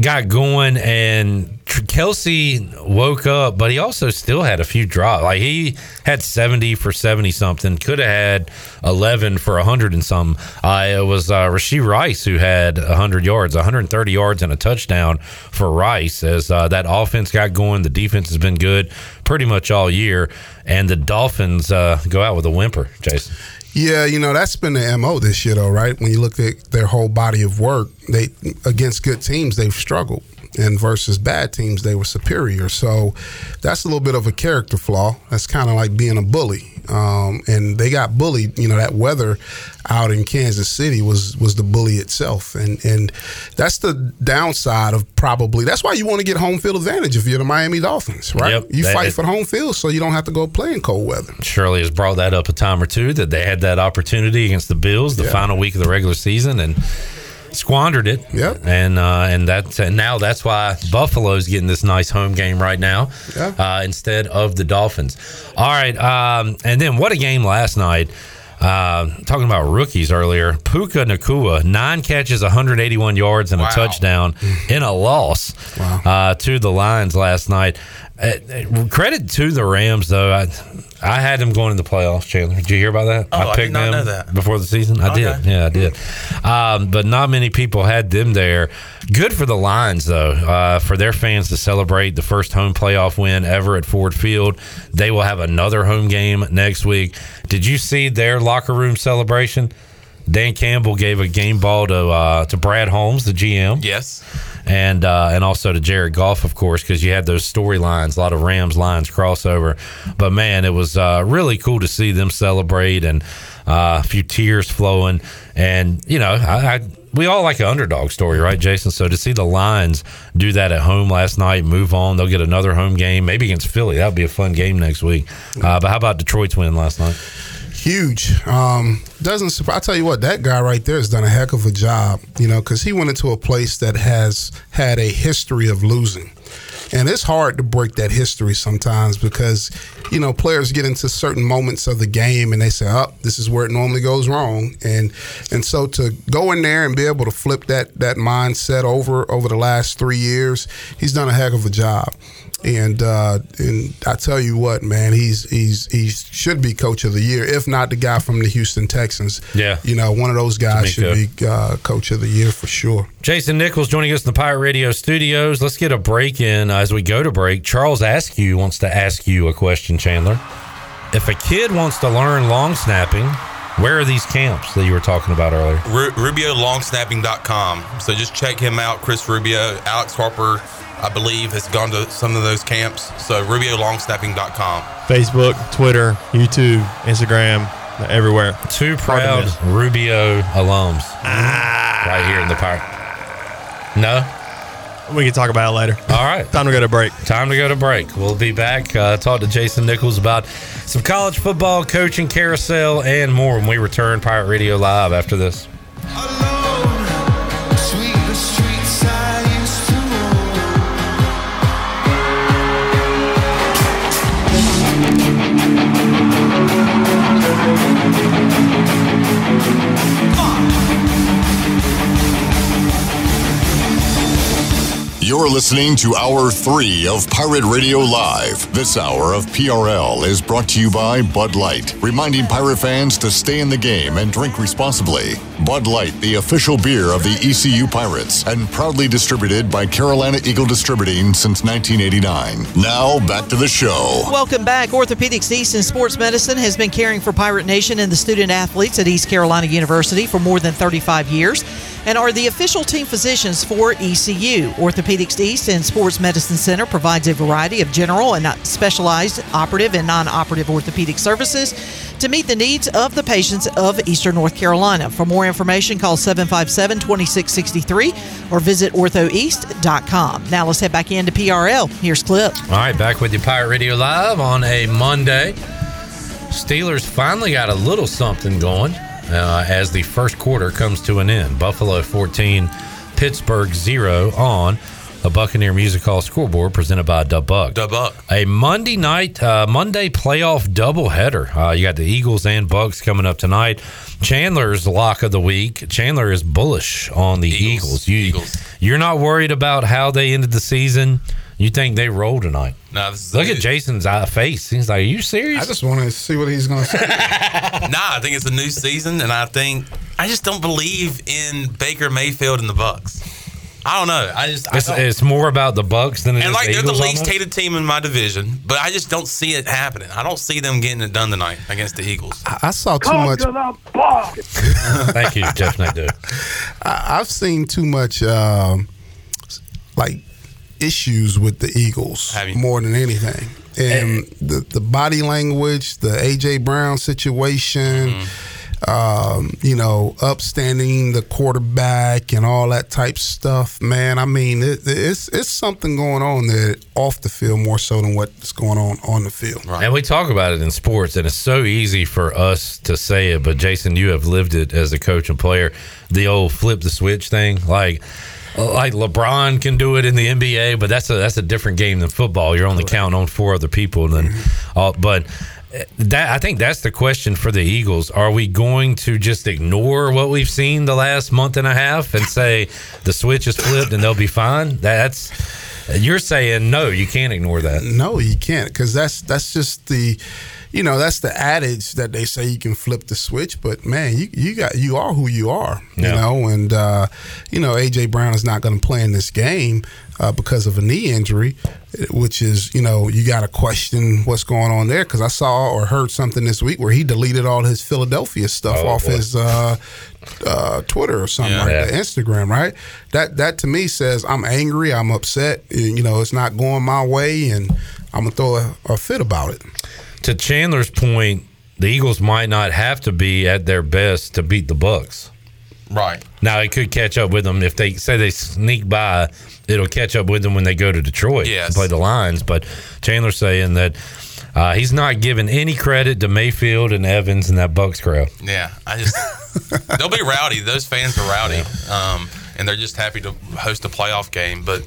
got going, and Kelce woke up, but he also still had a few drops. Like he had seventy for seventy something. Could have had eleven for hundred and some. Uh, it was uh, Rashee Rice who had hundred yards, one hundred and thirty yards, and a touchdown for Rice. As uh, that offense got going, the defense has been good pretty much all year, and the Dolphins uh, go out with a whimper. Jason. Yeah, you know that's been the mo this year, though, right? When you look at their whole body of work, they against good teams they've struggled, and versus bad teams they were superior. So that's a little bit of a character flaw. That's kind of like being a bully, um, and they got bullied. You know that weather out in Kansas City was was the bully itself, and and that's the downside of probably. That's why you want to get home field advantage if you're the Miami Dolphins, right? Yep, you fight for the home field so you don't have to go play in cold weather. Shirley has brought that up a time or two that they had that opportunity against the Bills the Yeah. final week of the regular season and squandered it. Yep. And uh, and that's and now that's why Buffalo's getting this nice home game right now Yeah. uh, instead of the Dolphins. All right. Um, and then what a game last night. Uh, talking about rookies earlier, Puka Nacua, nine catches, 181 yards, and a touchdown in a loss uh, to the Lions last night. Uh, uh, credit to the Rams, though. I, I had them going in the playoffs, Chandler. Did you hear about that? Oh, I did picked not them know that. before the season. I Okay. did. Yeah, I did. Um, but not many people had them there. Good for the Lions, though, uh, for their fans to celebrate the first home playoff win ever at Ford Field. They will have another home game next week. Did you see their locker room celebration? Dan Campbell gave a game ball to uh, to Brad Holmes, the GM. Yes. and uh, and also to Jared Goff, of course, because you had those storylines, a lot of Rams Lions crossover. But man, it was uh, really cool to see them celebrate and uh, a few tears flowing. And you know, I, I we all like an underdog story, right, Jason? So to see the Lions do that at home last night, move on, they'll get another home game, maybe against Philly. That would be a fun game next week. Uh, but how about Detroit's win last night? Huge. Um, doesn't surprise. I tell you what, that guy right there has done a heck of a job. You know, because he went into a place that has had a history of losing, and it's hard to break that history sometimes because you know players get into certain moments of the game and they say, "Oh, this is where it normally goes wrong," and and so to go in there and be able to flip that that mindset over over the last three years, he's done a heck of a job. And uh, and I tell you what, man, he's he's he should be coach of the year, if not the guy from the Houston Texans. Yeah. you know, one of those guys DeMeco. should be uh, coach of the year for sure. Jason Nichols joining us in the Pirate Radio studios. Let's get a break in as we go to break. Charles Askew wants to ask you a question, Chandler. If a kid wants to learn long snapping, where are these camps that you were talking about earlier? Ru- RubioLongsnapping.com. So just check him out. Chris Rubio, Alex Harper, I believe, has gone to some of those camps. So RubioLongsnapping.com. Facebook, Twitter, YouTube, Instagram, everywhere. Two proud Rubio alums right here in the park. No? We can talk about it later. All right. Time to go to break. Time to go to break. We'll be back. Uh, talk to Jason Nichols about some college football, coaching carousel, and more when we return Pirate Radio Live after this. You're listening to Hour 3 of Pirate Radio Live. This hour of PRL is brought to you by Bud Light, reminding pirate fans to stay in the game and drink responsibly. Bud Light, the official beer of the ECU Pirates, and proudly distributed by Carolina Eagle Distributing since 1989. Now, back to the show. Welcome back. Orthopedics East and Sports Medicine has been caring for Pirate Nation and the student athletes at East Carolina University for more than 35 years and are the official team physicians for ECU. Orthopedics East and Sports Medicine Center provides a variety of general and specialized operative and non operative orthopedic services to meet the needs of the patients of Eastern North Carolina. For more information, call 757 2663 or visit orthoeast.com. Now let's head back into PRL. Here's Clip. All right, back with you, Pirate Radio Live on a Monday. Steelers finally got a little something going uh, as the first quarter comes to an end. Buffalo 14, Pittsburgh 0 on the Buccaneer Music Hall scoreboard presented by Dub Buck. Dub Buck. A Monday night, uh, Monday playoff doubleheader. Uh, you got the Eagles and Bucs coming up tonight. Chandler's lock of the week. Chandler is bullish on the Eagles. You, Eagles. You're not worried about how they ended the season. You think they roll tonight? No, this is Look at Jason's eye face. He's like, "Are you serious?" I just want to see what he's going to say. nah, I think it's a new season, and I think I just don't believe in Baker Mayfield and the Bucs. I don't know. I just I It's, don't- it's more about the Bucs than it is and like the they're the least almost? hated team in my division, but I just don't see it happening. I don't see them getting it done tonight against the Eagles. I saw too much. Thank you, Jeff Nadeau. I, I've seen too much, um, like issues with the Eagles more than anything, and the the body language, the AJ Brown situation. Um, you know, upstanding the quarterback and all that type stuff, man. I mean, it, it's it's something going on there off the field more so than what's going on on the field. And we talk about it in sports, and it's so easy for us to say it. But Jason, you have lived it as a coach and player. The old flip the switch thing, like Uh, like LeBron can do it in the NBA, but that's a that's a different game than football. You're only counting on four other people, than all. But uh, that I think that's the question for the Eagles. Are we going to just ignore what we've seen the last month and a half and say the switch is flipped and they'll be fine? That's you're saying no, you can't ignore that. No, you can't because that's that's just the, you know, that's the adage that they say you can flip the switch. But man, you you got you are who you are, you know, and uh, you know AJ Brown is not going to play in this game uh, because of a knee injury, which is you know you got to question what's going on there because I saw or heard something this week where he deleted all his Philadelphia stuff Oh, off boy. his uh, uh, Twitter or something Yeah. like Yeah. that, Instagram, right? That that to me says I'm angry, I'm upset, and, you know, it's not going my way, and I'm gonna throw a, a fit about it. To Chandler's point, the Eagles might not have to be at their best to beat the Bucs. Right. Now it could catch up with them if they say they sneak by. It'll catch up with them when they go to Detroit Yes. and play the Lions. But Chandler's saying that uh, he's not giving any credit to Mayfield and Evans and that Bucs crowd. Yeah, I just they'll be rowdy. Those fans are rowdy, um, and they're just happy to host a playoff game. But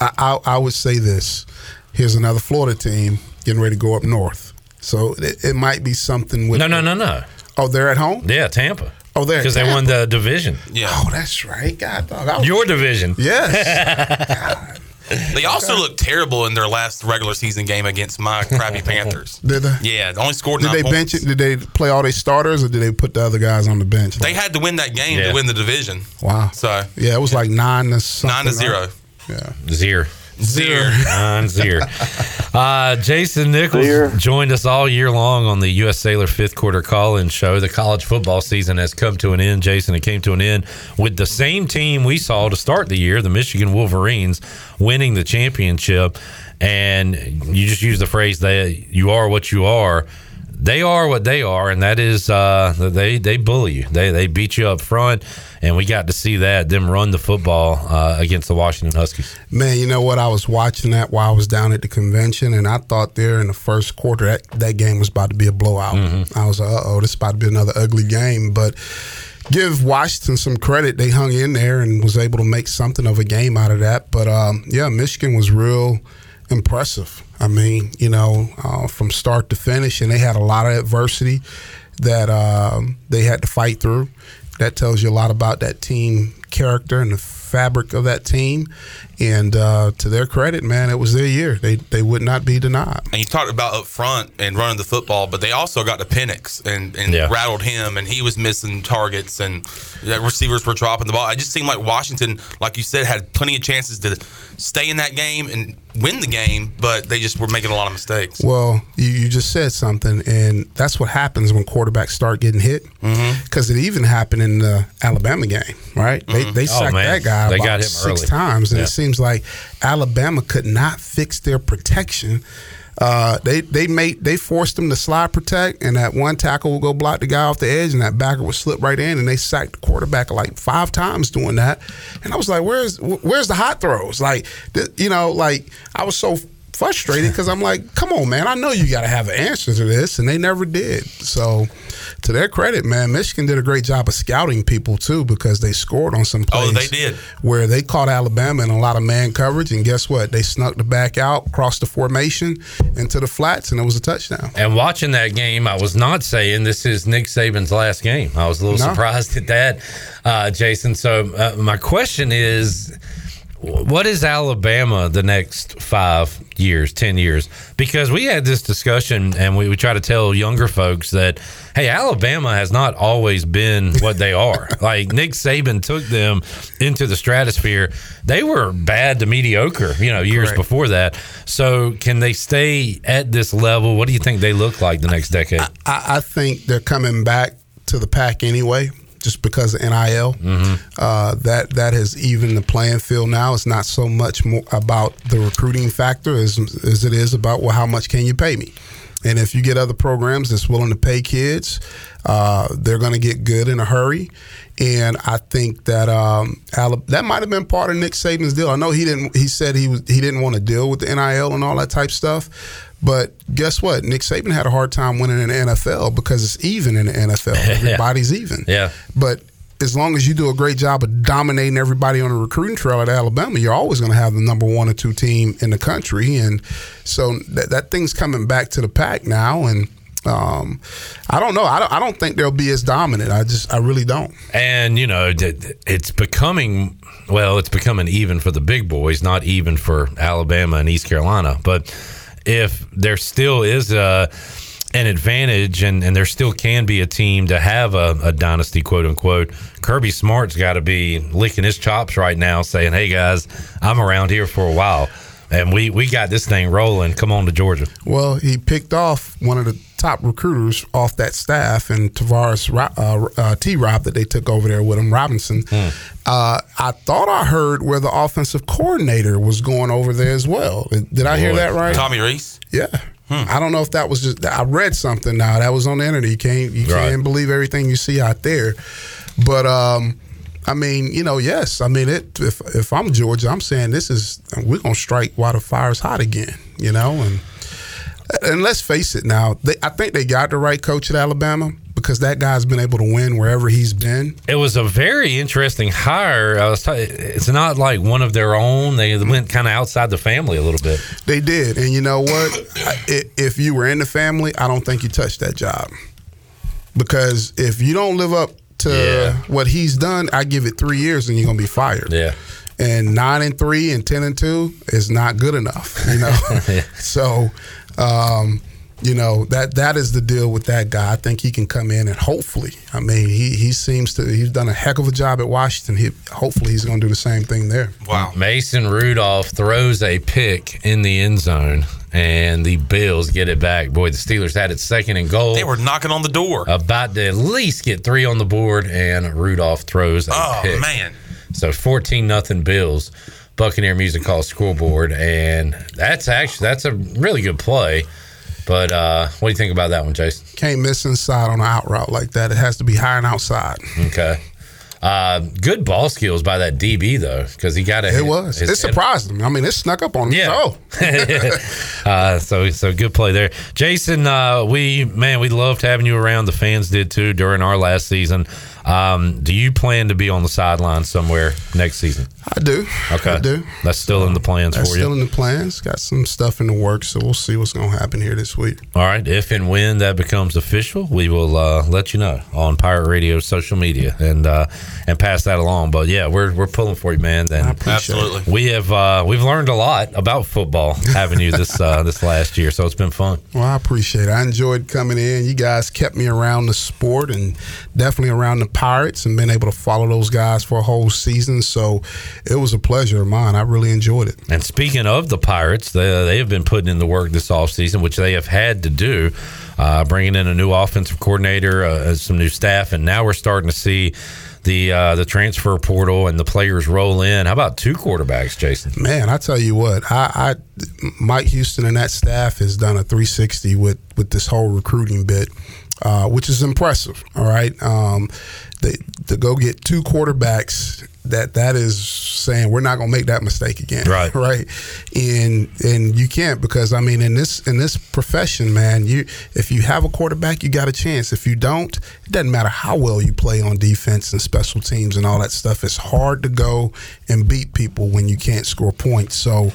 I, I, I would say this: here's another Florida team getting ready to go up north, so it, it might be something with. No, no, no, no. Oh, they're at home. Yeah, Tampa. Oh, they're because they won the division. Yeah. Oh, that's right. God, dog, was- Your division. Yes. they also looked terrible in their last regular season game against my crappy Panthers. Did they? Yeah, they only scored Did nine they points. bench it? Did they play all their starters, or did they put the other guys on the bench? They had to win that game Yeah. to win the division. Wow. So Yeah, it was like nine to something. nine to zero. right? Yeah. Zero. Zero. Nine zero. Uh, Jason Nichols joined us all year long on the U.S. Sailor fifth quarter call in show. The college football season has come to an end, Jason. It came to an end with the same team we saw to start the year, the Michigan Wolverines, winning the championship. And you just use the phrase that you are what you are. They are what they are, and that is uh, they they bully you. They they beat you up front, and we got to see that them run the football uh, against the Washington Huskies. Man, you know what? I was watching that while I was down at the convention, and I thought there in the first quarter that, that game was about to be a blowout. I was like, uh oh, this is about to be another ugly game. But give Washington some credit. They hung in there and was able to make something of a game out of that. But um, yeah, Michigan was real impressive. I mean, you know, uh, from start to finish, and they had a lot of adversity that um, they had to fight through. That tells you a lot about that team character and the fabric of that team. And uh, to their credit, man, it was their year. They they would not be denied. And you talked about up front and running the football, but they also got to Penix and, and Yeah. rattled him, and he was missing targets, and the receivers were dropping the ball. It just seemed like Washington, like you said, had plenty of chances to stay in that game and win the game, but they just were making a lot of mistakes. Well, you, you just said something, and that's what happens when quarterbacks start getting hit. Mm-hmm. Because it even happened in the Alabama game, right? They Mhm. they Oh, sacked man. that guy They about got him six early. times, and Yeah. it seems like Alabama could not fix their protection. Uh, they they made they forced them to slide protect, and that one tackle would go block the guy off the edge, and that backer would slip right in, and they sacked the quarterback like five times doing that. And I was like, "Where's where's the hot throws?" Like, you know, like I was so frustrated because I'm like, "Come on, man! I know you got to have an answer to this," and they never did. So, to their credit, man, Michigan did a great job of scouting people too because they scored on some plays. Oh, they did. Where they caught Alabama in a lot of man coverage, and guess what? They snuck the back out, crossed the formation into the flats, and it was a touchdown. And watching that game, I was not saying this is Nick Saban's last game. I was a little No. surprised at that, uh, Jason. So uh, my question is, what is Alabama the next five years, ten years? Because we had this discussion, and we, we try to tell younger folks that hey, Alabama has not always been what they are. like Nick Saban took them into the stratosphere. They were bad to mediocre, you know, years Correct. before that. So can they stay at this level? What do you think they look like the next decade? I, I think they're coming back to the pack anyway, just because of NIL. Uh, that that has evened the playing field now. It's not so much more about the recruiting factor as, as it is about well, how much can you pay me? And if you get other programs that's willing to pay kids, uh, they're going to get good in a hurry. And I think that um, that might have been part of Nick Saban's deal. I know he didn't. He said he was he didn't want to deal with the NIL and all that type stuff. But guess what? Nick Saban had a hard time winning in the NFL because it's even in the NFL. Everybody's even. Yeah. But as long as you do a great job of dominating everybody on the recruiting trail at Alabama, you're always going to have the number one or two team in the country. And so that, that thing's coming back to the pack now. And um, I don't know. I don't, I don't think they'll be as dominant. I just, I really don't. And you know, it's becoming well, it's becoming even for the big boys, not even for Alabama and East Carolina. But if there still is a an advantage, and, and there still can be a team to have a, a dynasty, quote unquote. Kirby Smart's got to be licking his chops right now, saying, "Hey guys, I'm around here for a while, and we we got this thing rolling. Come on to Georgia." Well, he picked off one of the top recruiters off that staff, and Travaris uh, uh, T. Rob that they took over there with him, Robinson. Uh, I thought I heard where the offensive coordinator was going over there as well. Did I hear Boy. that right? Tommy Rees. Yeah. I don't know if that was just. I read something now that was on the internet. You can't you Right. can't believe everything you see out there, but um, I mean, you know, yes. I mean, it. If if I'm Georgia, I'm saying this is we're gonna strike while the fire's hot again. You know, and and let's face it now. They, I think they got the right coach at Alabama because that guy's been able to win wherever he's been. It was a very interesting hire. I was t- it's not like one of their own. They went kind of outside the family a little bit. They did, and you know what? If you were in the family, I don't think you touched that job because if you don't live up to Yeah. what he's done, I give it three years and you're gonna be fired. Yeah. And nine and three and ten and two is not good enough, you know. so, um, you know that that is the deal with that guy. I think he can come in and hopefully, I mean, he he seems to he's done a heck of a job at Washington. He hopefully he's going to do the same thing there. Wow. Mason Rudolph throws a pick in the end zone, and the Bills get it back. Boy, the Steelers had it second and goal. They were knocking on the door. about to at least get three on the board, and Rudolph throws a Oh pick. man. So 14 nothing Bills. Buccaneer Music Hall scoreboard, and that's actually that's a really good play. But uh, what do you think about that one, Jason? Can't miss inside on an out route like that. It has to be high and outside. Okay. Uh, good ball skills by that DB though, because he got a. It was. It surprised him. I mean, it snuck up on him. Yeah. Oh, uh, so so good play there, Jason. Uh, we man, we loved having you around. The fans did too during our last season. Um, do you plan to be on the sideline somewhere next season? I do. Okay, I do. That's still in the plans for you. still in the plans. Got some stuff in the works, so we'll see what's going to happen here this week. All right. If and when that becomes official, we will uh, let you know on Pirate Radio social media and uh, and pass that along. But yeah, we're we're pulling for you, man. And appreciate Absolutely. we have uh, we've learned a lot about football having you this uh, this last year, so it's been fun. Well, I appreciate it. I enjoyed coming in. You guys kept me around the sport and definitely around the Pirates and been able to follow those guys for a whole season. So it was a pleasure of mine. I really enjoyed it. And speaking of the Pirates, they, they have been putting in the work this offseason, which they have had to do, uh, bringing in a new offensive coordinator, uh, some new staff, and now we're starting to see the uh, the transfer portal and the players roll in. How about two quarterbacks, Jason? Man, I tell you what, I, I Mike Houston and that staff has done a 360 with with this whole recruiting bit, uh, which is impressive. All right, um, they to go get two quarterbacks that that is saying we're not going to make that mistake again. Right. right, and and you can't because I mean in this in this profession, man, you if you have a quarterback, you got a chance. If you don't, it doesn't matter how well you play on defense and special teams and all that stuff. It's hard to go and beat people when you can't score points. So,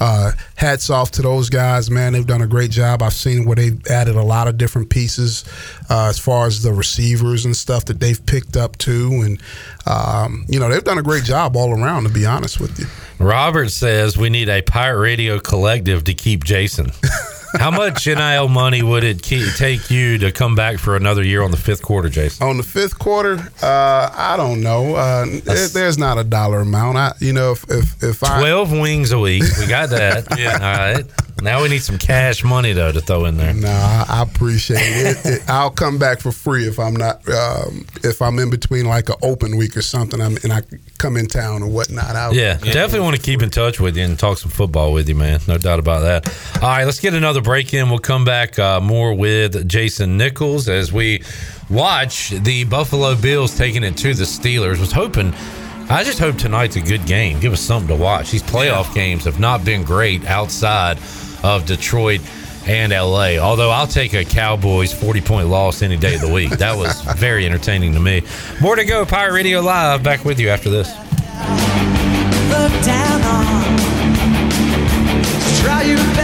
uh, hats off to those guys, man. They've done a great job. I've seen where they've added a lot of different pieces uh, as far as the receivers and stuff that they've picked up too, and um, you know they've done a great job all around. To be honest with you. Robert says we need a Pirate Radio collective to keep Jason. How much NIL money would it keep, take you to come back for another year on the fifth quarter, Jason? On the fifth quarter, uh, I don't know. Uh, there- there's not a dollar amount. I, you know, if if, if I 12 wings a week. We got that. yeah. All right. Now we need some cash money, though, to throw in there. No, I, I appreciate it. It- it- I'll come back for free if I'm not um, if I'm in between like an open week or something. I'm, and I come in town or whatnot. I'll, Yeah, definitely want to keep in touch with you and talk some football with you, man. No doubt about that. All right, let's get another break in. We'll come back uh, more with Jason Nichols as we watch the Buffalo Bills taking it to the Steelers. Was hoping, I just hope tonight's a good game. Give us something to watch. These playoff games have not been great outside of Detroit and LA. Although I'll take a Cowboys 40 point loss any day of the week. That was very entertaining to me. More to go. Pirate Radio Live. Back with you after this. Look down on. Try your best.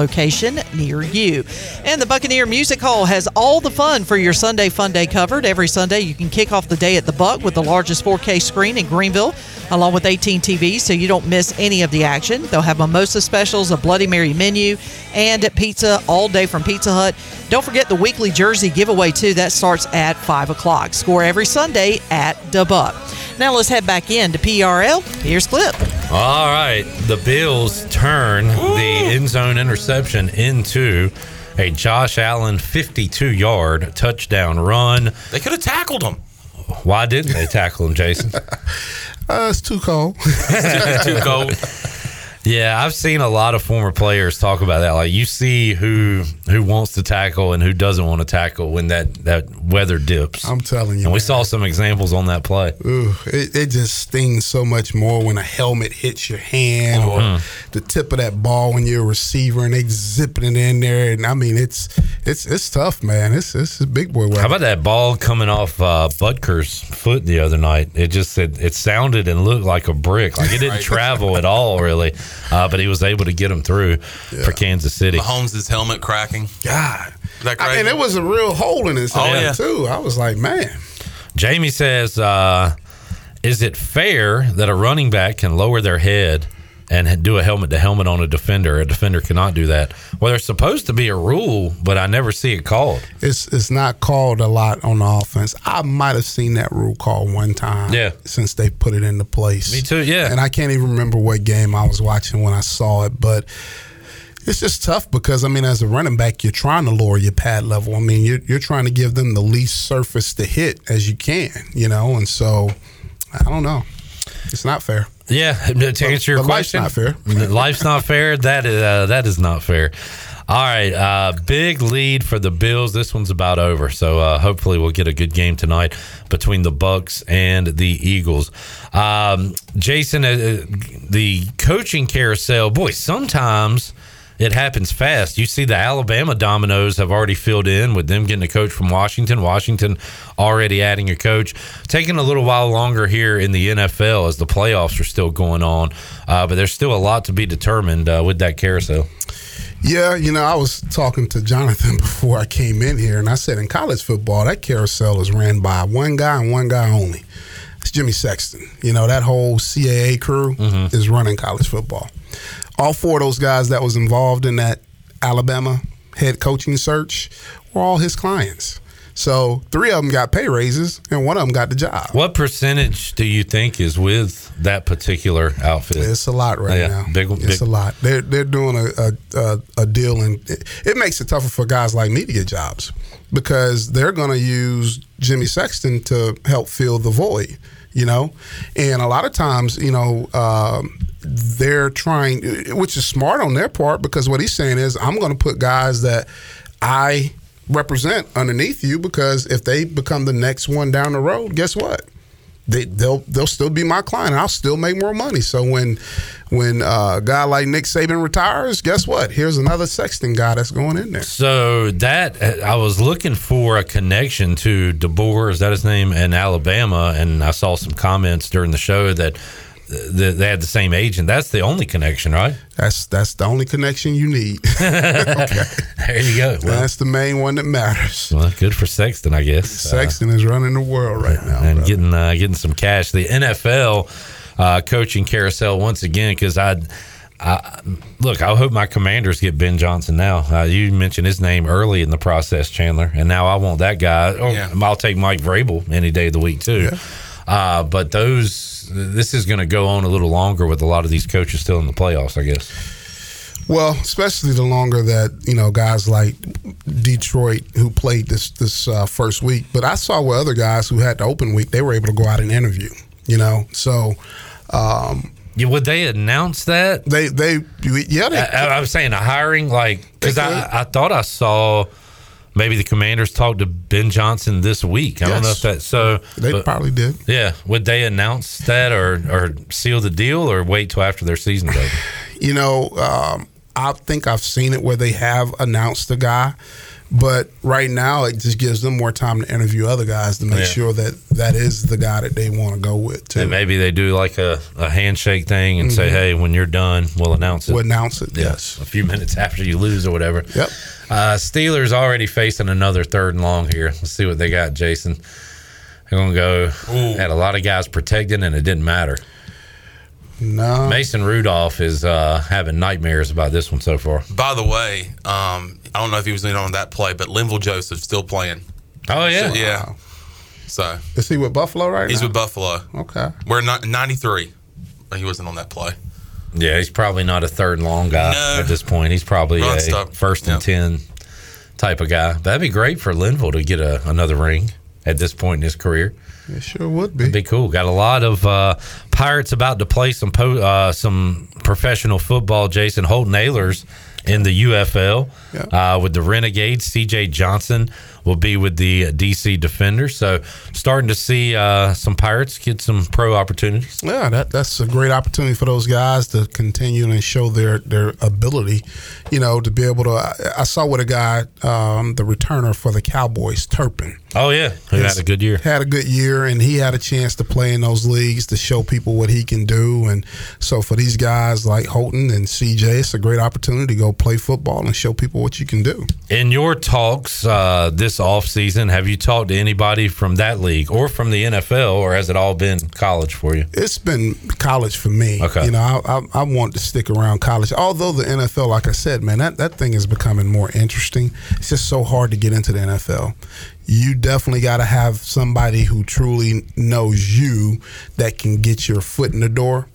location near you. And the Buccaneer Music Hall has all the fun for your Sunday Fun Day covered. Every Sunday, you can kick off the day at the Buck with the largest 4K screen in Greenville, along with 18 TVs, so you don't miss any of the action. They'll have mimosa specials, a Bloody Mary menu, and pizza all day from Pizza Hut. Don't forget the weekly jersey giveaway, too. That starts at 5 o'clock. Score every Sunday at the Buck. Now let's head back in to PRL. Here's Clip. All right, the Bills turn the end zone interception into a Josh Allen 52 yard touchdown run. They could have tackled him. Why didn't they tackle him, Jason? Uh, it's too cold. too cold. Yeah, I've seen a lot of former players talk about that. Like you see who who wants to tackle and who doesn't want to tackle when that that weather dips. I'm telling you, and we man. saw some examples on that play. Ooh, it, it just stings so much more when a helmet hits your hand or Mhm. the tip of that ball when you're a receiver and they zipping it in there. And I mean, it's it's it's tough, man. It's it's a big boy. Weather. How about that ball coming off uh, Butker's foot the other night? It just it, it sounded and looked like a brick. Like it didn't travel at all, really. Uh, but he was able to get him through for Kansas City. Mahomes' helmet cracking. God. Is that I mean, it was a real hole in his Oh, yeah. too. I was like, man. Jamie says, uh, "Is it fair that a running back can lower their head and do a helmet to helmet on a defender? A defender cannot do that. Well, there's supposed to be a rule, but I never see it called. It's it's not called a lot on the offense. I might have seen that rule called one time. Yeah. Since they put it into place. Me too. Yeah. And I can't even remember what game I was watching when I saw it, but it's just tough because I mean, as a running back, you're trying to lower your pad level. I mean, you're you're trying to give them the least surface to hit as you can, you know, and so I don't know. It's not fair. Yeah, to answer your but life's not fair. life's not fair. That is uh, that is not fair. All right, uh, big lead for the Bills. This one's about over, so uh, hopefully we'll get a good game tonight between the Bucks and the Eagles. Um, Jason, uh, uh, the coaching carousel, boy, sometimes it happens fast. You see, the Alabama dominoes have already filled in with them getting a coach from Washington. Washington already adding a coach. Taking a little while longer here in the NFL as the playoffs are still going on, uh, but there's still a lot to be determined uh, with that carousel. Yeah, you know, I was talking to Jonathan before I came in here, and I said in college football, that carousel is ran by one guy and one guy only. It's Jimmy Sexton. You know, that whole CAA crew is running college football. All four of those guys that was involved in that Alabama head coaching search were all his clients. So three of them got pay raises, and one of them got the job. What percentage do you think is with that particular outfit? It's a lot right Yeah, now. big- it's big- a lot. They're they're doing a a, a, deal, and it, it makes it tougher for guys like me to get jobs because they're going to use Jimmy Sexton to help fill the void. You know, and a lot of times, you know, um, they're trying, which is smart on their part because what he's saying is, I'm going to put guys that I represent underneath you because if they become the next one down the road, guess what? They they'll they'll still be my client. I'll still make more money. So when when uh, a guy like Nick Saban retires, guess what? Here's another Sexton guy that's going in there. So that I was looking for a connection to DeBoer, is that his name, in Alabama, and I saw some comments during the show that th- they had the same agent. That's the only connection, right? That's that's the only connection you need. okay. There you go. Well, that's the main one that matters. well, good for Sexton, I guess. Sexton is running the world right now. and brother. getting uh, getting some cash. The NFL uh, coaching carousel once again because I. I, look, I hope my commanders get Ben Johnson now. Uh, you mentioned his name early in the process, Chandler, and now I want that guy. Or I'll take Mike Vrabel any day of the week too. Uh, but those, this is going to go on a little longer with a lot of these coaches still in the playoffs, I guess. Well, especially the longer that you know guys like Detroit who played this this uh, first week. But I saw where other guys who had the open week they were able to go out and interview. You know, so um, Yeah, would they announce that? They they yeah. They, I, I was saying a hiring like because I, I thought I saw maybe the Commanders talked to Ben Johnson this week. I don't know if Yes. that so They but- probably did. Yeah, would they announce that or or seal the deal or wait till after their season's over? You know, um, I think I've seen it where they have announced the guy, but right now it just gives them more time to interview other guys to make Yeah. sure that that is the guy that they want to go with. Too. And maybe they do like a, a handshake thing and say, Mhm. "Hey, when you're done, we'll announce it." We'll announce it. Yeah, Yes. a few minutes after you lose or whatever. Yep. Uh, Steelers already facing another third and long here. Let's see what they got, Jason. They're gonna go. Had a lot of guys protecting, and it didn't matter. No. Mason Rudolph is uh, having nightmares about this one so far. By the way, um, I don't know if he was in on that play, but Linval Joseph's still playing. Oh yeah, So, yeah. So Is he with Buffalo right he's now? He's with Buffalo. Okay. We're not 93. He wasn't on that play. Yeah, he's probably not a third and long guy No. at this point. He's probably Run a stop. first and ten type of guy. That'd be great for Linval to get a, another ring at this point in his career. It sure would be. That'd be cool. Got a lot of uh, Pirates about to play some po- uh, some professional football. Jason Holton Ahlers in the UFL uh, with the Renegades. CJ Johnson will be with the DC Defenders. So starting to see uh, some Pirates get some pro opportunities. Yeah, that that's a great opportunity for those guys to continue and show their their ability. You know, to be able to. I, I saw with a guy, um, the returner for the Cowboys, Turpin. Oh yeah, who had a good year. Had a good year, and he had a chance to play in those leagues to show people what he can do. And so for these guys like Holton and CJ, it's a great opportunity to go play football and show people what you can do. In your talks uh, this offseason, have you talked to anybody from that league or from the NFL, or has it all been college for you? It's been college for me. Okay. You know, I, I, I want to stick around college. Although the NFL, like I said, man, that, that thing is becoming more interesting. It's just so hard to get into the NFL. You definitely got to have somebody who truly knows you that can get your foot in the door.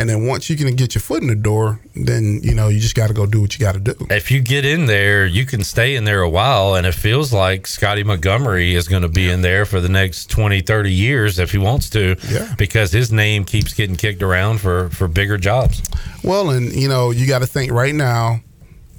And then once you can get your foot in the door, then, you know, you just got to go do what you got to do. If you get in there, you can stay in there a while, and it feels like Scotty Montgomery is going to be in there for the next 20, 30 years if he wants to, Yeah. because his name keeps getting kicked around for, for bigger jobs. Well, and you know, you got to think right now,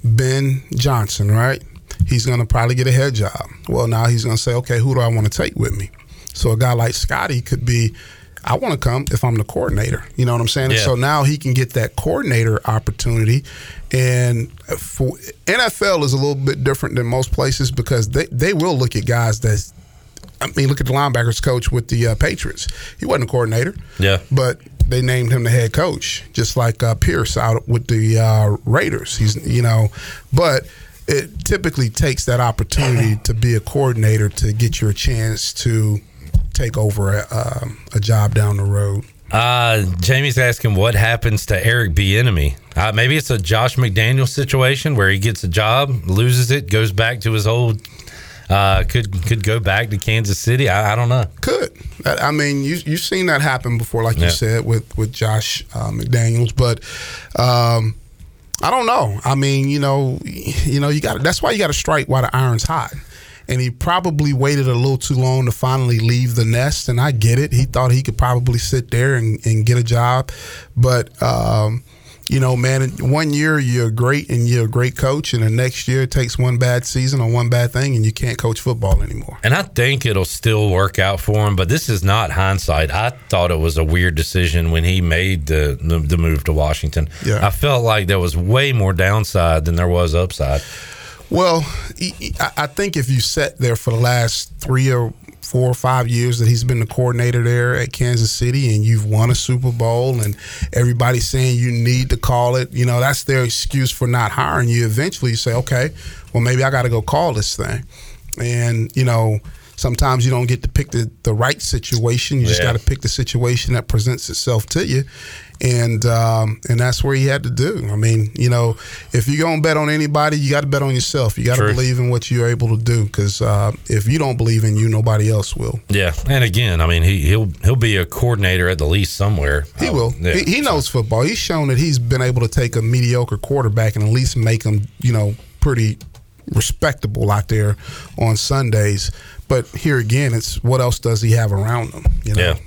Ben Johnson, right? He's going to probably get a head job. Well, now he's going to say, okay, who do I want to take with me? So a guy like Scotty could be, I want to come if I'm the coordinator. You know what I'm saying? Yeah. so now he can get that coordinator opportunity. And for NFL is a little bit different than most places because they, they will look at guys that's I mean, look at the linebackers coach with the uh, Patriots. He wasn't a coordinator Yeah. but they named him the head coach, just like uh, Pierce out with the uh, Raiders. He's you know, but it typically takes that opportunity to be a coordinator to get your chance to take over a, um a job down the road. Uh, Jamie's asking what happens to Eric Bieniemy. Uh, maybe it's a Josh McDaniel situation where he gets a job, loses it, goes back to his old. Uh, could could go back to Kansas City. I, I don't know. Could I I mean you you've seen that happen before, like Yeah. you said with with Josh uh, McDaniels, but. Um, I don't know. I mean, you know, you know, you got that's why you got to strike while the iron's hot. And he probably waited a little too long to finally leave the nest, and I get it. He thought he could probably sit there and, and get a job, but um, you know, man, one year you're great and you're a great coach, and the next year it takes one bad season or one bad thing, and you can't coach football anymore. And I think it'll still work out for him, but this is not hindsight. I thought it was a weird decision when he made the the, the move to Washington. Yeah. I felt like there was way more downside than there was upside. Well, he- he- I I think if you sat there for the last three or four or five years that he's been the coordinator there at Kansas City and you've won a Super Bowl and everybody's saying you need to call it, you know, that's their excuse for not hiring you. Eventually you say, okay, well, maybe I got to go call this thing. And, you know, sometimes you don't get to pick the, the right situation. You just Yeah. got to pick the situation that presents itself to you. And um, and that's where he had to do. I mean, you know, if you're gonna bet on anybody, you got to bet on yourself. You got to believe in what you're able to do. Because uh, if you don't believe in you, nobody else will. Yeah, and again, I mean, he he'll he'll be a coordinator at the least somewhere. He will. Yeah. He, he knows football. He's shown that he's been able to take a mediocre quarterback and at least make him, you know, pretty respectable out there on Sundays. But here again, it's what else does he have around him? You know? Yeah.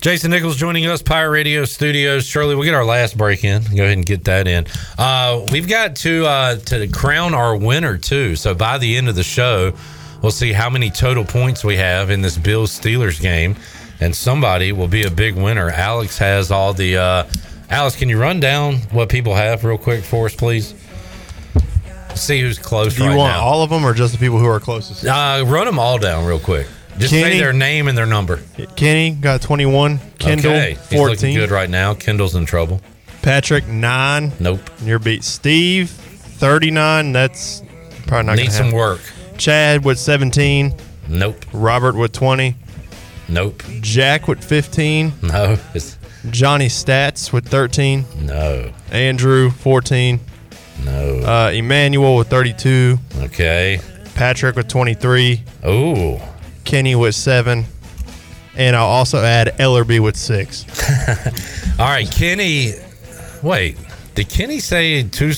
Jason Nichols joining us, Pirate Radio Studios. Shirley, we'll get our last break in. Go ahead and get that in. Uh, we've got to uh, to crown our winner too. So by the end of the show, we'll see how many total points we have in this Bills Steelers game, and somebody will be a big winner. Alex has all the. Uh, Alex, can you run down what people have real quick for us, please? See who's close Do you right want now. all of them or just the people who are closest? Uh, run them all down real quick. Just say Kenny? their name and their number. Kenny got 21. Kendall, okay. He's looking good right now. Kendall's in trouble. Patrick, 9. Nope. You're beat. Steve, 39. That's probably not Need gonna some happen. work. Chad with 17. Nope. Robert with 20. Nope. Jack with 15. No. It's, Johnny Stats with 13. no. Andrew, 14. No. Uh, Emmanuel with 32. Okay. Patrick with 23. Oh. Kenny with 7. And I'll also add Ellerby with 6. All right, Kenny. Wait, did Kenny say two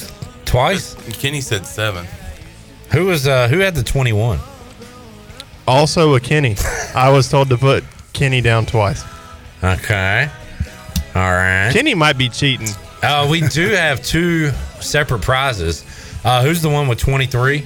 twice? Kenny said seven. Who was uh who had the twenty one? Also a Kenny. I was told to put Kenny down twice. Okay. All right. Kenny might be cheating. Uh, we do have two separate prizes. Uh, who's the one with twenty three?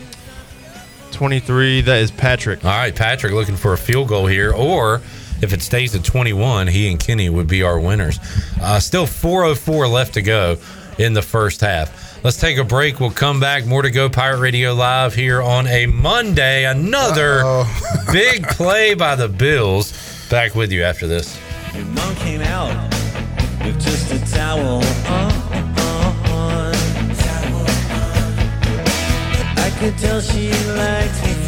23, that is Patrick. All right, Patrick looking for a field goal here, or if it stays at 21, he and Kenny would be our winners. Uh, still 404 left to go in the first half. Let's take a break. We'll come back. More to go. Pirate Radio Live here on a Monday. Another big play by the Bills. Back with you after this. Your mom came out with just a towel on. Could tell she liked me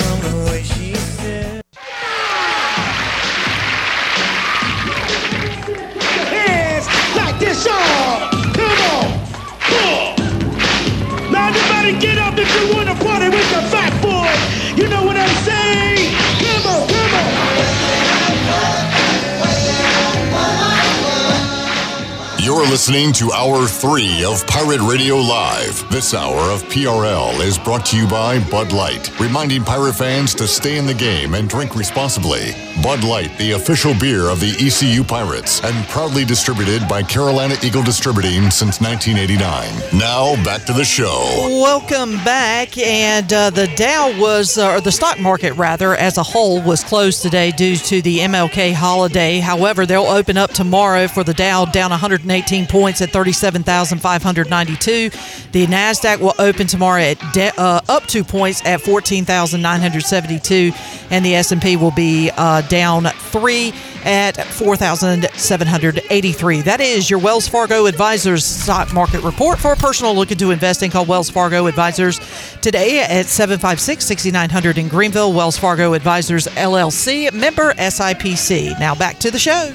listening to Hour 3 of Pirate Radio Live. This hour of PRL is brought to you by Bud Light, reminding pirate fans to stay in the game and drink responsibly. Bud Light, the official beer of the ECU Pirates, and proudly distributed by Carolina Eagle Distributing since 1989. Now, back to the show. Welcome back. And uh, the Dow was, uh, or the stock market rather, as a whole, was closed today due to the MLK holiday. However, they'll open up tomorrow for the Dow down 118 points at 37,592. The Nasdaq will open tomorrow at de- uh, up two points at 14,972, and the S&P will be uh, down three at 4,783. That is your Wells Fargo Advisors stock market report for a personal look into investing. Call Wells Fargo Advisors today at 756 6900 in Greenville. Wells Fargo Advisors LLC, member SIPC. Now back to the show.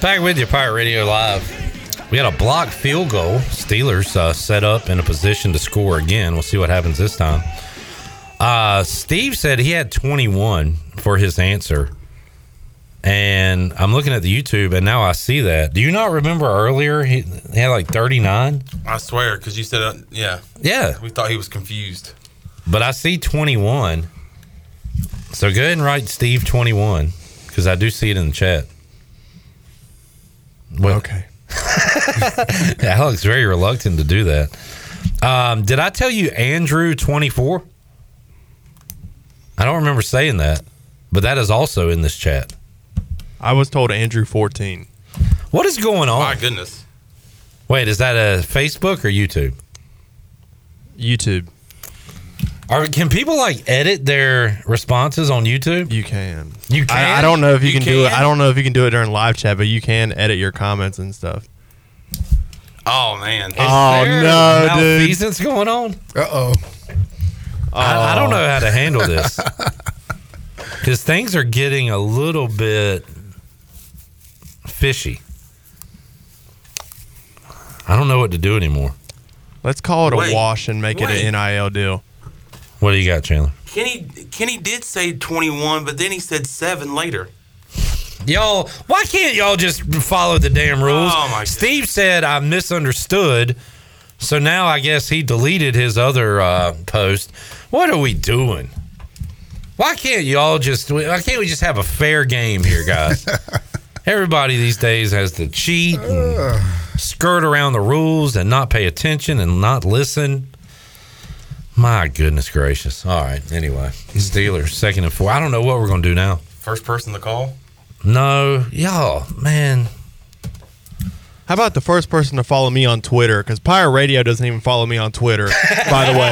Back with you, Pirate Radio Live. We had a block field goal. Steelers uh, set up in a position to score again. We'll see what happens this time. Uh, Steve said he had 21 for his answer. And I'm looking at the YouTube, and now I see that. Do you not remember earlier he, he had like 39? I swear, because you said, uh, yeah. Yeah. We thought he was confused. But I see 21. So go ahead and write Steve 21 because I do see it in the chat. Well, okay. Alex very reluctant to do that. Um, did I tell you Andrew 24? I don't remember saying that, but that is also in this chat. I was told Andrew 14. What is going on? My goodness. Wait, is that a Facebook or YouTube? YouTube. Are, can people like edit their responses on YouTube? You can. You can. I, I don't know if you, can, do it. I don't know if you can do it during live chat, but you can edit your comments and stuff. Oh, man. Oh, no, dude. malfeasance going on? Uh oh. I, I don't know how to handle this because things are getting a little bit fishy. I don't know what to do anymore. Let's call it Wait, a wash and make it wait. an NIL deal. What do you got, Chandler? Kenny Kenny did say 21, but then he said seven later. Y'all, why can't y'all just follow the damn rules? Oh, my Steve said I misunderstood, so now I guess he deleted his other uh, post. What are we doing? Why can't y'all just? Why can't we just have a fair game here, guys? Everybody these days has to cheat and skirt around the rules and not pay attention and not listen. My goodness gracious. All right. Anyway, Steelers second and four. I don't know what we're going to do now. First person to call. No, y'all, man. How about the first person to follow me on Twitter? Because Pirate Radio doesn't even follow me on Twitter, by the way.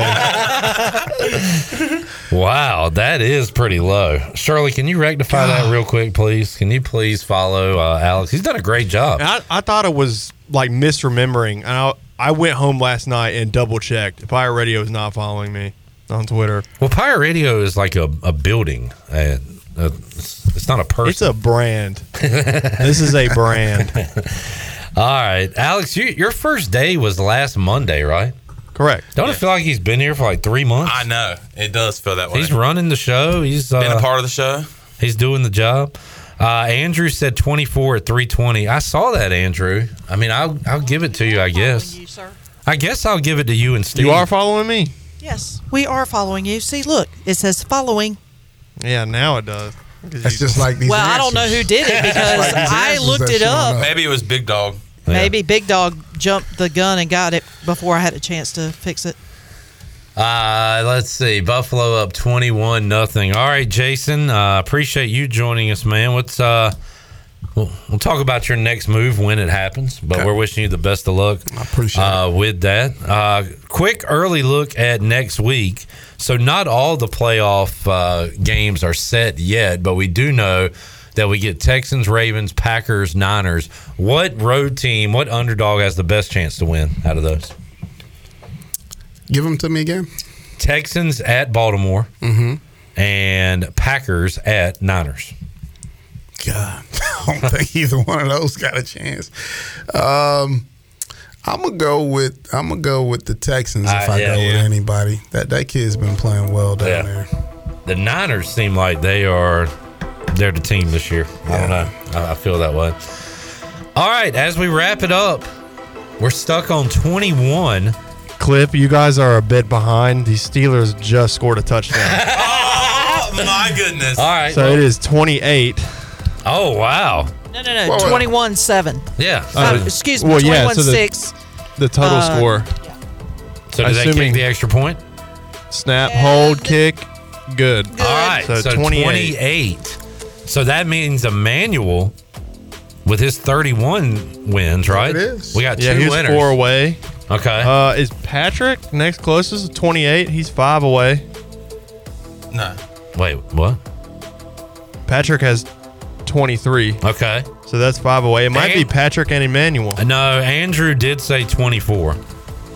Wow, that is pretty low. Shirley, can you rectify that real quick, please? Can you please follow uh, Alex? He's done a great job. I, I thought it was like misremembering. And I, I went home last night and double checked. Pirate Radio is not following me on Twitter. Well, Pirate Radio is like a, a building. Uh, uh, it's it's not a person. It's a brand. this is a brand. All right, Alex, you, your first day was last Monday, right? Correct. Don't it feel like he's been here for like three months? I know it does feel that way. He's running the show. He's uh, been a part of the show. He's doing the job. Uh, Andrew said 24 at 320. I saw that, Andrew. I mean, I'll I'll give it to you. I guess. You, sir. I guess I'll give it to you and Steve. You are following me? Yes, we are following you. See, look, it says following. Yeah, now it does. That's just like these. Well, I don't know who did it because Like I looked it showing up. Maybe it was Big Dog. Maybe Big Dog jumped the gun and got it before I had a chance to fix it. Uh, let's see. Buffalo up 21 nothing. All right, Jason. Uh, appreciate you joining us, man. What's uh we'll, we'll talk about your next move when it happens, but we're wishing you the best of luck. I appreciate uh, with that. Uh, quick early look at next week. So not all the playoff uh, games are set yet, but we do know that we get Texans, Ravens, Packers, Niners. What road team, what underdog has the best chance to win out of those? Give them to me again. Texans at Baltimore Mhm. and Packers at Niners. God, I don't think either one of those got a chance. Um, I'm gonna go with I'm gonna go with the Texans if Uh, I yeah, go yeah. with anybody. That that kid's been playing well down Yeah. there. The Niners seem like they are they're the team this year. I don't know. I, I feel that way. All right, as we wrap it up, we're stuck on 21. Clip, you guys are a bit behind. The Steelers just scored a touchdown. Oh my goodness! All right. so it is 28. Oh wow. No, no, no. Whoa, whoa. 21 7. Yeah. Uh, excuse me, well, yeah, 21 so the- 6. The total Uh, score. So did they Assuming- kick the extra point? Snap, hold, kick, good. All right. So, So, 28. 28. So that means Emmanuel with his 31 wins, right? It is. We got Yeah, two he was winners. four away. Okay. Uh, is Patrick next closest? 28. He's five away. No. Wait, what? Patrick has 23. Okay. So that's five away. It might be And- Patrick and Emmanuel. No, Andrew did say 24.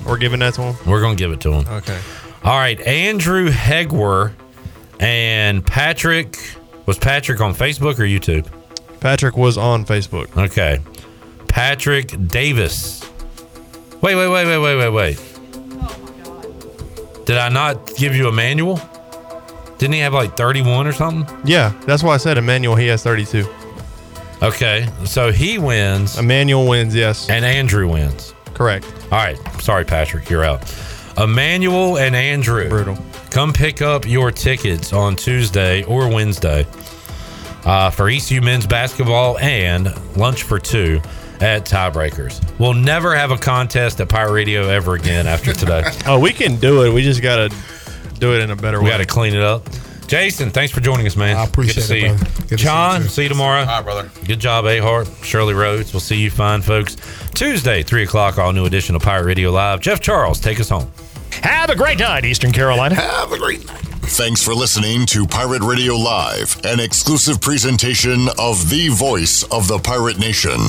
We're giving that to him? We're going to give it to him. Okay. All right. Andrew Hegwer and Patrick. Was Patrick on Facebook or YouTube? Patrick was on Facebook. Okay. Patrick Davis. Wait, wait, wait, wait, wait, wait, wait. Did I not give you Emmanuel? Didn't he have like 31 or something? Yeah, that's why I said Emmanuel. He has 32. Okay. So he wins. Emmanuel wins, yes. And Andrew wins. Correct. All right. Sorry, Patrick. You're out. Emmanuel and Andrew. Brutal. Come pick up your tickets on Tuesday or Wednesday uh, for ECU men's basketball and lunch for two at Tiebreakers. We'll never have a contest at Pirate Radio ever again after today. Oh, we can do it. We just got to do it in a better we way. got to clean it up. Jason, thanks for joining us, man. I appreciate Good to it, see you. brother. Good to see you, John, see you tomorrow. All right, brother. Good job, A Hart, Shirley Rhodes. We'll see you fine, folks. Tuesday, 3 o'clock, all new edition of Pirate Radio Live. Jeff Charles, take us home. Have a great night, Eastern Carolina. Have a great night. Thanks for listening to Pirate Radio Live, an exclusive presentation of the voice of the pirate nation.